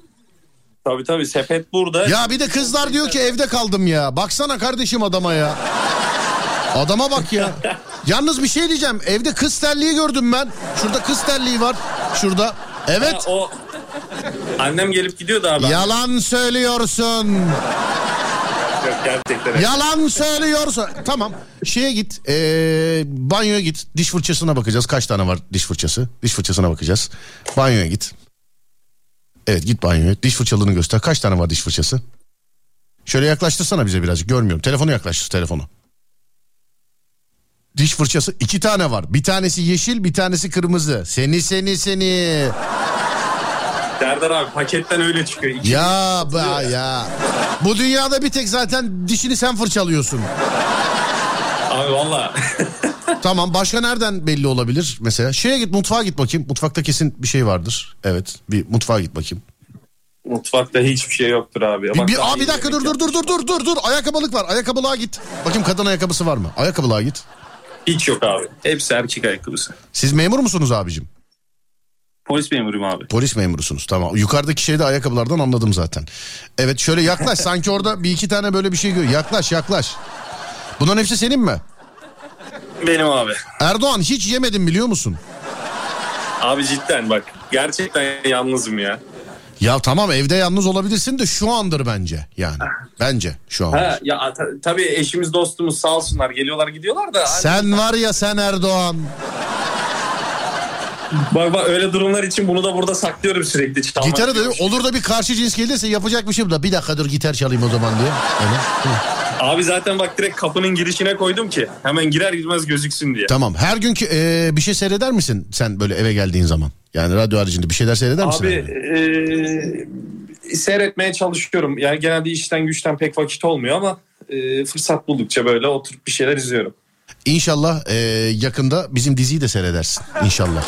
Speaker 12: Tabii tabii sepet burada.
Speaker 1: Ya bir de kızlar diyor ki evde kaldım ya. Baksana kardeşim adama ya. Adama bak ya. Yalnız bir şey diyeceğim. Evde kız terliği gördüm ben. Şurada kız terliği var. Şurada.
Speaker 12: Ha,
Speaker 1: Evet.
Speaker 12: o annem gelip gidiyordu abi.
Speaker 1: Yalan söylüyorsun.
Speaker 12: Yok, gerçekten.
Speaker 1: Yalan söylüyorsun. Tamam. Şeye git. ee, banyoya git. Diş fırçasına bakacağız. Kaç tane var diş fırçası? Diş fırçasına bakacağız. Banyoya git. Evet git banyoya. Diş fırçalığını göster. Kaç tane var diş fırçası? Şöyle yaklaştırsana bize birazcık. Görmüyorum. Telefonu yaklaştır telefonu. Diş fırçası iki tane var. Bir tanesi yeşil bir tanesi kırmızı. Seni seni seni.
Speaker 12: Serdar abi paketten öyle çıkıyor. İki-
Speaker 1: Ya be ya. Bu dünyada bir tek zaten dişini sen fırçalıyorsun.
Speaker 12: Abi valla.
Speaker 1: Tamam başka nereden belli olabilir mesela? Şeye git mutfağa git bakayım. Mutfakta kesin bir şey vardır. Evet bir mutfağa git bakayım.
Speaker 12: Mutfakta hiçbir şey yoktur abi.
Speaker 1: Bir,
Speaker 12: Bak,
Speaker 1: bir, aa, bir dakika dur dur dur dur dur dur dur. Ayakkabılık var. Ayakkabılığa git. Bakayım kadın ayakkabısı var mı? Ayakkabılığa git.
Speaker 12: Hiç yok abi. Hepsi erkek ayakkabısı.
Speaker 1: Siz memur musunuz abicim?
Speaker 12: Polis memuruyum abi.
Speaker 1: Polis memurusunuz tamam. Yukarıdaki şeyde ayakkabılardan anladım zaten. Evet şöyle yaklaş sanki orada bir iki tane böyle bir şey gör. Yaklaş yaklaş. Bunların hepsi senin mi?
Speaker 12: Benim abi.
Speaker 1: Erdoğan hiç yemedim biliyor musun?
Speaker 12: Abi cidden bak. Gerçekten yalnızım ya.
Speaker 1: Ya tamam evde yalnız olabilirsin de şu andır bence yani. Bence şu an.
Speaker 12: Ha, ya ta- tabii eşimiz dostumuz sağ olsunlar geliyorlar gidiyorlar da. hani-
Speaker 1: Sen var ya sen Erdoğan.
Speaker 12: Bak bak öyle durumlar için bunu da burada saklıyorum sürekli. Çalmak
Speaker 1: Gitarı da olur da bir karşı cins gelirse yapacak bir şey da. Bir dakika dur gitar çalayım o zaman diye. Öyle.
Speaker 12: Abi zaten bak direkt kapının girişine koydum ki hemen girer girmez gözüksün diye.
Speaker 1: Tamam her günkü e, bir şey seyreder misin sen böyle eve geldiğin zaman? Yani radyo haricinde bir şeyler seyreder misin?
Speaker 12: Abi e, seyretmeye çalışıyorum. Yani genelde işten güçten pek vakit olmuyor ama e, fırsat buldukça böyle oturup bir şeyler izliyorum.
Speaker 1: İnşallah e, yakında bizim diziyi de seyredersin. İnşallah.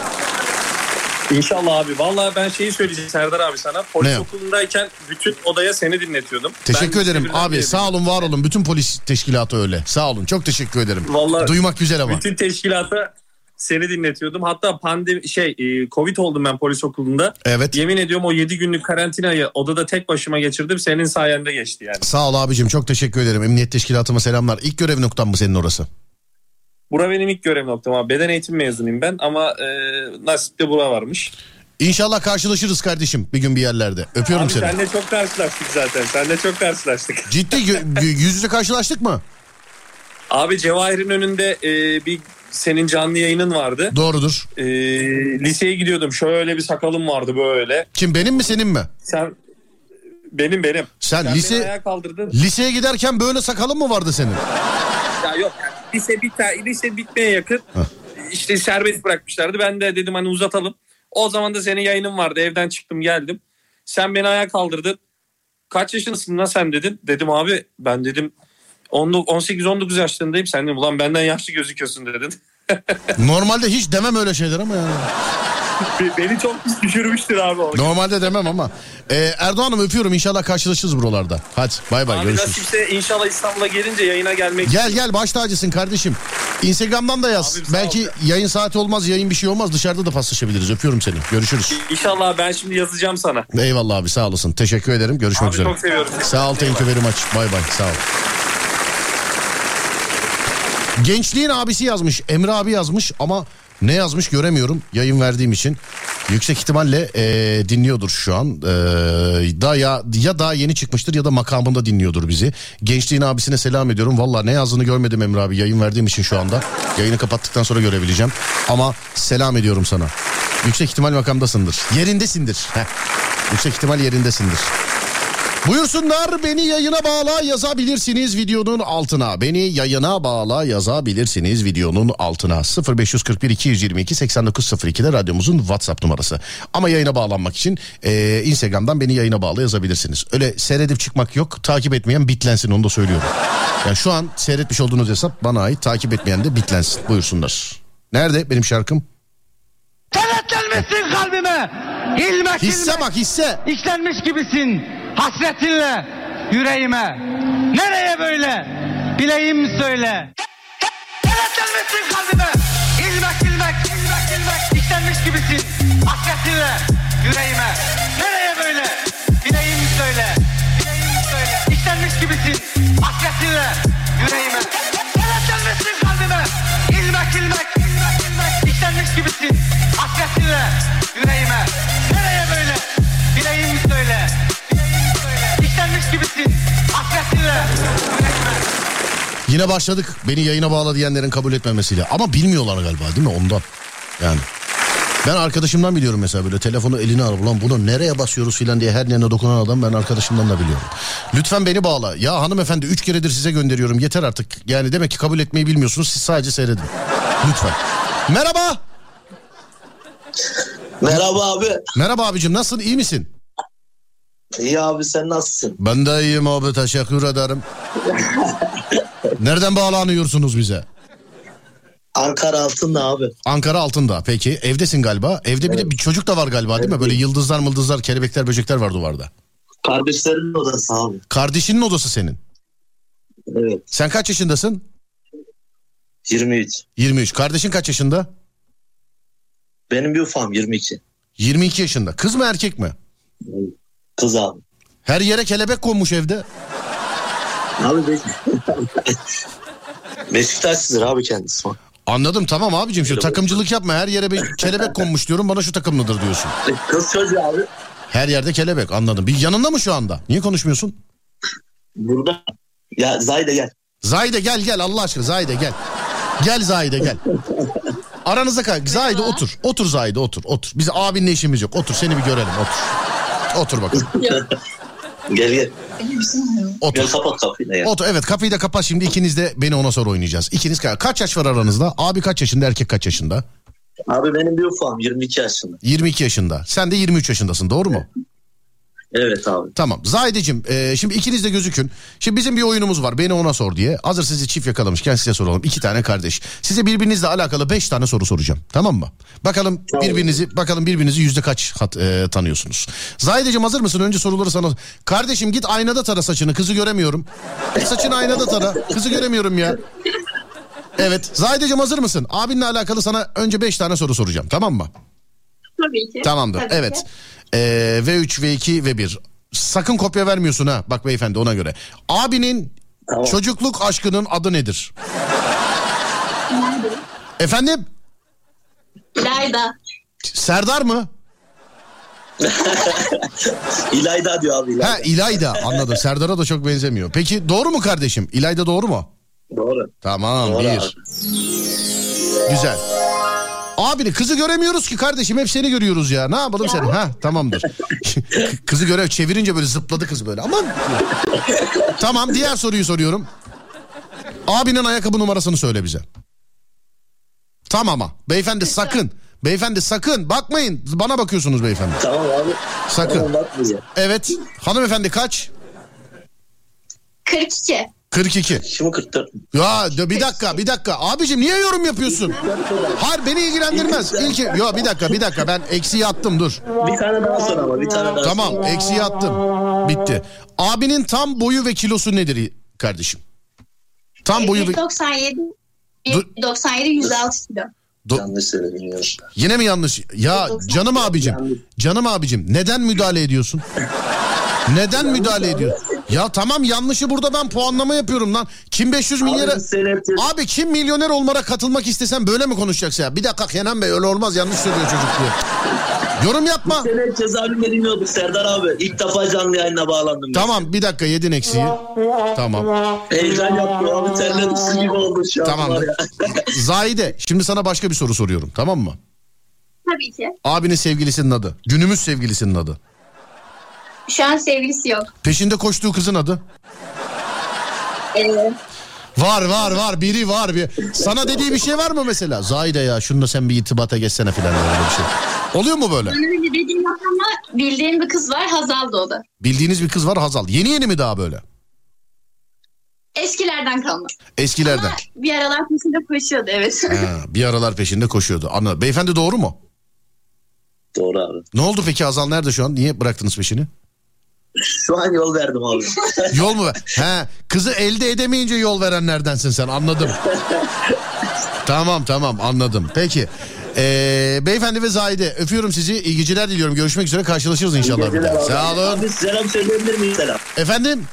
Speaker 12: İnşallah abi. Vallahi ben şeyi söyleyeceğim Serdar abi sana. Polis
Speaker 1: Ne?
Speaker 12: okulundayken bütün odaya seni dinletiyordum.
Speaker 1: Teşekkür
Speaker 12: Ben
Speaker 1: ederim abi sağ olun var olun. Bütün polis teşkilatı öyle. Sağ olun çok teşekkür ederim.
Speaker 12: Vallahi
Speaker 1: Duymak güzel ama.
Speaker 12: Bütün teşkilata Seni dinletiyordum. Hatta pandemi şey e, Covid oldum ben polis okulunda.
Speaker 1: Evet.
Speaker 12: Yemin ediyorum o 7 günlük karantinayı odada tek başıma geçirdim. Senin sayende geçti yani.
Speaker 1: Sağ ol abicim çok teşekkür ederim. Emniyet teşkilatıma selamlar. İlk görev noktan mı senin orası?
Speaker 12: Bura benim ilk görev noktam abi. Beden eğitim mezunuyum ben ama e, nasipte bura varmış.
Speaker 1: İnşallah karşılaşırız kardeşim bir gün bir yerlerde. Öpüyorum
Speaker 12: Abi
Speaker 1: seni.
Speaker 12: senle çok karşılaştık zaten. Senle çok karşılaştık.
Speaker 1: Ciddi yüz yüze karşılaştık mı?
Speaker 12: Abi Cevahir'in önünde e, bir senin canlı yayının vardı.
Speaker 1: Doğrudur.
Speaker 12: E, liseye gidiyordum. Şöyle bir sakalım vardı böyle.
Speaker 1: Kim benim mi senin mi?
Speaker 12: Sen benim benim.
Speaker 1: Sen,
Speaker 12: beni
Speaker 1: lise
Speaker 12: ayağa kaldırdın.
Speaker 1: liseye giderken böyle sakalın mı vardı senin?
Speaker 12: Ya yok yani lise bit lise bitmeye yakın. işte serbest bırakmışlardı. Ben de dedim hani uzatalım. O zaman da senin yayının vardı. Evden çıktım geldim. Sen beni ayağa kaldırdın. Kaç yaşındasın lan sen dedin. Dedim abi ben dedim 18-19 yaşlarındayım. Sen dedim ulan benden yaşlı gözüküyorsun dedin.
Speaker 1: Normalde hiç demem öyle şeyler ama yani.
Speaker 12: Beni çok düşürmüştür abi o.
Speaker 1: Normalde demem ama. Ee, Erdoğan'ım öpüyorum inşallah karşılaşırız buralarda. Hadi bay bay
Speaker 12: Abi
Speaker 1: görüşürüz.
Speaker 12: nasipse inşallah İstanbul'a gelince yayına gelmek
Speaker 1: Gel gel baş tacısın kardeşim. Instagram'dan da yaz.
Speaker 12: Abim,
Speaker 1: Belki yayın saati olmaz yayın bir şey olmaz dışarıda da paslaşabiliriz. Öpüyorum seni. Görüşürüz.
Speaker 12: İnşallah ben şimdi yazacağım sana.
Speaker 1: Eyvallah abi sağ olasın. Teşekkür ederim. Görüşmek
Speaker 12: Abi
Speaker 1: üzere.
Speaker 12: çok seviyorum.
Speaker 1: Sağ ol thank you very much. Bay bay sağ ol. Gençliğin abisi yazmış. Emre abi yazmış ama ne yazmış göremiyorum yayın verdiğim için. Yüksek ihtimalle eee, dinliyordur şu an. Eee, da ya ya daha yeni çıkmıştır ya da makamında dinliyordur bizi. Gençliğin abisine selam ediyorum. Valla ne yazdığını görmedim Emre abi yayın verdiğim için şu anda. Yayını kapattıktan sonra görebileceğim. Ama selam ediyorum sana. Yüksek ihtimal makamdasındır. Yerindesindir. Heh. Yüksek ihtimal yerindesindir. Buyursunlar beni yayına bağla yazabilirsiniz videonun altına. Beni yayına bağla yazabilirsiniz videonun altına. 0541 222 8902'de radyomuzun WhatsApp numarası. Ama yayına bağlanmak için eee, Instagram'dan beni yayına bağla yazabilirsiniz. Öyle seyredip çıkmak yok. Takip etmeyen bitlensin onu da söylüyorum. Yani şu an seyretmiş olduğunuz hesap bana ait. Takip etmeyen de bitlensin. Buyursunlar. Nerede benim şarkım?
Speaker 13: Kenetlenmişsin kalbime. İlmek
Speaker 1: Hisse
Speaker 13: ilmek
Speaker 1: bak hisse.
Speaker 13: işlenmiş gibisin. Hasretinle yüreğime. Nereye böyle? Bileyim söyle. Kenetlenmişsin kalbime. İlmek ilmek ilmek ilmek işlenmiş gibisin. Hasretinle yüreğime. Nereye böyle? Bileyim söyle. Bileyim söyle. İşlenmiş gibisin. Hasretinle yüreğime. Kenetlenmişsin kalbime. İlmek ilmek ilmek ilmek işlenmiş gibisin. Hasretinle yüreğime. Gibisin. Hasretinle.
Speaker 1: Yine başladık beni yayına bağla diyenlerin kabul etmemesiyle. Ama bilmiyorlar galiba değil mi ondan. Yani. Ben arkadaşımdan biliyorum mesela böyle telefonu eline alıp ulan bunu nereye basıyoruz filan diye her yerine dokunan adam ben arkadaşımdan da biliyorum. Lütfen beni bağla. Ya hanımefendi üç keredir size gönderiyorum yeter artık. Yani demek ki kabul etmeyi bilmiyorsunuz siz sadece seyredin. Lütfen. Merhaba.
Speaker 14: Merhaba abi.
Speaker 1: Merhaba abicim nasılsın iyi misin?
Speaker 14: İyi abi sen nasılsın?
Speaker 1: Ben de iyiyim abi teşekkür ederim. Nereden bağlanıyorsunuz bize?
Speaker 14: Ankara altında abi.
Speaker 1: Ankara altında. Peki evdesin galiba. Evde bir de bir çocuk da var galiba değil mi? Böyle yıldızlar mıldızlar, kelebekler, böcekler var duvarda.
Speaker 14: Kardeşlerimin odası abi.
Speaker 1: Kardeşinin odası senin.
Speaker 14: Evet.
Speaker 1: Sen kaç yaşındasın?
Speaker 14: 23.
Speaker 1: 23. Kardeşin kaç yaşında?
Speaker 14: Benim bir ufam 22.
Speaker 1: 22 yaşında. Kız mı erkek mi?
Speaker 14: Kız abi.
Speaker 1: Her yere kelebek konmuş evde.
Speaker 14: Abi Beş... Beşiktaşlıdır abi kendisi.
Speaker 1: Anladım tamam abicim şu takımcılık yapma. Her yere bir kelebek konmuş diyorum bana şu takımlıdır diyorsun.
Speaker 14: Kız çocuğu abi.
Speaker 1: Her yerde kelebek anladım. Bir yanında mı şu anda? Niye konuşmuyorsun?
Speaker 14: Burada. Ya Zayda gel.
Speaker 1: Zahide gel gel Allah aşkına Zahide gel. Gel Zahide gel. Aranızda kal. Zahide otur. Otur Zahide otur. Otur. Biz abinle işimiz yok. Otur seni bir görelim otur. Otur bakalım.
Speaker 14: Gel gel.
Speaker 1: Otur.
Speaker 14: Gel kapat kapıyı da ya.
Speaker 1: Otur. Evet kapıyı da kapat şimdi ikiniz de beni ona sonra oynayacağız. İkiniz ka- kaç yaş var aranızda? Abi kaç yaşında erkek kaç yaşında?
Speaker 14: Abi benim bir ufam 22 yaşında.
Speaker 1: 22 yaşında. Sen de 23 yaşındasın doğru mu?
Speaker 14: Evet abi.
Speaker 1: Tamam. Zahideciğim e, şimdi ikiniz de gözükün. Şimdi bizim bir oyunumuz var. Beni ona sor diye. Hazır sizi çift yakalamışken size soralım. İki tane kardeş. Size birbirinizle alakalı beş tane soru soracağım. Tamam mı? Bakalım birbirinizi bakalım birbirinizi yüzde kaç hat, e, tanıyorsunuz. Zahideciğim hazır mısın? Önce soruları sana. Kardeşim git aynada tara saçını. Kızı göremiyorum. Saçını aynada tara. Kızı göremiyorum ya. Evet. Zahideciğim hazır mısın? Abinle alakalı sana önce 5 tane soru soracağım tamam mı?
Speaker 10: Tabii ki.
Speaker 1: Tamamdır.
Speaker 10: Tabii
Speaker 1: evet.
Speaker 10: ki.
Speaker 1: Ee, V3, V2, V1. Sakın kopya vermiyorsun ha. Bak beyefendi ona göre. Abinin çocukluk aşkının adı nedir? Efendim?
Speaker 10: İlayda.
Speaker 1: Serdar mı?
Speaker 14: İlayda diyor abi. İlayda.
Speaker 1: Ha İlayda anladım. Serdar'a da çok benzemiyor. Peki doğru mu kardeşim? İlayda doğru mu?
Speaker 14: Doğru.
Speaker 1: Tamam
Speaker 14: Doğru
Speaker 1: bir.
Speaker 14: abi.
Speaker 1: Güzel. Abini kızı göremiyoruz ki kardeşim hep seni görüyoruz ya. Ne yapalım seni? Ha tamamdır. kızı görev çevirince böyle zıpladı kız böyle. Aman. tamam diğer soruyu soruyorum. Abinin ayakkabı numarasını söyle bize. Tamam ama beyefendi sakın. Beyefendi sakın bakmayın. Bana bakıyorsunuz beyefendi.
Speaker 14: Tamam abi.
Speaker 1: Sakın.
Speaker 14: Tamam.
Speaker 1: Evet. Hanımefendi kaç?
Speaker 10: 42.
Speaker 1: 42.
Speaker 14: Şimdi 44.
Speaker 1: Ya de- bir dakika bir dakika. Abicim niye yorum yapıyorsun? Hayır beni ilgilendirmez. İlk yo bir dakika bir dakika ben eksiği attım dur.
Speaker 14: Bir tane daha sor ama bir tane daha
Speaker 1: Tamam
Speaker 14: sor.
Speaker 1: eksiği attım. Bitti. Abinin tam boyu ve kilosu nedir kardeşim? Tam boyu ve...
Speaker 10: 97.
Speaker 1: Dur.
Speaker 10: 97 106 kilo.
Speaker 1: Do-
Speaker 14: Yanlış söyledim ya.
Speaker 1: Yine mi yanlış? Ya canım abicim. Canım abicim neden müdahale ediyorsun? Neden müdahale ediyor? Ya tamam yanlışı burada ben puanlama yapıyorum lan. Kim 500 milyara...
Speaker 14: Abi
Speaker 1: Abi kim milyoner olmara katılmak istesen böyle mi konuşacaksın ya? Bir dakika Kenan Bey öyle olmaz yanlış söylüyor çocuk diye. Yorum yapma.
Speaker 14: Sen hep cezaevinde bilmiyorduk Serdar abi. İlk defa canlı yayına bağlandım. ben.
Speaker 1: Tamam bir dakika yedin eksiği. Tamam.
Speaker 14: Heyecan yaptım abi. Terledim su gibi oldu şu an.
Speaker 1: Tamam. Zahide şimdi sana başka bir soru soruyorum tamam mı?
Speaker 10: Tabii ki.
Speaker 1: Abinin sevgilisinin adı. Günümüz sevgilisinin adı.
Speaker 10: Şu an sevgilisi yok.
Speaker 1: Peşinde koştuğu kızın adı.
Speaker 10: Ee,
Speaker 1: Var var var biri var. Bir. Sana dediği bir şey var mı mesela? Zahide ya şununla sen bir irtibata geçsene falan böyle bir şey. Oluyor mu böyle?
Speaker 10: öyle dediğim yok ama bildiğim bir kız var Hazal da o da.
Speaker 1: Bildiğiniz bir kız var Hazal. Yeni yeni mi daha böyle?
Speaker 10: Eskilerden kalma.
Speaker 1: Eskilerden.
Speaker 10: Ama bir aralar peşinde koşuyordu evet.
Speaker 1: Ha, bir aralar peşinde koşuyordu. Anladım. Beyefendi doğru mu?
Speaker 14: Doğru abi.
Speaker 1: Ne oldu peki Hazal nerede şu an? Niye bıraktınız peşini?
Speaker 14: Şu an yol verdim abi.
Speaker 1: Yol mu? He, kızı elde edemeyince yol verenlerdensin sen anladım. tamam tamam anladım. Peki. Ee, beyefendi ve Zahide öpüyorum sizi. İyi geceler diliyorum. Görüşmek üzere karşılaşırız inşallah bir daha. Sağ olun.
Speaker 14: Abi selam söyleyebilir miyim selam?
Speaker 1: Efendim?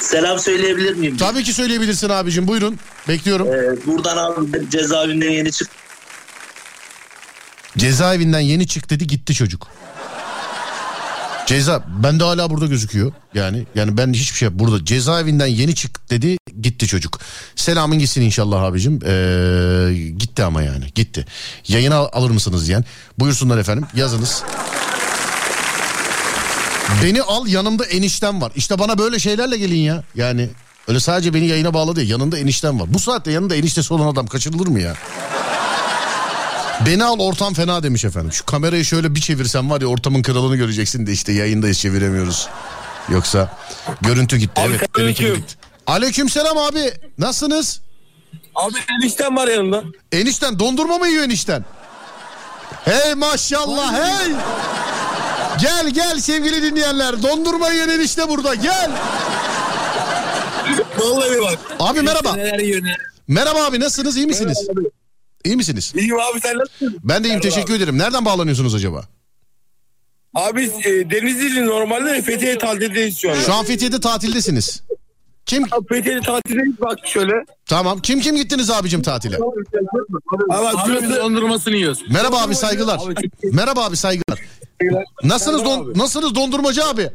Speaker 14: Selam söyleyebilir miyim?
Speaker 1: Tabii ki söyleyebilirsin abicim buyurun. Bekliyorum.
Speaker 14: Ee, buradan abi cezaevinden yeni çıktım.
Speaker 1: Cezaevinden yeni çık dedi gitti çocuk. Ceza ben de hala burada gözüküyor. Yani yani ben hiçbir şey burada cezaevinden yeni çık dedi gitti çocuk. Selamın gitsin inşallah abicim. Ee, gitti ama yani gitti. Yayına al- alır mısınız diyen. Buyursunlar efendim yazınız. Beni al yanımda eniştem var. İşte bana böyle şeylerle gelin ya. Yani öyle sadece beni yayına bağlı değil. Yanında eniştem var. Bu saatte yanında eniştesi olan adam kaçırılır mı ya? Beni al ortam fena demiş efendim. Şu kamerayı şöyle bir çevirsem var ya ortamın kralını göreceksin de işte yayındayız çeviremiyoruz. Yoksa görüntü gitti.
Speaker 12: Abi,
Speaker 1: evet
Speaker 12: aleyküm.
Speaker 1: gitti. Aleyküm selam abi. Nasılsınız?
Speaker 12: Abi enişten var yanında.
Speaker 1: Enişten dondurma mı yiyor enişten? Hey maşallah hey. Gel gel sevgili dinleyenler. Dondurma yiyen enişte burada gel.
Speaker 12: Vallahi bak.
Speaker 1: Abi merhaba. Merhaba abi nasılsınız iyi misiniz? İyi misiniz?
Speaker 12: İyiyim abi sen nasılsın?
Speaker 1: Ben de iyiyim teşekkür ederim. Nereden bağlanıyorsunuz acaba?
Speaker 12: Abi e, Denizli'nin normalde Fethiye tatildeyiz şu an.
Speaker 1: Şu an Fethiye'de tatildesiniz. Kim?
Speaker 12: Abi Fethiye tatildeyiz bak şöyle.
Speaker 1: Tamam. Kim kim gittiniz abicim tatile?
Speaker 12: Abi, şurası dondurmasını yiyoruz.
Speaker 1: Merhaba abi saygılar. Merhaba abi saygılar. Nasılsınız don nasılsınız dondurmacı abi?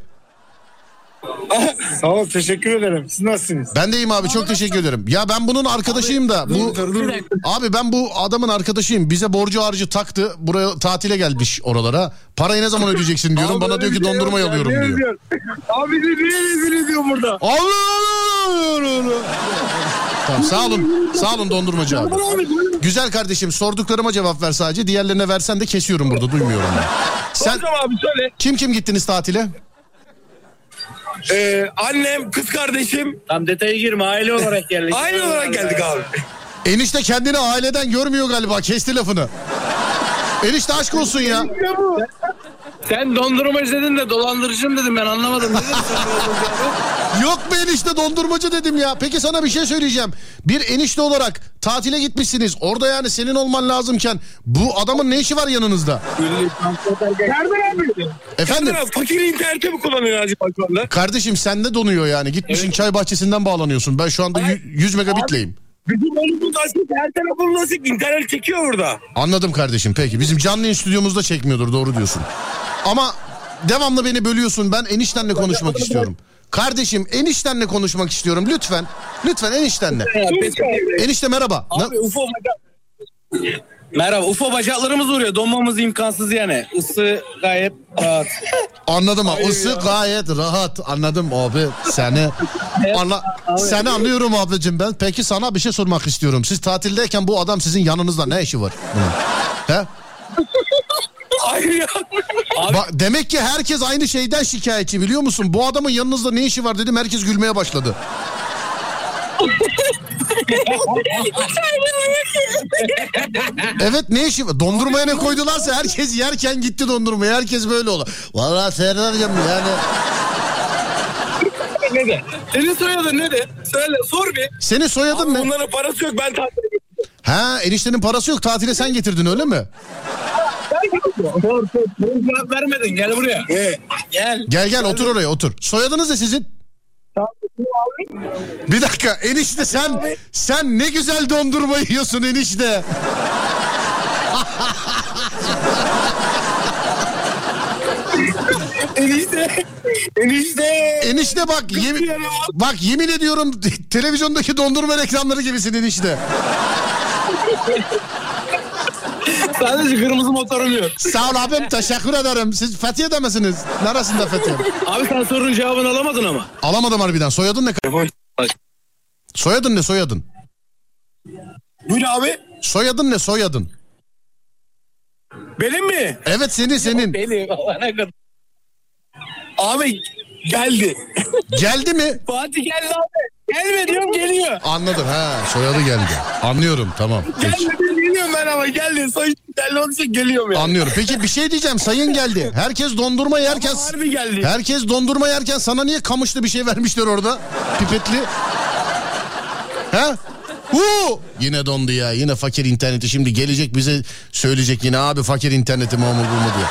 Speaker 12: Sağ ol teşekkür ederim. Siz nasılsınız?
Speaker 1: Ben de iyiyim abi çok teşekkür ederim. Ya ben bunun arkadaşıyım da bu abi ben bu adamın arkadaşıyım. Bize borcu harcı taktı. Buraya tatile gelmiş oralara. Parayı ne zaman ödeyeceksin diyorum. Bana diyor ki dondurma alıyorum diyor.
Speaker 12: Abi de niye rezil ediyor burada?
Speaker 1: Allah Allah Allah Allah. Tamam sağ olun. Sağ olun dondurmacı abi. Güzel kardeşim sorduklarıma cevap ver sadece. Diğerlerine versen de kesiyorum burada duymuyorum ben. Sen
Speaker 12: abi söyle.
Speaker 1: kim kim gittiniz tatile?
Speaker 12: Ee, annem, kız kardeşim.
Speaker 15: Tam detaya girme aile olarak geldik.
Speaker 12: Aynı olarak geldik abi.
Speaker 1: Enişte kendini aileden görmüyor galiba. Kesti lafını. Enişte aşk olsun ya.
Speaker 15: Sen dondurma izledin de dolandırıcım dedim ben anlamadım. Ne
Speaker 1: Yok be enişte dondurmacı dedim ya. Peki sana bir şey söyleyeceğim. Bir enişte olarak tatile gitmişsiniz. Orada yani senin olman lazımken bu adamın ne işi var yanınızda?
Speaker 15: Nereden abi?
Speaker 1: Efendim?
Speaker 15: Serdar abi, Fakir internete mi kullanıyor acaba şu anda?
Speaker 1: Kardeşim sende donuyor yani. Gitmişsin çay bahçesinden bağlanıyorsun. Ben şu anda yü- 100 megabitleyim.
Speaker 15: Bizim oğlumuz açık her telefonun açık internet çekiyor burada.
Speaker 1: Anladım kardeşim peki. Bizim canlı yayın stüdyomuzda çekmiyordur doğru diyorsun. Ama devamlı beni bölüyorsun. Ben eniştenle konuşmak istiyorum. Kardeşim eniştenle konuşmak istiyorum lütfen. Lütfen eniştenle. Enişte merhaba.
Speaker 15: Abi UFO bacak... Merhaba UFO bacaklarımız vuruyor. Donmamız imkansız yani. Isı gayet rahat.
Speaker 1: Anladım abi. Isı gayet rahat. Anladım abi. Seni anla seni anlıyorum abicim ben. Peki sana bir şey sormak istiyorum. Siz tatildeyken bu adam sizin yanınızda ne işi var? bunun? He?
Speaker 15: Hayır ya.
Speaker 1: Bak, demek ki herkes aynı şeyden şikayetçi biliyor musun? Bu adamın yanınızda ne işi var dedim herkes gülmeye başladı. Evet ne işi var? Dondurmaya ne koydularsa herkes yerken gitti dondurmaya. Herkes böyle oldu. Vallahi Serdar'cığım yani.
Speaker 15: ne de? Senin soyadın ne de? Söyle sor bir.
Speaker 1: Senin soyadın ne?
Speaker 15: Onların parası yok ben tatile
Speaker 1: Ha eniştenin parası yok tatile sen getirdin öyle mi?
Speaker 15: Benim cevap vermedin gel buraya. Gel.
Speaker 1: Gel gel otur oraya otur. Soyadınız ne sizin? Bir dakika enişte sen sen ne güzel dondurma yiyorsun enişte.
Speaker 15: Enişte. Enişte.
Speaker 1: Enişte bak yemin bak yemin ediyorum televizyondaki dondurma reklamları gibisin enişte.
Speaker 15: Sadece kırmızı motorum yok.
Speaker 1: Sağ ol abim teşekkür ederim. Siz Fethiye'de misiniz? Neresinde Fethiye?
Speaker 15: Abi sen sorunun cevabını alamadın ama.
Speaker 1: Alamadım harbiden. Soyadın ne? Soyadın ne soyadın?
Speaker 15: Buyur abi.
Speaker 1: Soyadın ne soyadın?
Speaker 15: Benim mi?
Speaker 1: Evet senin senin.
Speaker 15: Benim. Allah ne kadar. Abi geldi.
Speaker 1: Geldi mi?
Speaker 15: Fatih geldi abi. Gelme diyorum geliyor.
Speaker 1: Anladım ha soyadı geldi. Anlıyorum tamam.
Speaker 15: Gelmedi geliyorum ben ama geldi. Soy geldi onun için geliyorum ya.
Speaker 1: Anlıyorum. Peki bir şey diyeceğim. Sayın geldi. Herkes dondurma yerken...
Speaker 15: Ama harbi geldi.
Speaker 1: Herkes dondurma yerken sana niye kamışlı bir şey vermişler orada? Pipetli. He? Huu! Yine dondu ya. Yine fakir interneti şimdi gelecek bize söyleyecek yine abi fakir interneti mi o mu bu mu diye.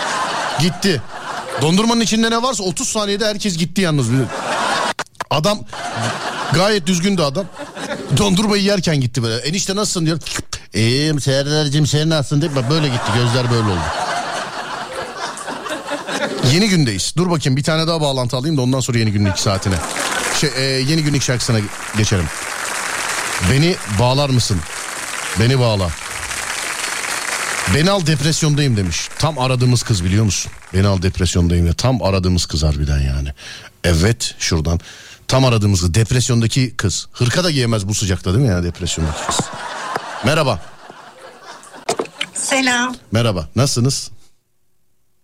Speaker 1: Gitti. Dondurmanın içinde ne varsa 30 saniyede herkes gitti yalnız. Adam gayet düzgündü adam. Dondurmayı yerken gitti böyle. Enişte nasılsın diyor. İyiyim Serdar'cığım sen nasılsın diye böyle gitti gözler böyle oldu. Yeni gündeyiz. Dur bakayım bir tane daha bağlantı alayım da ondan sonra yeni günlük saatine. Şey, e, yeni günlük şarkısına geçelim. Beni bağlar mısın? Beni bağla. Beni al depresyondayım demiş. Tam aradığımız kız biliyor musun? Beni al depresyondayım ya. Tam aradığımız kız harbiden yani. Evet şuradan. Tam aradığımız kız. Depresyondaki kız. Hırka da giyemez bu sıcakta değil mi ya depresyondaki kız? Merhaba.
Speaker 16: Selam.
Speaker 1: Merhaba. Nasılsınız?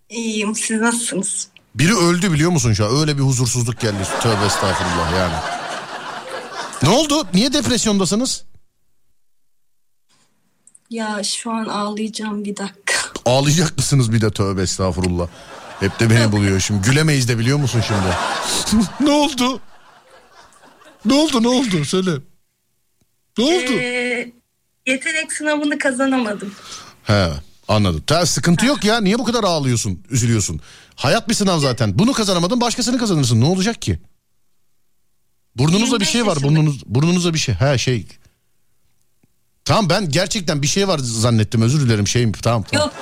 Speaker 16: İyiyim. Siz nasılsınız?
Speaker 1: Biri öldü biliyor musun şu an? Öyle bir huzursuzluk geldi. Tövbe estağfurullah yani. Ne oldu? Niye depresyondasınız?
Speaker 16: Ya şu an ağlayacağım bir dakika.
Speaker 1: Ağlayacak mısınız bir de tövbe estağfurullah. Hep de beni buluyor şimdi. Gülemeyiz de biliyor musun şimdi? ne oldu? Ne oldu ne oldu söyle. Ne oldu?
Speaker 16: Ee, yetenek sınavını kazanamadım.
Speaker 1: He anladım. Ta, sıkıntı yok ya. Niye bu kadar ağlıyorsun, üzülüyorsun? Hayat bir sınav zaten. Bunu kazanamadın başkasını kazanırsın. Ne olacak ki? Burnunuzda bir şey var. Burnunuz, burnunuzda bir şey. Ha şey. Tamam ben gerçekten bir şey var zannettim. Özür dilerim şeyim. Tamam tamam.
Speaker 16: Yok.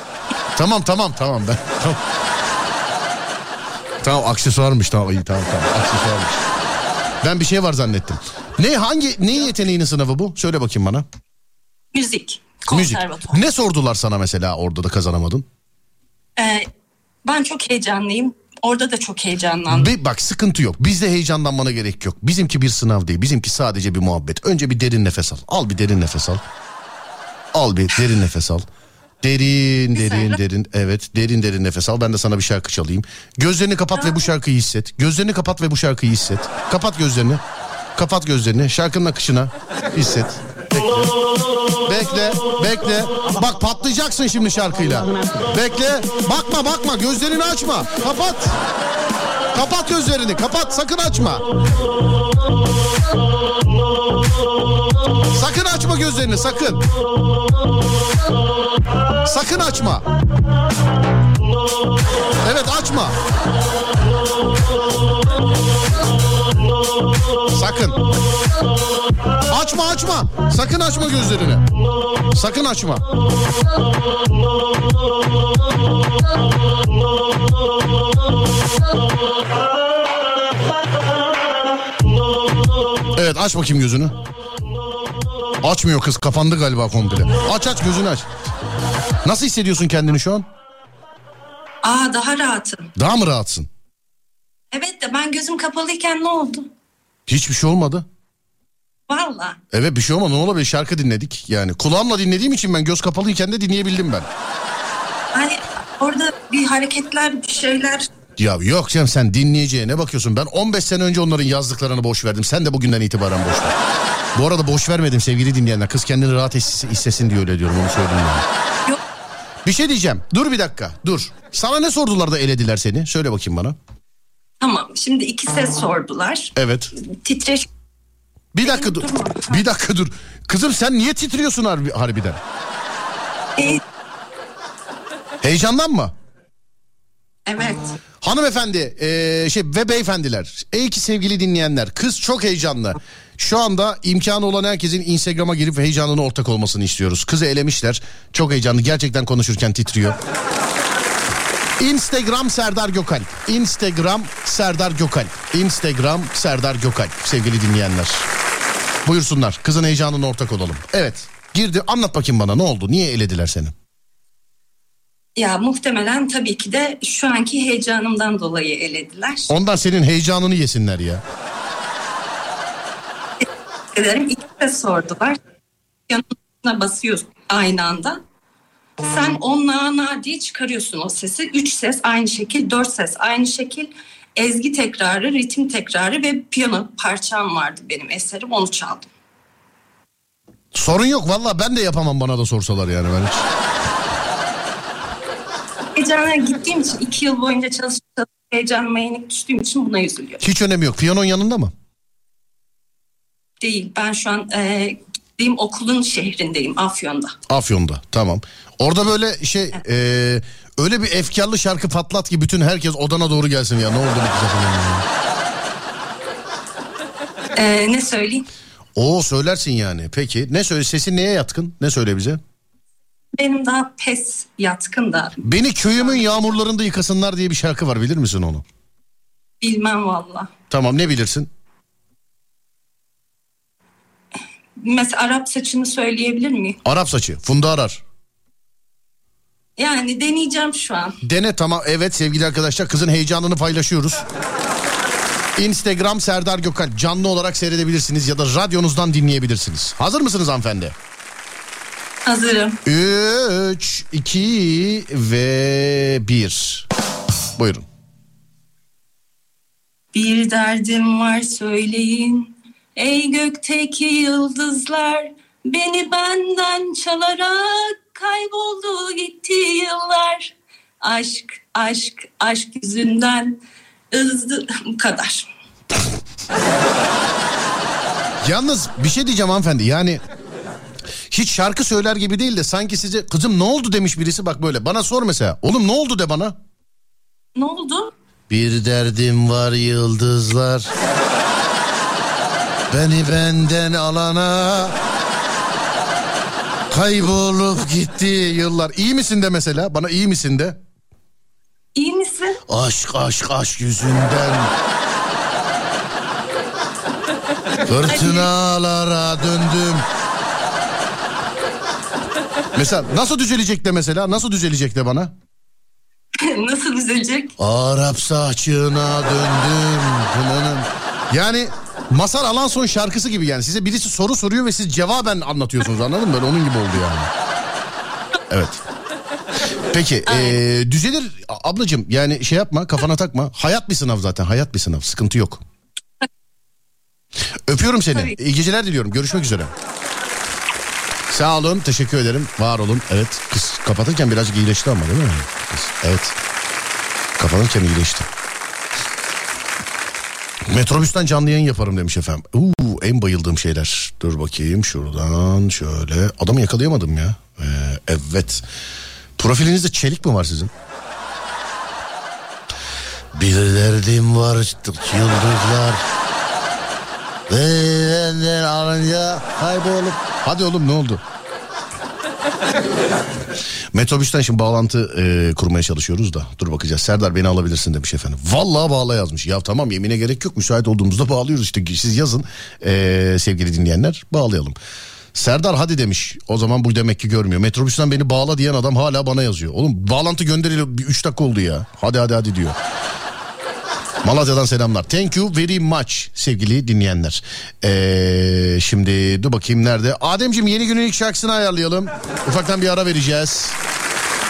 Speaker 1: Tamam tamam tamam ben. Tamam. tamam aksesuarmış tamam iyi tamam tamam aksesuarmış. Ben bir şey var zannettim. Ne hangi ne yeteneğinin sınavı bu? Söyle bakayım bana.
Speaker 16: Müzik.
Speaker 1: Müzik. Ne sordular sana mesela orada da kazanamadın?
Speaker 16: Ee, ben çok heyecanlıyım. Orada da çok heyecanlandım.
Speaker 1: Bir, bak sıkıntı yok. Bizde heyecanlanmana gerek yok. Bizimki bir sınav değil. Bizimki sadece bir muhabbet. Önce bir derin nefes al. Al bir derin nefes al. Al bir derin nefes al. Derin derin derin evet derin derin nefes al. Ben de sana bir şarkı çalayım. Gözlerini kapat ve bu şarkıyı hisset. Gözlerini kapat ve bu şarkıyı hisset. Kapat gözlerini. Kapat gözlerini. Şarkının akışına hisset. Bekle, bekle. Bak patlayacaksın şimdi şarkıyla. Bekle. Bakma bakma gözlerini açma. Kapat. Kapat gözlerini. Kapat sakın açma. Sakın açma gözlerini sakın. Sakın açma. Evet açma. Sakın. Açma açma. Sakın açma gözlerini. Sakın açma. Evet aç bakayım gözünü. Açmıyor kız kapandı galiba komple. Aç aç gözünü aç. Nasıl hissediyorsun kendini şu an?
Speaker 2: Aa daha rahatım.
Speaker 1: Daha mı rahatsın?
Speaker 2: Evet de ben gözüm kapalıyken ne oldu?
Speaker 1: Hiçbir şey olmadı.
Speaker 2: Valla.
Speaker 1: Evet bir şey olmadı ne olabilir şarkı dinledik. Yani kulağımla dinlediğim için ben göz kapalıyken de dinleyebildim ben.
Speaker 2: Hani orada bir hareketler bir şeyler.
Speaker 1: Ya yok canım sen dinleyeceğe ne bakıyorsun? Ben 15 sene önce onların yazdıklarını boş verdim. Sen de bugünden itibaren boş ver. Bu arada boş vermedim sevgili dinleyenler. Kız kendini rahat hissetsin diye öyle diyorum onu söyleyeyim yani. Bir şey diyeceğim. Dur bir dakika dur. Sana ne sordular da elediler seni? Söyle bakayım bana.
Speaker 2: Tamam şimdi iki ses sordular.
Speaker 1: Evet.
Speaker 2: Titreş
Speaker 1: Bir dakika dur. Bir dakika dur. Kızım sen niye titriyorsun harbi, harbiden?
Speaker 2: Ee,
Speaker 1: Heyecandan mı?
Speaker 2: evet.
Speaker 1: Hanımefendi eee, şey ve beyefendiler. Ey ki sevgili dinleyenler kız çok heyecanlı. Şu anda imkanı olan herkesin Instagram'a girip heyecanına ortak olmasını istiyoruz. Kızı elemişler. Çok heyecanlı. Gerçekten konuşurken titriyor. Instagram Serdar Gökalp. Instagram Serdar Gökalp. Instagram Serdar Gökalp. Sevgili dinleyenler. Buyursunlar. Kızın heyecanına ortak olalım. Evet. Girdi. Anlat bakayım bana ne oldu? Niye elediler seni?
Speaker 2: Ya muhtemelen tabii ki de şu anki heyecanımdan dolayı elediler.
Speaker 1: Ondan senin heyecanını yesinler ya.
Speaker 2: Ederim iki ses sordular. Yanına basıyorsun aynı anda. Sen on na na diye çıkarıyorsun o sesi. Üç ses aynı şekil, dört ses aynı şekil. Ezgi tekrarı, ritim tekrarı ve piyano parçam vardı benim eserim onu çaldım.
Speaker 1: Sorun yok valla ben de yapamam bana da sorsalar yani ben hiç.
Speaker 2: Heyecana gittiğim için iki yıl boyunca çalışıp heyecanıma yenik düştüğüm için buna üzülüyorum.
Speaker 1: Hiç önemi yok. Piyanon yanında mı?
Speaker 2: Değil ben şu an e, gittiğim okulun şehrindeyim Afyon'da.
Speaker 1: Afyon'da tamam. Orada böyle şey e, öyle bir efkarlı şarkı patlat ki bütün herkes odana doğru gelsin ya. Ne oldu bu kıza falan ya?
Speaker 2: E, ne söyleyeyim?
Speaker 1: Oo söylersin yani. Peki ne söyle sesin neye yatkın? Ne söyle bize?
Speaker 2: Benim daha pes yatkın da
Speaker 1: Beni köyümün yağmurlarında yıkasınlar diye bir şarkı var bilir misin onu?
Speaker 2: bilmem valla.
Speaker 1: Tamam ne bilirsin?
Speaker 2: Mesela Arap saçını söyleyebilir miyim?
Speaker 1: Arap saçı. Funda Arar.
Speaker 2: Yani deneyeceğim şu an.
Speaker 1: Dene tamam evet sevgili arkadaşlar kızın heyecanını paylaşıyoruz. Instagram Serdar Gökalp canlı olarak seyredebilirsiniz ya da radyonuzdan dinleyebilirsiniz. Hazır mısınız hanımefendi?
Speaker 2: Hazırım.
Speaker 1: 3, 2 ve 1. Buyurun.
Speaker 2: Bir derdim var söyleyin. Ey gökteki yıldızlar beni benden çalarak kayboldu gitti yıllar. Aşk, aşk, aşk yüzünden ızdı bu kadar.
Speaker 1: Yalnız bir şey diyeceğim hanımefendi yani hiç şarkı söyler gibi değil de sanki size kızım ne oldu demiş birisi bak böyle bana sor mesela. Oğlum ne oldu de bana.
Speaker 2: Ne oldu?
Speaker 1: Bir derdim var yıldızlar. Beni benden alana kaybolup gitti yıllar. İyi misin de mesela bana iyi misin de.
Speaker 2: İyi misin?
Speaker 1: Aşk aşk aşk yüzünden. Fırtınalara döndüm. Mesela nasıl düzelecek de mesela nasıl düzelecek de bana?
Speaker 2: Nasıl düzelecek?
Speaker 1: Arap saçına döndüm. Yani Masar Alanson şarkısı gibi yani size birisi soru soruyor ve siz cevaben anlatıyorsunuz anladın mı? Böyle onun gibi oldu yani. Evet. Peki ee, düzelir ablacığım yani şey yapma kafana takma. Hayat bir sınav zaten hayat bir sınav sıkıntı yok. Öpüyorum seni.
Speaker 2: Tabii.
Speaker 1: İyi geceler diliyorum. Görüşmek üzere. Sağ olun teşekkür ederim. Var olun. Evet kız kapatırken birazcık iyileşti ama değil mi? Kız, evet. Kapatırken iyileşti. Metrobüsten canlı yayın yaparım demiş efendim. Uuu en bayıldığım şeyler. Dur bakayım şuradan şöyle. Adamı yakalayamadım ya. Ee, evet. Profilinizde çelik mi var sizin? Bir derdim var yıldızlar. Ve benden alınca kaybolup. Hadi oğlum ne oldu? Metrobüsten şimdi bağlantı e, kurmaya çalışıyoruz da. Dur bakacağız. Serdar beni alabilirsin demiş efendim. Vallahi bağla yazmış. Ya tamam yemine gerek yok. Müsait olduğumuzda bağlıyoruz işte. Siz yazın e, sevgili dinleyenler. Bağlayalım. Serdar hadi demiş. O zaman bu demek ki görmüyor. Metrobüsten beni bağla diyen adam hala bana yazıyor. Oğlum bağlantı gönderili 3 dakika oldu ya. Hadi hadi hadi diyor. Malatya'dan selamlar. Thank you very much sevgili dinleyenler. Ee, şimdi dur bakayım nerede? Ademciğim yeni günün ilk şarkısını ayarlayalım. Ufaktan bir ara vereceğiz.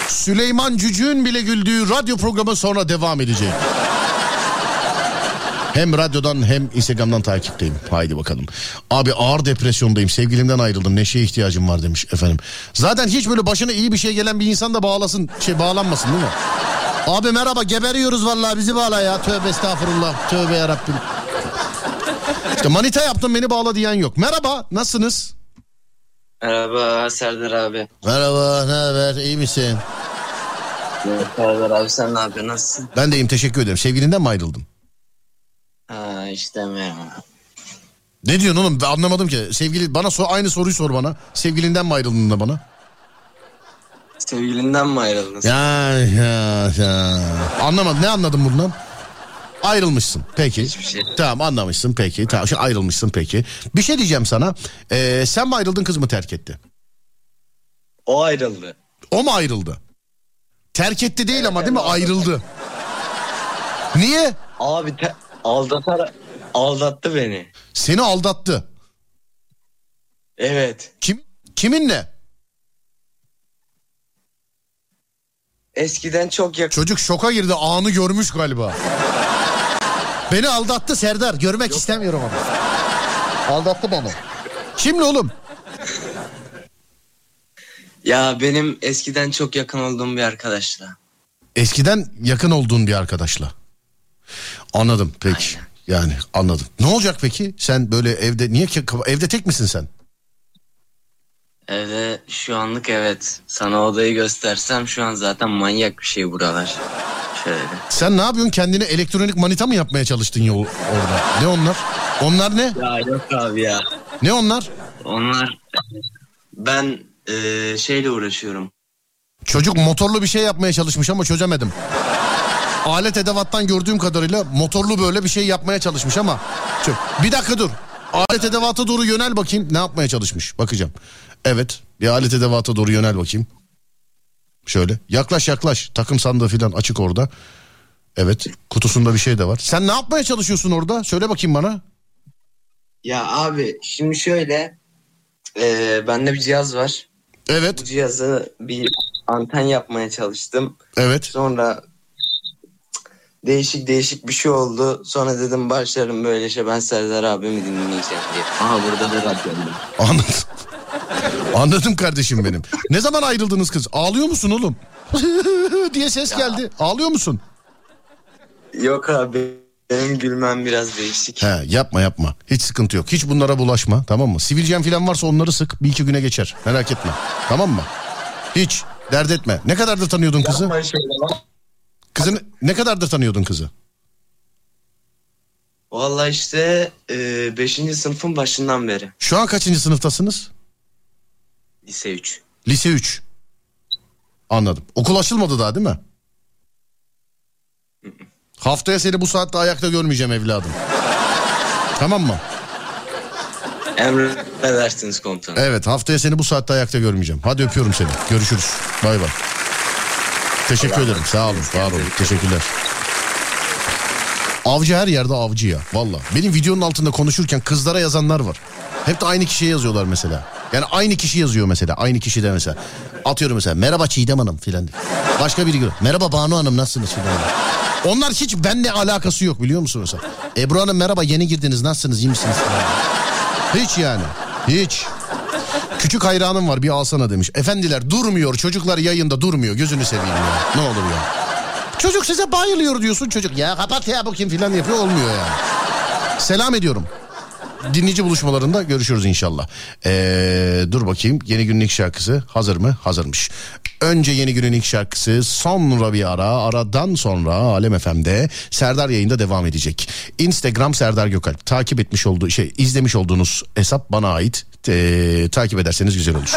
Speaker 1: Süleyman Cücü'nün bile güldüğü radyo programı sonra devam edecek. Hem radyodan hem Instagram'dan takipteyim. Haydi bakalım. Abi ağır depresyondayım. Sevgilimden ayrıldım. Neşeye ihtiyacım var demiş efendim. Zaten hiç böyle başına iyi bir şey gelen bir insan da bağlasın, şey bağlanmasın değil mi? Abi merhaba geberiyoruz vallahi bizi bağla ya. Tövbe estağfurullah. Tövbe yarabbim. İşte manita yaptım beni bağla diyen yok. Merhaba nasılsınız?
Speaker 17: Merhaba Serdar abi.
Speaker 1: Merhaba ne haber iyi misin?
Speaker 17: Serdar abi sen ne yapıyorsun nasılsın?
Speaker 1: Ben de iyiyim teşekkür ederim. Sevgilinden mi ayrıldın?
Speaker 17: Ha işte merhaba.
Speaker 1: Ne diyorsun oğlum ben anlamadım ki. Sevgili bana sor, aynı soruyu sor bana. Sevgilinden mi ayrıldın da bana?
Speaker 17: Sevgilinden mi ayrıldın?
Speaker 1: Ya ya ya. Anlamadım ne anladın bundan? Ayrılmışsın peki.
Speaker 17: şey.
Speaker 1: Tamam anlamışsın peki. Tamam şimdi ayrılmışsın peki. Bir şey diyeceğim sana. Ee, sen mi ayrıldın kız mı terk etti?
Speaker 17: O ayrıldı.
Speaker 1: O mu ayrıldı? Terk etti değil ama değil mi? Ayrıldı. Niye?
Speaker 17: Abi te- aldatar aldattı beni.
Speaker 1: Seni aldattı.
Speaker 17: Evet.
Speaker 1: Kim kiminle?
Speaker 17: Eskiden çok yakın.
Speaker 1: Çocuk şoka girdi anı görmüş galiba. Beni aldattı Serdar. Görmek istemiyorum onu. Aldattı beni. Kimle oğlum?
Speaker 17: Ya benim eskiden çok yakın olduğum bir arkadaşla.
Speaker 1: Eskiden yakın olduğun bir arkadaşla. Anladım peki. Yani anladım. Ne olacak peki? Sen böyle evde niye ki evde tek misin sen?
Speaker 17: Evde şu anlık evet. Sana odayı göstersem şu an zaten manyak bir şey buralar. Şöyle.
Speaker 1: Sen ne yapıyorsun? Kendine elektronik manita mı yapmaya çalıştın ya orada? Ne onlar? Onlar ne?
Speaker 17: Ya yok abi ya.
Speaker 1: Ne onlar?
Speaker 17: Onlar ben eee, şeyle uğraşıyorum.
Speaker 1: Çocuk motorlu bir şey yapmaya çalışmış ama çözemedim. Alet edevattan gördüğüm kadarıyla motorlu böyle bir şey yapmaya çalışmış ama. Çö- Bir dakika dur. Alet edevata doğru yönel bakayım. Ne yapmaya çalışmış? Bakacağım. Evet. Bir alet edevata doğru yönel bakayım. Şöyle. Yaklaş yaklaş. Takım sandığı falan açık orada. Evet. Kutusunda bir şey de var. Sen ne yapmaya çalışıyorsun orada? Söyle bakayım bana.
Speaker 17: Ya abi şimdi şöyle eee bende bir cihaz var.
Speaker 1: Evet.
Speaker 17: Bu cihazı bir anten yapmaya çalıştım.
Speaker 1: Evet.
Speaker 17: Sonra değişik değişik bir şey oldu. Sonra dedim başlarım böyle şey ben Serdar abimi dinleyeceğim diye. Aha burada da radyomda.
Speaker 1: Anladım. Anladım kardeşim benim. Ne zaman ayrıldınız kız? Ağlıyor musun oğlum? diye ses geldi. Ağlıyor musun?
Speaker 17: Yok abi benim gülmem biraz değişik.
Speaker 1: He yapma yapma. Hiç sıkıntı yok. Hiç bunlara bulaşma tamam mı? Sivilcen falan varsa onları sık. Bir iki güne geçer. Merak etme. Tamam mı? Hiç dert etme. Ne kadardır tanıyordun kızı?
Speaker 17: Yapma şöyle lan.
Speaker 1: Kızını ne kadardır tanıyordun kızı?
Speaker 17: Valla işte 5. sınıfın başından beri.
Speaker 1: Şu an kaçıncı sınıftasınız?
Speaker 17: Lise 3.
Speaker 1: Lise 3. Anladım. Okul açılmadı daha değil mi? Haftaya seni bu saatte ayakta görmeyeceğim evladım. Tamam mı?
Speaker 17: Emredersiniz komutanım.
Speaker 1: Evet haftaya seni bu saatte ayakta görmeyeceğim. Hadi öpüyorum seni. Görüşürüz. Bay bay. Teşekkür ederim. Sağ olun. Var olun. Teşekkürler. Avcı her yerde avcı ya. Valla. Benim videonun altında konuşurken kızlara yazanlar var. Hep de aynı kişiye yazıyorlar mesela. Yani aynı kişi yazıyor mesela. Aynı kişi de mesela. Atıyorum mesela. Merhaba Çiğdem Hanım filan. Başka biri görüyor. Merhaba Banu Hanım nasılsınız filan. Onlar hiç benimle alakası yok biliyor musun mesela? Ebru Hanım merhaba yeni girdiniz nasılsınız iyi misiniz? Hiç yani. Hiç. Küçük hayranım var bir alsana demiş. Efendiler durmuyor çocuklar yayında durmuyor gözünü seveyim ya. Ne olur ya. Çocuk size bayılıyor diyorsun çocuk. Ya kapat ya bu filan yapıyor olmuyor yani. Selam ediyorum. Dinleyici buluşmalarında görüşürüz inşallah. Ee, dur bakayım yeni günün ilk şarkısı hazır mı? Hazırmış. Önce yeni günün ilk şarkısı sonra bir ara aradan sonra Alem FM'de Serdar yayında devam edecek. Instagram Serdar Gökalp takip etmiş olduğu şey izlemiş olduğunuz hesap bana ait. Ee, takip ederseniz güzel olur.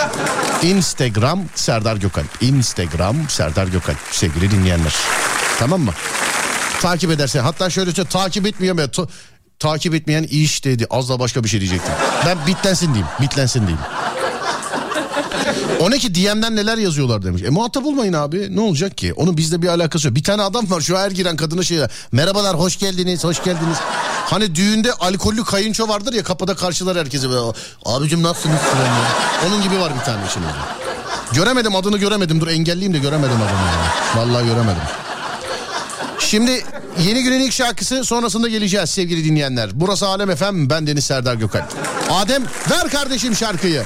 Speaker 1: Instagram Serdar Gökalp. Instagram Serdar Gökalp sevgili dinleyenler. Tamam mı? Takip edersen hatta şöyle söyle takip etmiyor ya ta- takip etmeyen iş dedi. Az da başka bir şey diyecektim. Ben bitlensin diyeyim. Bitlensin diyeyim. O ne ki DM'den neler yazıyorlar demiş. E muhatap olmayın abi. Ne olacak ki? Onun bizde bir alakası yok. Bir tane adam var şu her giren kadına şey Merhabalar hoş geldiniz hoş geldiniz. Hani düğünde alkollü kayınço vardır ya kapıda karşılar herkese. Böyle, Abicim nasılsınız? Onun gibi var bir tane içimizde. Göremedim adını göremedim. Dur engelliyim de göremedim adını. ya. Vallahi göremedim. Şimdi yeni günün ilk şarkısı sonrasında geleceğiz sevgili dinleyenler. Burası Alem Efem ben Deniz Serdar Gökalp. Adem ver kardeşim şarkıyı.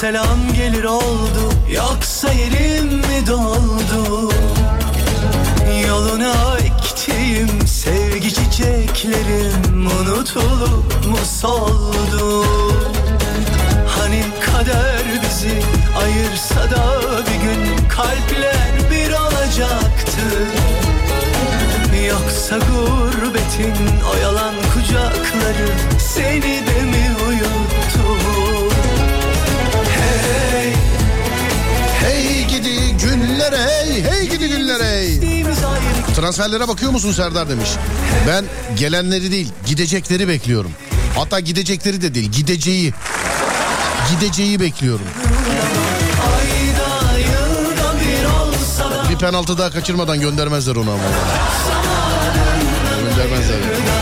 Speaker 6: Selam gelir oldu. Yoksa yerim mi doldu? Yoluna ektiğim sevgi çiçeklerim Unutulup mu soldu? Hani kader bizi ayırsa da bir gün Kalpler bir olacaktı. Yoksa gurbetin o yalan kucakları Seni de mi uyuttu Hey
Speaker 1: gidi günler hey hey gidi günler hey. Transferlere bakıyor musun Serdar demiş. Ben gelenleri değil gidecekleri bekliyorum. Hatta gidecekleri de değil gideceği. Gideceği bekliyorum.
Speaker 6: Bir
Speaker 1: penaltı daha kaçırmadan göndermezler onu ama. Göndermezler.
Speaker 6: Öldün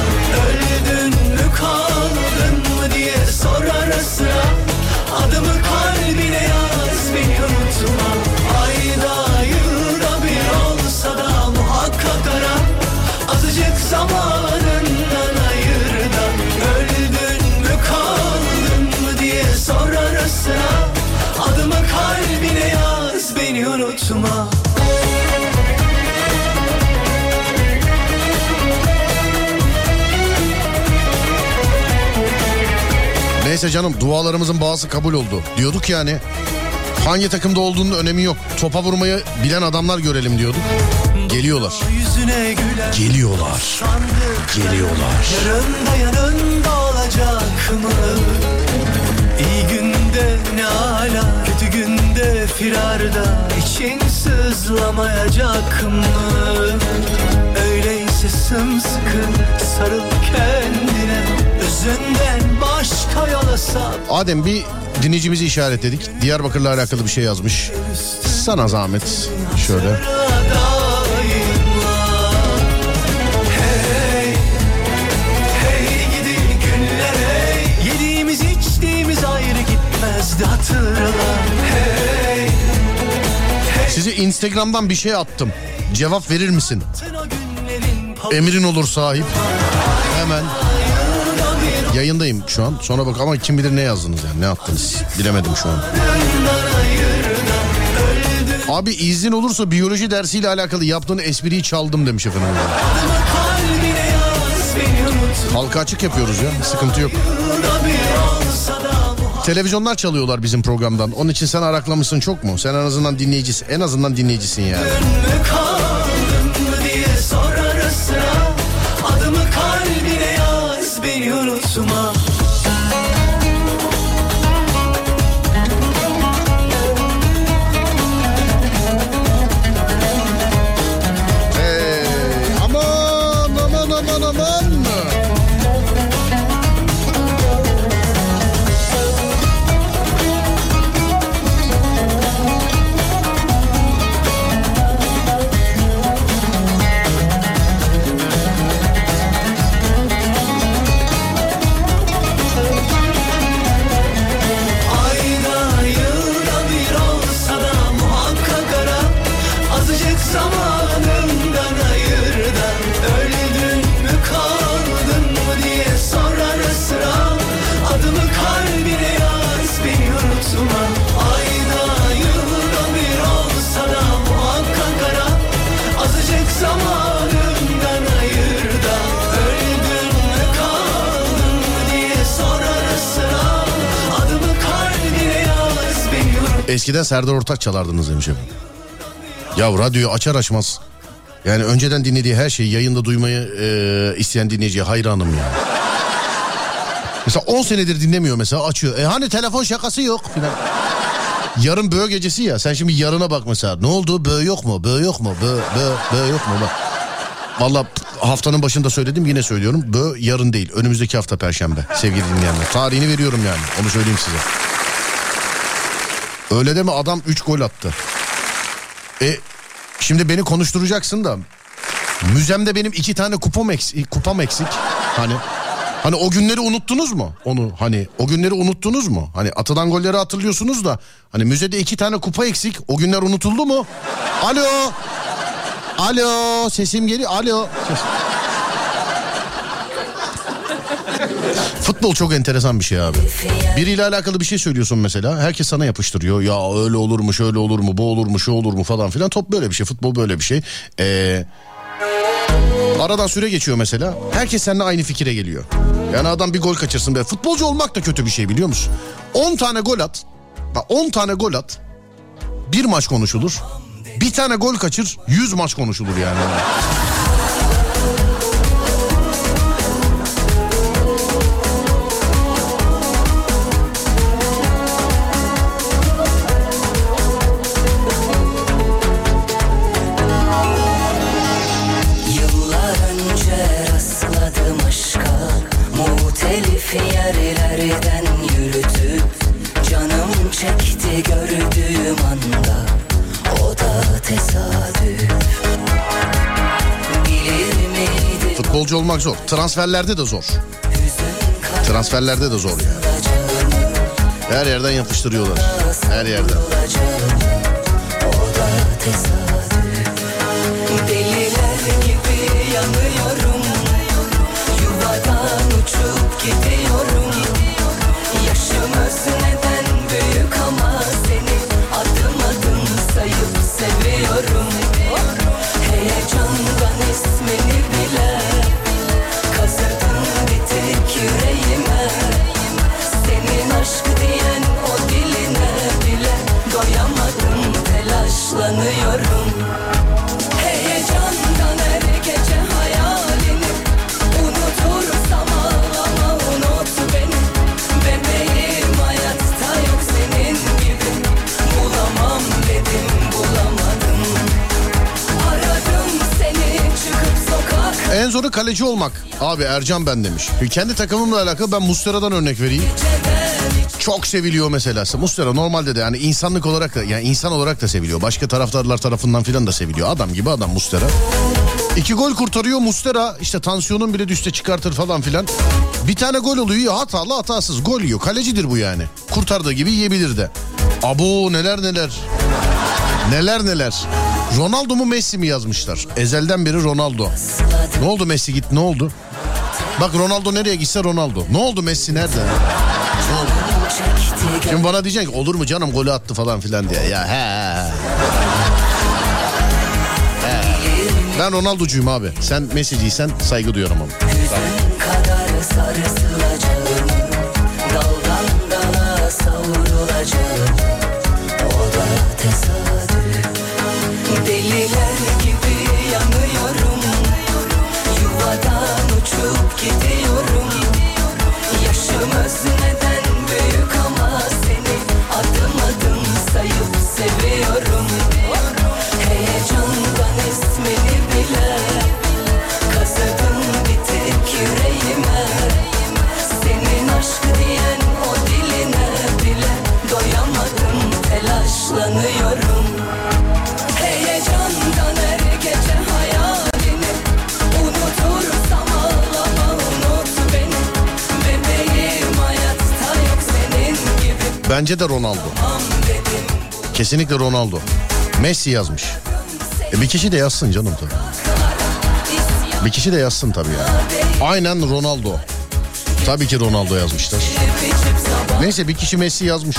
Speaker 1: Neyse canım dualarımızın bazı kabul oldu. Diyorduk yani hangi takımda olduğunun önemi yok. Topa vurmayı bilen adamlar görelim diyorduk. Geliyorlar. Geliyorlar. Geliyorlar.
Speaker 6: Yarın da yanında olacak mı? İyi günde ne ala Kötü günde firarda için sızlamayacak mı? Öyleyse sımsıkı sarıl kendine Özünden sap
Speaker 1: Adem bir dinleyicimizi işaretledik. Diyarbakır'la alakalı bir şey yazmış. Sana zahmet. Şöyle.
Speaker 6: Hey, hey gidi günler hey Yediğimiz içtiğimiz ayrı gitmezdi hatırla Hey,
Speaker 1: Size Instagram'dan bir şey attım. Cevap verir misin? Emrin olur sahip. Hemen. Yayındayım şu an. Sonra bak ama kim bilir ne yazdınız yani ne attınız. Bilemedim şu an. Abi izin olursa biyoloji dersiyle alakalı yaptığın espriyi çaldım demiş efendim. Halka açık yapıyoruz ya sıkıntı yok. Televizyonlar çalıyorlar bizim programdan. Onun için sen araklamışsın çok mu? Sen en azından dinleyicisin. En azından dinleyicisin yani.
Speaker 6: Beni unutma
Speaker 1: Eskiden Serdar Ortaç çalardınız demiş efendim. Ya radyoyu açar açmaz. Yani önceden dinlediği her şeyi yayında duymayı e, isteyen dinleyiciye hayranım ya. Mesela 10 senedir dinlemiyor mesela açıyor. E hani telefon şakası yok filan. Yarın böğ gecesi ya. Sen şimdi yarına bak mesela. Ne oldu? Böğ yok mu? Böğ yok mu? Böğ, böğ, böğ yok mu? Bak. Valla haftanın başında söyledim yine söylüyorum. Böğ yarın değil. Önümüzdeki hafta perşembe sevgili dinleyenler. Tarihini veriyorum yani. Onu söyleyeyim size. Öyle deme adam 3 gol attı. E şimdi beni konuşturacaksın da müzemde benim iki tane kupam eksik, kupam eksik. Hani hani o günleri unuttunuz mu? Onu hani o günleri unuttunuz mu? Hani atılan golleri hatırlıyorsunuz da hani müzede iki tane kupa eksik. O günler unutuldu mu? Alo. Alo sesim geliyor. Alo. Ses- Futbol çok enteresan bir şey abi. Biriyle alakalı bir şey söylüyorsun mesela. Herkes sana yapıştırıyor. Ya öyle olur mu, şöyle olur mu, bu olur mu, şu olur mu falan filan. Top böyle bir şey, futbol böyle bir şey. Ee, aradan süre geçiyor mesela. Herkes seninle aynı fikire geliyor. Yani adam bir gol kaçırsın. Be. Futbolcu olmak da kötü bir şey biliyor musun? 10 tane gol at. Bak 10 tane gol at. Bir maç konuşulur. Bir tane gol kaçır 100 maç konuşulur yani. Futbolcu olmak zor. Transferlerde de zor. Transferlerde de zor yani. Her yerden yapıştırıyorlar. Her yerden.
Speaker 2: O da tesadüf
Speaker 1: zoru kaleci olmak. Abi Ercan ben demiş. Kendi takımımla alakalı ben Mustera'dan örnek vereyim. Çok seviliyor mesela. Mustera normalde de yani insanlık olarak da yani insan olarak da seviliyor. Başka taraftarlar tarafından filan da seviliyor. Adam gibi adam Mustera. İki gol kurtarıyor Mustera işte tansiyonun bile düşse çıkartır falan filan. Bir tane gol oluyor hatalı hatasız gol yiyor. Kalecidir bu yani. Kurtardığı gibi yiyebilir de. Abo neler neler. Neler neler. Ronaldo mu Messi mi yazmışlar. Ezelden beri Ronaldo. Ne oldu Messi git ne oldu? Bak Ronaldo nereye gitse Ronaldo. Ne oldu Messi nerede? Ne oldu? Şimdi bana diyeceksin ki olur mu canım golü attı falan filan diye. Ya he. he. Ben Ronaldo'cuyum abi. Sen Messi'ciysen saygı duyuyorum ama. Tamam. Bence de Ronaldo. Kesinlikle Ronaldo. Messi yazmış. E bir kişi de yazsın canım tabii. Bir kişi de yazsın tabii ya. Aynen Ronaldo. Tabii ki Ronaldo yazmışlar. Neyse bir kişi Messi yazmış.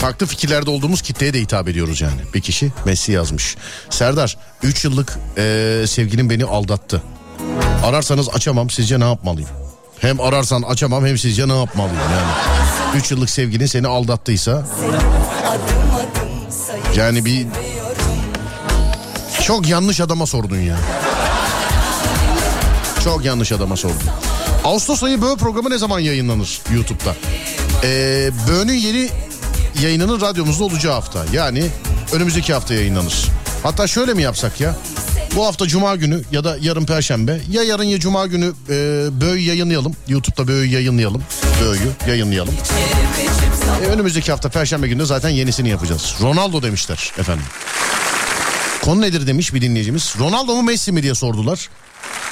Speaker 1: Farklı fikirlerde olduğumuz kitleye de hitap ediyoruz yani. Bir kişi Messi yazmış. Serdar 3 yıllık eee sevgilim beni aldattı. Ararsanız açamam sizce ne yapmalıyım? Hem ararsan açamam hem sizce ne yapmalıyım yani. 3 yıllık sevgilin seni aldattıysa yani bir çok yanlış adama sordun ya. Çok yanlış adama sordun. Ağustos ayı Böğ programı ne zaman yayınlanır YouTube'da? Ee, Böğ'ün yeni yayınının radyomuzda olacağı hafta. Yani önümüzdeki hafta yayınlanır. Hatta şöyle mi yapsak ya? Bu hafta Cuma günü ya da yarın Perşembe ya yarın ya Cuma günü e, Böğ'ü yayınlayalım. YouTube'da Böğ'ü yayınlayalım. Böğ'ü yayınlayalım. E, önümüzdeki hafta Perşembe günü zaten yenisini yapacağız. Ronaldo demişler efendim. Konu nedir demiş bir dinleyicimiz. Ronaldo mu Messi mi diye sordular.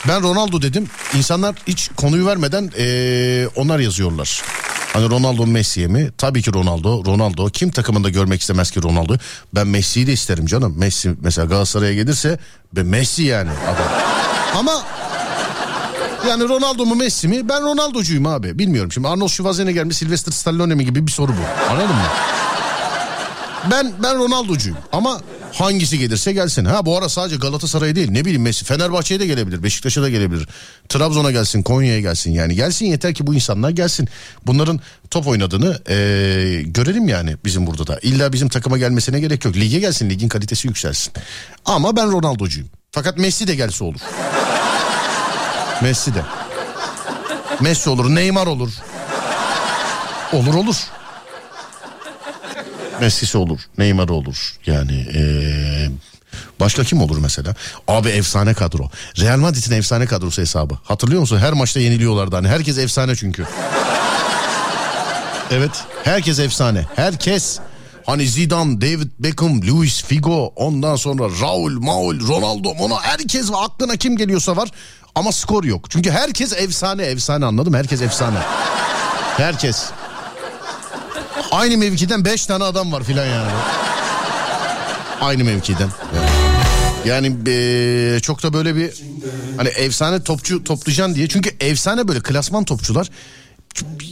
Speaker 1: Ben Ronaldo dedim. İnsanlar hiç konuyu vermeden eee, onlar yazıyorlar. Hani Ronaldo Messi'ye mi? Tabii ki Ronaldo. Ronaldo. Kim takımında görmek istemez ki Ronaldo? Ben Messi'yi de isterim canım. Messi mesela Galatasaray'a gelirse ben Messi yani adam. Ama yani Ronaldo mu Messi mi? Ben Ronaldo'cuyum abi. Bilmiyorum. Şimdi Arnold Schwarzenegger mi Sylvester Stallone mi gibi bir soru bu. Anladın mı? Ben ben Ronaldo'cuyum ama hangisi gelirse gelsin. Ha bu ara sadece Galatasaray değil ne bileyim Messi Fenerbahçe'ye de gelebilir Beşiktaş'a da gelebilir. Trabzon'a gelsin Konya'ya gelsin yani gelsin yeter ki bu insanlar gelsin. Bunların top oynadığını eee, görelim yani bizim burada da. İlla bizim takıma gelmesine gerek yok. Lige gelsin ligin kalitesi yükselsin. Ama ben Ronaldo'cuyum. Fakat Messi de gelse olur. Messi de. Messi olur Neymar olur. Olur olur. Messi'si olur. Neymar olur. Yani eee, başka kim olur mesela? Abi efsane kadro. Real Madrid'in efsane kadrosu hesabı. Hatırlıyor musun? Her maçta yeniliyorlardı hani. Herkes efsane çünkü. Evet. Herkes efsane. Herkes. Hani Zidane, David Beckham, Luis Figo, ondan sonra Raul, Maul, Ronaldo, Mono herkes var. Aklına kim geliyorsa var. Ama skor yok. Çünkü herkes efsane, efsane anladım. Herkes efsane. Herkes. Aynı mevkiden 5 tane adam var filan yani. Aynı mevkiden. Yani eee, çok da böyle bir hani efsane topçu toplayacaksın diye. Çünkü efsane böyle klasman topçular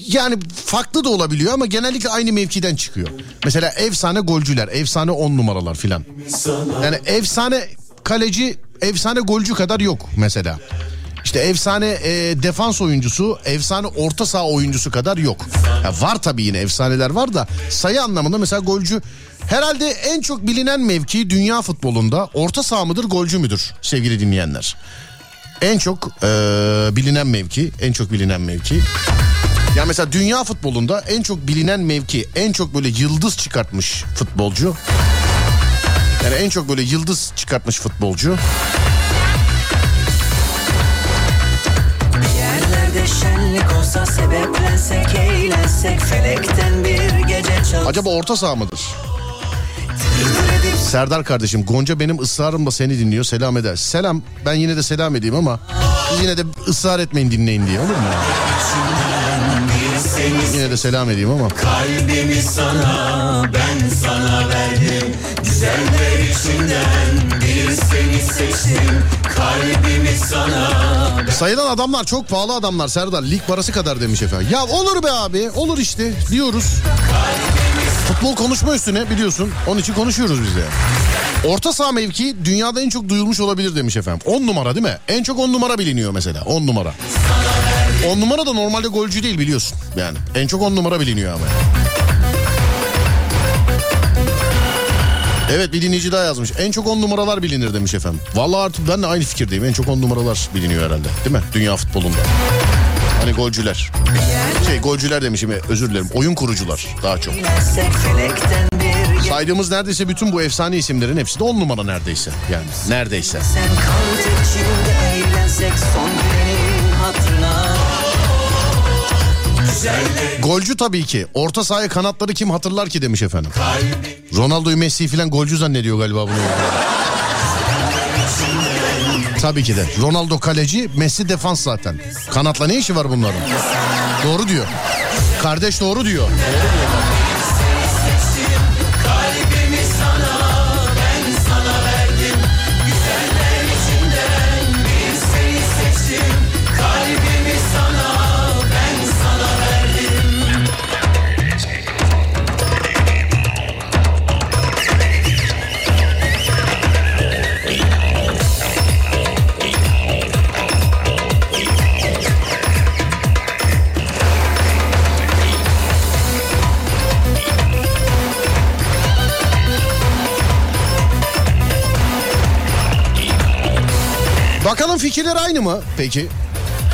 Speaker 1: yani farklı da olabiliyor ama genellikle aynı mevkiden çıkıyor. Mesela efsane golcüler, efsane on numaralar filan. Yani efsane kaleci, efsane golcü kadar yok mesela. İşte efsane e, defans oyuncusu, efsane orta saha oyuncusu kadar yok. Ya var tabii yine efsaneler var da sayı anlamında mesela golcü herhalde en çok bilinen mevki dünya futbolunda orta saha mıdır, golcü müdür sevgili dinleyenler? En çok e, bilinen mevki, en çok bilinen mevki. Ya mesela dünya futbolunda en çok bilinen mevki, en çok böyle yıldız çıkartmış futbolcu. Yani en çok böyle yıldız çıkartmış futbolcu.
Speaker 7: Yerlerde şenlik olsa sebeplensek eğlensek felekten bir gece çal.
Speaker 1: Acaba orta saha mıdır? Serdar kardeşim Gonca benim ısrarımla seni dinliyor selam eder. Selam ben yine de selam edeyim ama siz yine de ısrar etmeyin dinleyin diye olur mu? Yine de selam edeyim ama.
Speaker 7: Kalbimi sana ben sana verdim Güzeller içinden bir seni seçtim Kalbimi sana
Speaker 1: Sayılan adamlar çok pahalı adamlar Serdar. Lig parası kadar demiş efendim. Ya olur be abi olur işte diyoruz. Futbol konuşma üstüne biliyorsun. Onun için konuşuyoruz biz de. Orta saha mevki dünyada en çok duyulmuş olabilir demiş efendim. 10 numara değil mi? En çok 10 numara biliniyor mesela. 10 numara. 10 numara da normalde golcü değil biliyorsun. Yani en çok 10 numara biliniyor ama. Evet bir dinleyici daha yazmış. En çok 10 numaralar bilinir demiş efendim. Vallahi artık ben de aynı fikirdeyim. En çok 10 numaralar biliniyor herhalde. Değil mi? Dünya futbolunda. Hani golcüler. Şey golcüler demişim özür dilerim. Oyun kurucular daha çok. Saydığımız neredeyse bütün bu efsane isimlerin hepsi de 10 numara neredeyse. Yani neredeyse.
Speaker 7: Sen kal içinde eğlensek son gülenin
Speaker 1: Golcü tabii ki. Orta sahaya kanatları kim hatırlar ki demiş efendim. Ronaldo'yu Messi'yi falan golcü zannediyor galiba bunu. Tabii ki de. Ronaldo kaleci, Messi defans zaten. Kanatla ne işi var bunların? Doğru diyor. Kardeş doğru diyor.
Speaker 7: Kalbimi
Speaker 1: Bakalım fikirler aynı mı peki?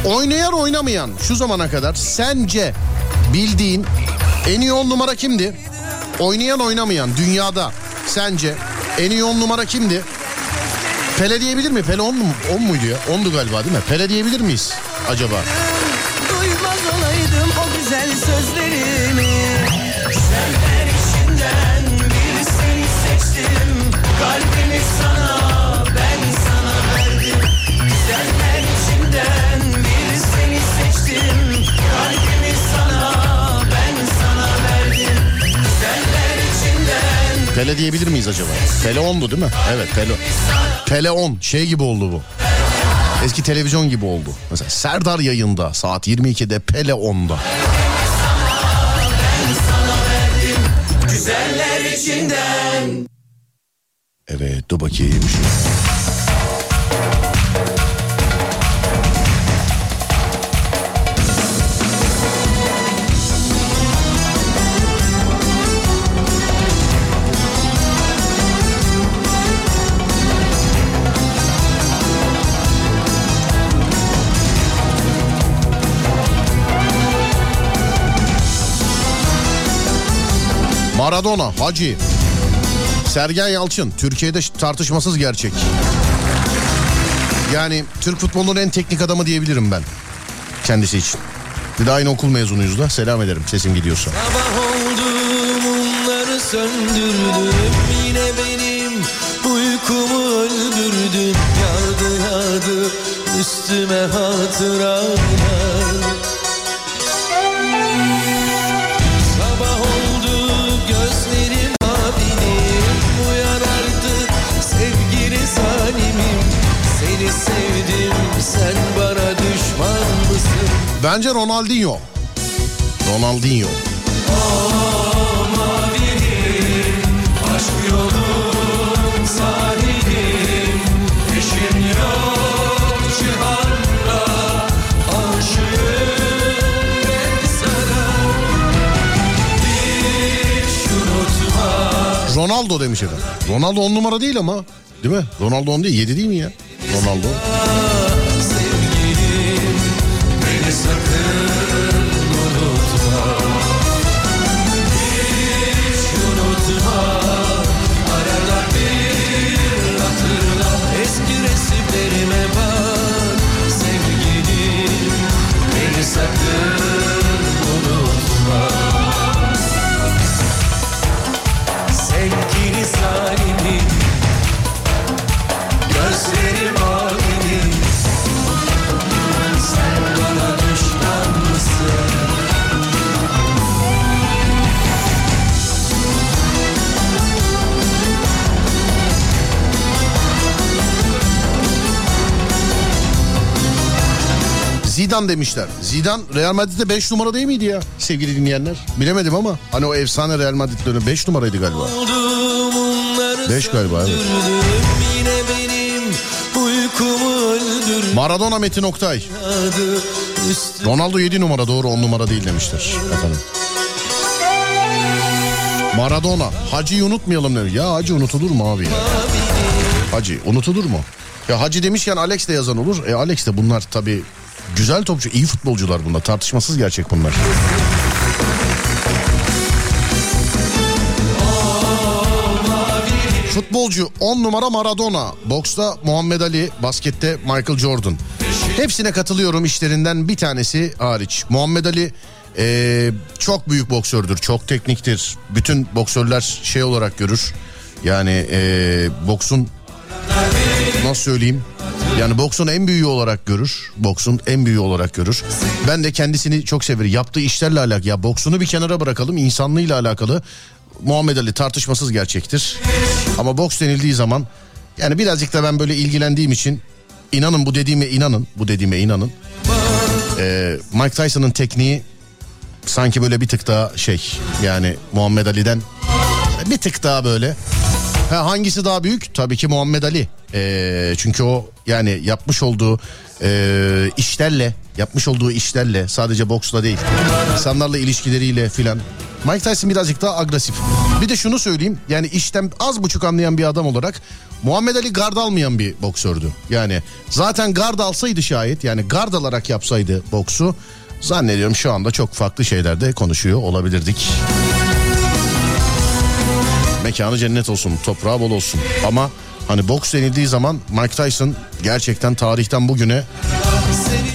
Speaker 1: Oynayan oynamayan şu zamana kadar sence bildiğin en iyi on numara kimdi? Oynayan oynamayan dünyada sence en iyi on numara kimdi? Pele diyebilir mi? Pele on, mu, on muydu ya? Ondu galiba değil mi? Pele diyebilir miyiz acaba?
Speaker 7: Duymaz olaydım o güzel sözlerini Güzeller içinden bir seni seçtim Kalbimi sana
Speaker 1: Pele diyebilir miyiz acaba? Pele ondu değil mi? Evet Pele. Pele on şey gibi oldu bu. Eski televizyon gibi oldu. Mesela Serdar yayında saat 22'de Pele 10'da.
Speaker 7: Güzeller içinden
Speaker 1: Evet dur bakayım. Maradona, Hacı, Sergen Yalçın Türkiye'de tartışmasız gerçek. Yani Türk futbolunun en teknik adamı diyebilirim ben kendisi için. Bir de aynı okul mezunuyuz da selam ederim sesim gidiyorsa.
Speaker 7: Sabah oldu mumları söndürdüm Yine benim uykumu öldürdün Yağdı yağdı üstüme hatıralar Seni sevdim sen bana düşman mısın?
Speaker 1: Bence Ronaldinho. Ronaldinho. Ronaldo demiş efendim. Ronaldo on numara değil ama. Değil mi? Ronaldo on değil. Yedi değil mi ya? Ronaldo. Zidane demişler. Zidane Real Madrid'de 5 numara değil miydi ya sevgili dinleyenler? Bilemedim ama hani o efsane Real Madrid dönemi 5 numaraydı galiba.
Speaker 7: Bunları
Speaker 1: 5 galiba evet. Maradona Metin Oktay. Ronaldo 7 numara doğru 10 numara değil demişler efendim. Maradona. Hacı'yı unutmayalım demiş. Ya Hacı unutulur mu abi ya? Hacı unutulur mu? Ya Hacı demişken Alex de yazan olur. E Alex de bunlar tabii güzel topçu, iyi futbolcular bunlar. Tartışmasız gerçek bunlar. Futbolcu 10 numara Maradona, boksta Muhammed Ali, baskette Michael Jordan. Hepsine katılıyorum işlerinden bir tanesi hariç. Muhammed Ali eee, çok büyük boksördür, çok tekniktir. Bütün boksörler şey olarak görür. Yani eee, boksun nasıl söyleyeyim? Yani boksun en büyüğü olarak görür. Boksun en büyüğü olarak görür. Ben de kendisini çok severim. Yaptığı işlerle alakalı. Ya boksunu bir kenara bırakalım. insanlığıyla alakalı. Muhammed Ali tartışmasız gerçektir. Ama boks denildiği zaman yani birazcık da ben böyle ilgilendiğim için inanın bu dediğime inanın. Bu dediğime inanın. Ee, Mike Tyson'ın tekniği sanki böyle bir tık daha şey yani Muhammed Ali'den bir tık daha böyle. Ha, hangisi daha büyük? Tabii ki Muhammed Ali. Ee, çünkü o yani yapmış olduğu e, işlerle yapmış olduğu işlerle sadece boksla değil insanlarla ilişkileriyle filan Mike Tyson birazcık daha agresif. Bir de şunu söyleyeyim yani işten az buçuk anlayan bir adam olarak Muhammed Ali gard almayan bir boksördü. Yani zaten gard alsaydı şayet yani gard alarak yapsaydı boksu zannediyorum şu anda çok farklı şeylerde konuşuyor olabilirdik. Mekanı cennet olsun, toprağı bol olsun. Ama hani boks denildiği zaman Mike Tyson gerçekten tarihten bugüne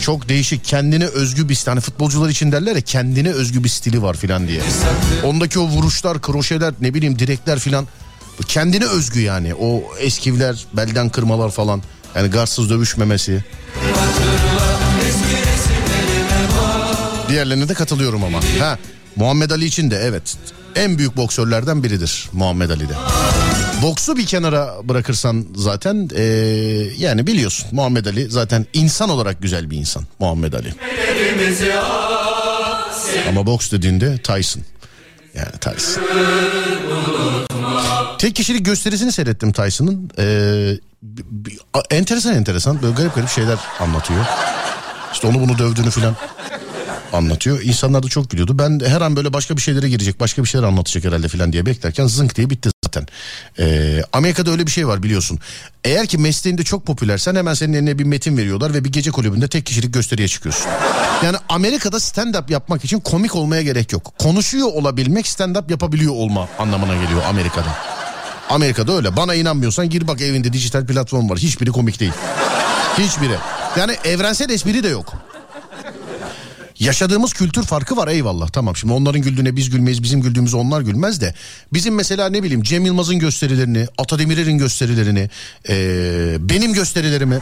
Speaker 1: çok değişik kendine özgü bir hani futbolcular için derler ya kendine özgü bir stili var filan diye. Ondaki o vuruşlar, kroşeler, ne bileyim direkler filan kendine özgü yani. O eskivler, belden kırmalar falan. Yani garsız dövüşmemesi. Diğerlerine de katılıyorum ama. Ha, Muhammed Ali için de evet en büyük boksörlerden biridir Muhammed Ali de. Boksu bir kenara bırakırsan zaten ee, yani biliyorsun Muhammed Ali zaten insan olarak güzel bir insan Muhammed Ali. Ama boks dediğinde Tyson. Yani Tyson. Tek kişilik gösterisini seyrettim Tyson'ın. Ee, enteresan enteresan böyle garip garip şeyler anlatıyor. İşte onu bunu dövdüğünü filan anlatıyor. İnsanlar da çok gülüyordu. Ben her an böyle başka bir şeylere girecek, başka bir şeyler anlatacak herhalde filan diye beklerken zınk diye bitti zaten. Ee, Amerika'da öyle bir şey var biliyorsun. Eğer ki mesleğinde çok popülersen hemen senin eline bir metin veriyorlar ve bir gece kulübünde tek kişilik gösteriye çıkıyorsun. Yani Amerika'da stand-up yapmak için komik olmaya gerek yok. Konuşuyor olabilmek stand-up yapabiliyor olma anlamına geliyor Amerika'da. Amerika'da öyle. Bana inanmıyorsan gir bak evinde dijital platform var. Hiçbiri komik değil. Hiçbiri. Yani evrensel espri de yok. Yaşadığımız kültür farkı var eyvallah tamam şimdi onların güldüğüne biz gülmeyiz bizim güldüğümüze onlar gülmez de bizim mesela ne bileyim Cem Yılmaz'ın gösterilerini Ata Demirer'in gösterilerini eee, benim gösterilerimi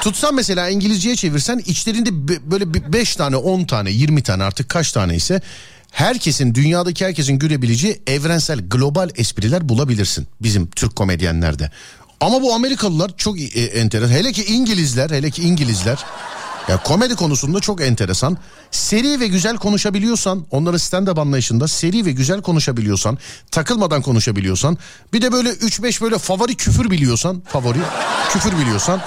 Speaker 1: tutsan mesela İngilizceye çevirsen içlerinde böyle 5 tane 10 tane 20 tane artık kaç tane ise herkesin dünyadaki herkesin görebileceği evrensel global espriler bulabilirsin bizim Türk komedyenlerde. Ama bu Amerikalılar çok e, enteresan. Hele ki İngilizler, hele ki İngilizler ya komedi konusunda çok enteresan. Seri ve güzel konuşabiliyorsan, onların stand-up anlayışında seri ve güzel konuşabiliyorsan, takılmadan konuşabiliyorsan, bir de böyle 3-5 böyle favori küfür biliyorsan, favori küfür biliyorsan,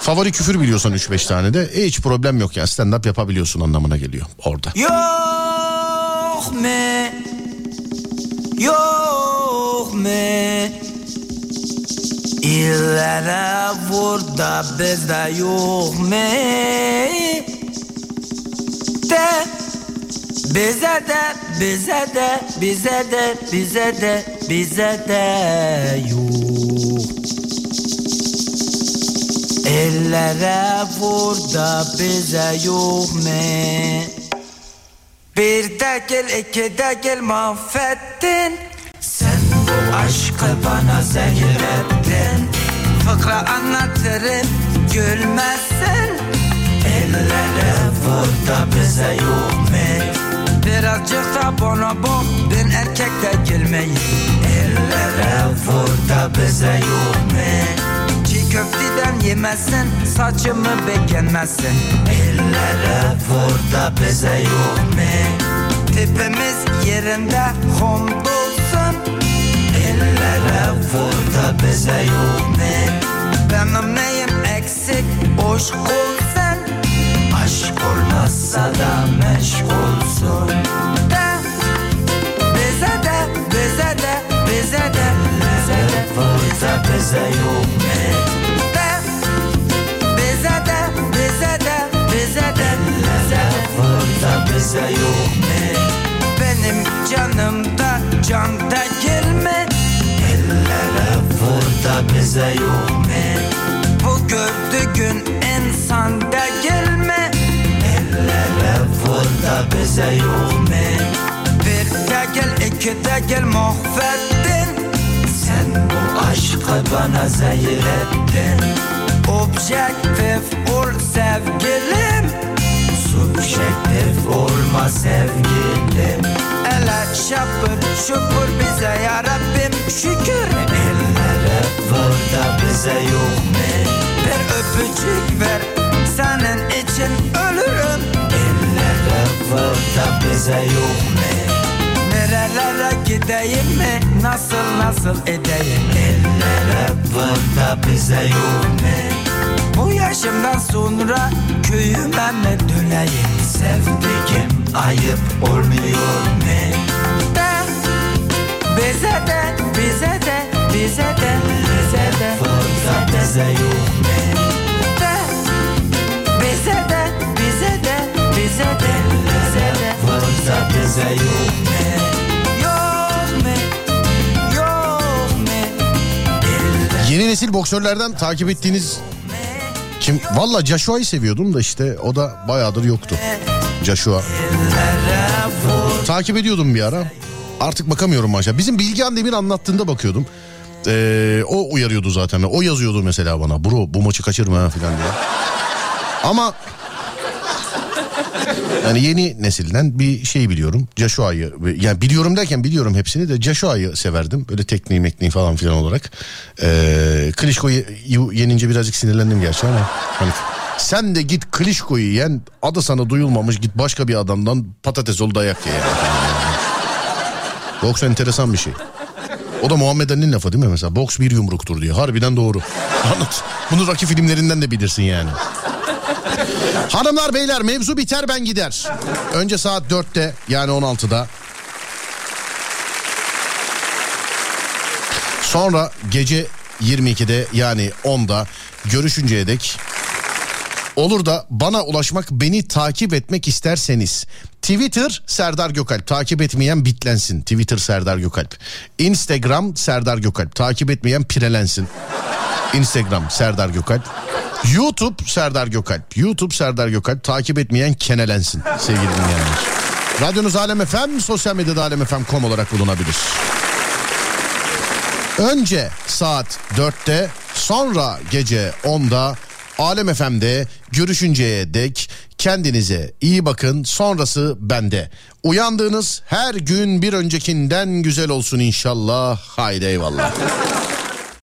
Speaker 1: favori küfür biliyorsan 3-5 tane de e, hiç problem yok ya stand-up yapabiliyorsun anlamına geliyor orada.
Speaker 7: Yok me Yok me İllere vur da bizde yok me. De bize de bize de bize de bize de bize de yok Ellere vur da bize yok me. Bir değil iki değil mahvettin. Sen bu aşkı bana zehir ettin. Fıkra anlatırım gülmezsin Ellere vur da bize mu Birazcık da bak ben erkek de gülmeyi Ellere vur da bize mu Çiğ köfteden yemezsin saçımı beğenmezsin Ellere vur da bize mu Tipimiz yerinde Ellere da yok mu Benim neyim eksik? Aşk olsun Aşk olmazsa da meşgulsun De. Bize de bize de bize de. Bize de da yok mu De. Bize de bize de da Benim canımda can değil mi Ellere vur da bize yok mu? Bu gördüğün insan değil mi Ellere vur da bize yok mu? Bir değil iki değil mahvettin. Sen bu aşkı bana zehir ettin. Objektif ol sevgilim. Subjektif olma sevgilim. Ele şapır şupur bize ya Rabbim şükür. Ellere vur da bize yok mu? Bir öpücük ver senin için ölürüm. Ellere vur da bize yok mu? Nerelere gideyim mi? Nasıl nasıl edeyim? Ellere vur da bize yok mu? Bu yaşımdan sonra köyüme mi döneyim? Sevdiğim ayıp olmuyor mu? De bize de bize de bize de bize de Vur da bize yok mu De bize de bize de bize de bize de da bize yok mu Yok mu yok mu
Speaker 1: Yeni nesil boksörlerden takip ettiğiniz kim? Valla Joshua'yı seviyordum da işte o da bayağıdır yoktu. Joshua. Takip ediyordum bir ara. Artık bakamıyorum maça. Bizim Bilgehan Demir anlattığında bakıyordum. Ee, o uyarıyordu zaten. O yazıyordu mesela bana. Bro bu maçı kaçırma falan diye. Ama yani yeni nesilden bir şey biliyorum. Joshua'yı yani biliyorum derken biliyorum hepsini de Joshua'yı severdim. Böyle tekniği mekniği falan filan olarak. Ee, Klitschko'yu yenince birazcık sinirlendim gerçi ama hani sen de git Klitschko'yu yen adı sana duyulmamış git başka bir adamdan patates ol dayak ye. Yani. Boks enteresan bir şey. O da Muhammed Ali'nin lafı değil mi mesela? Boks bir yumruktur diyor. Harbiden doğru. Anlat. Bunu Rocky filmlerinden de bilirsin yani. Hanımlar beyler mevzu biter ben gider. Önce saat 4'te yani 16'da. Sonra gece 22'de yani 10'da görüşünceye dek Olur da bana ulaşmak, beni takip etmek isterseniz Twitter Serdar Gökalp takip etmeyen bitlensin. Twitter Serdar Gökalp. Instagram Serdar Gökalp takip etmeyen pirelensin. Instagram Serdar Gökalp. YouTube Serdar Gökalp. YouTube Serdar Gökalp takip etmeyen kenelensin sevgili dinleyenler. Radyonuz Alem FM, sosyal medyada alemfm.com olarak bulunabilir. Önce saat 4'te, sonra gece 10'da Alem FM'de görüşünceye dek kendinize iyi bakın. Sonrası bende. Uyandığınız her gün bir öncekinden güzel olsun inşallah. Haydi eyvallah.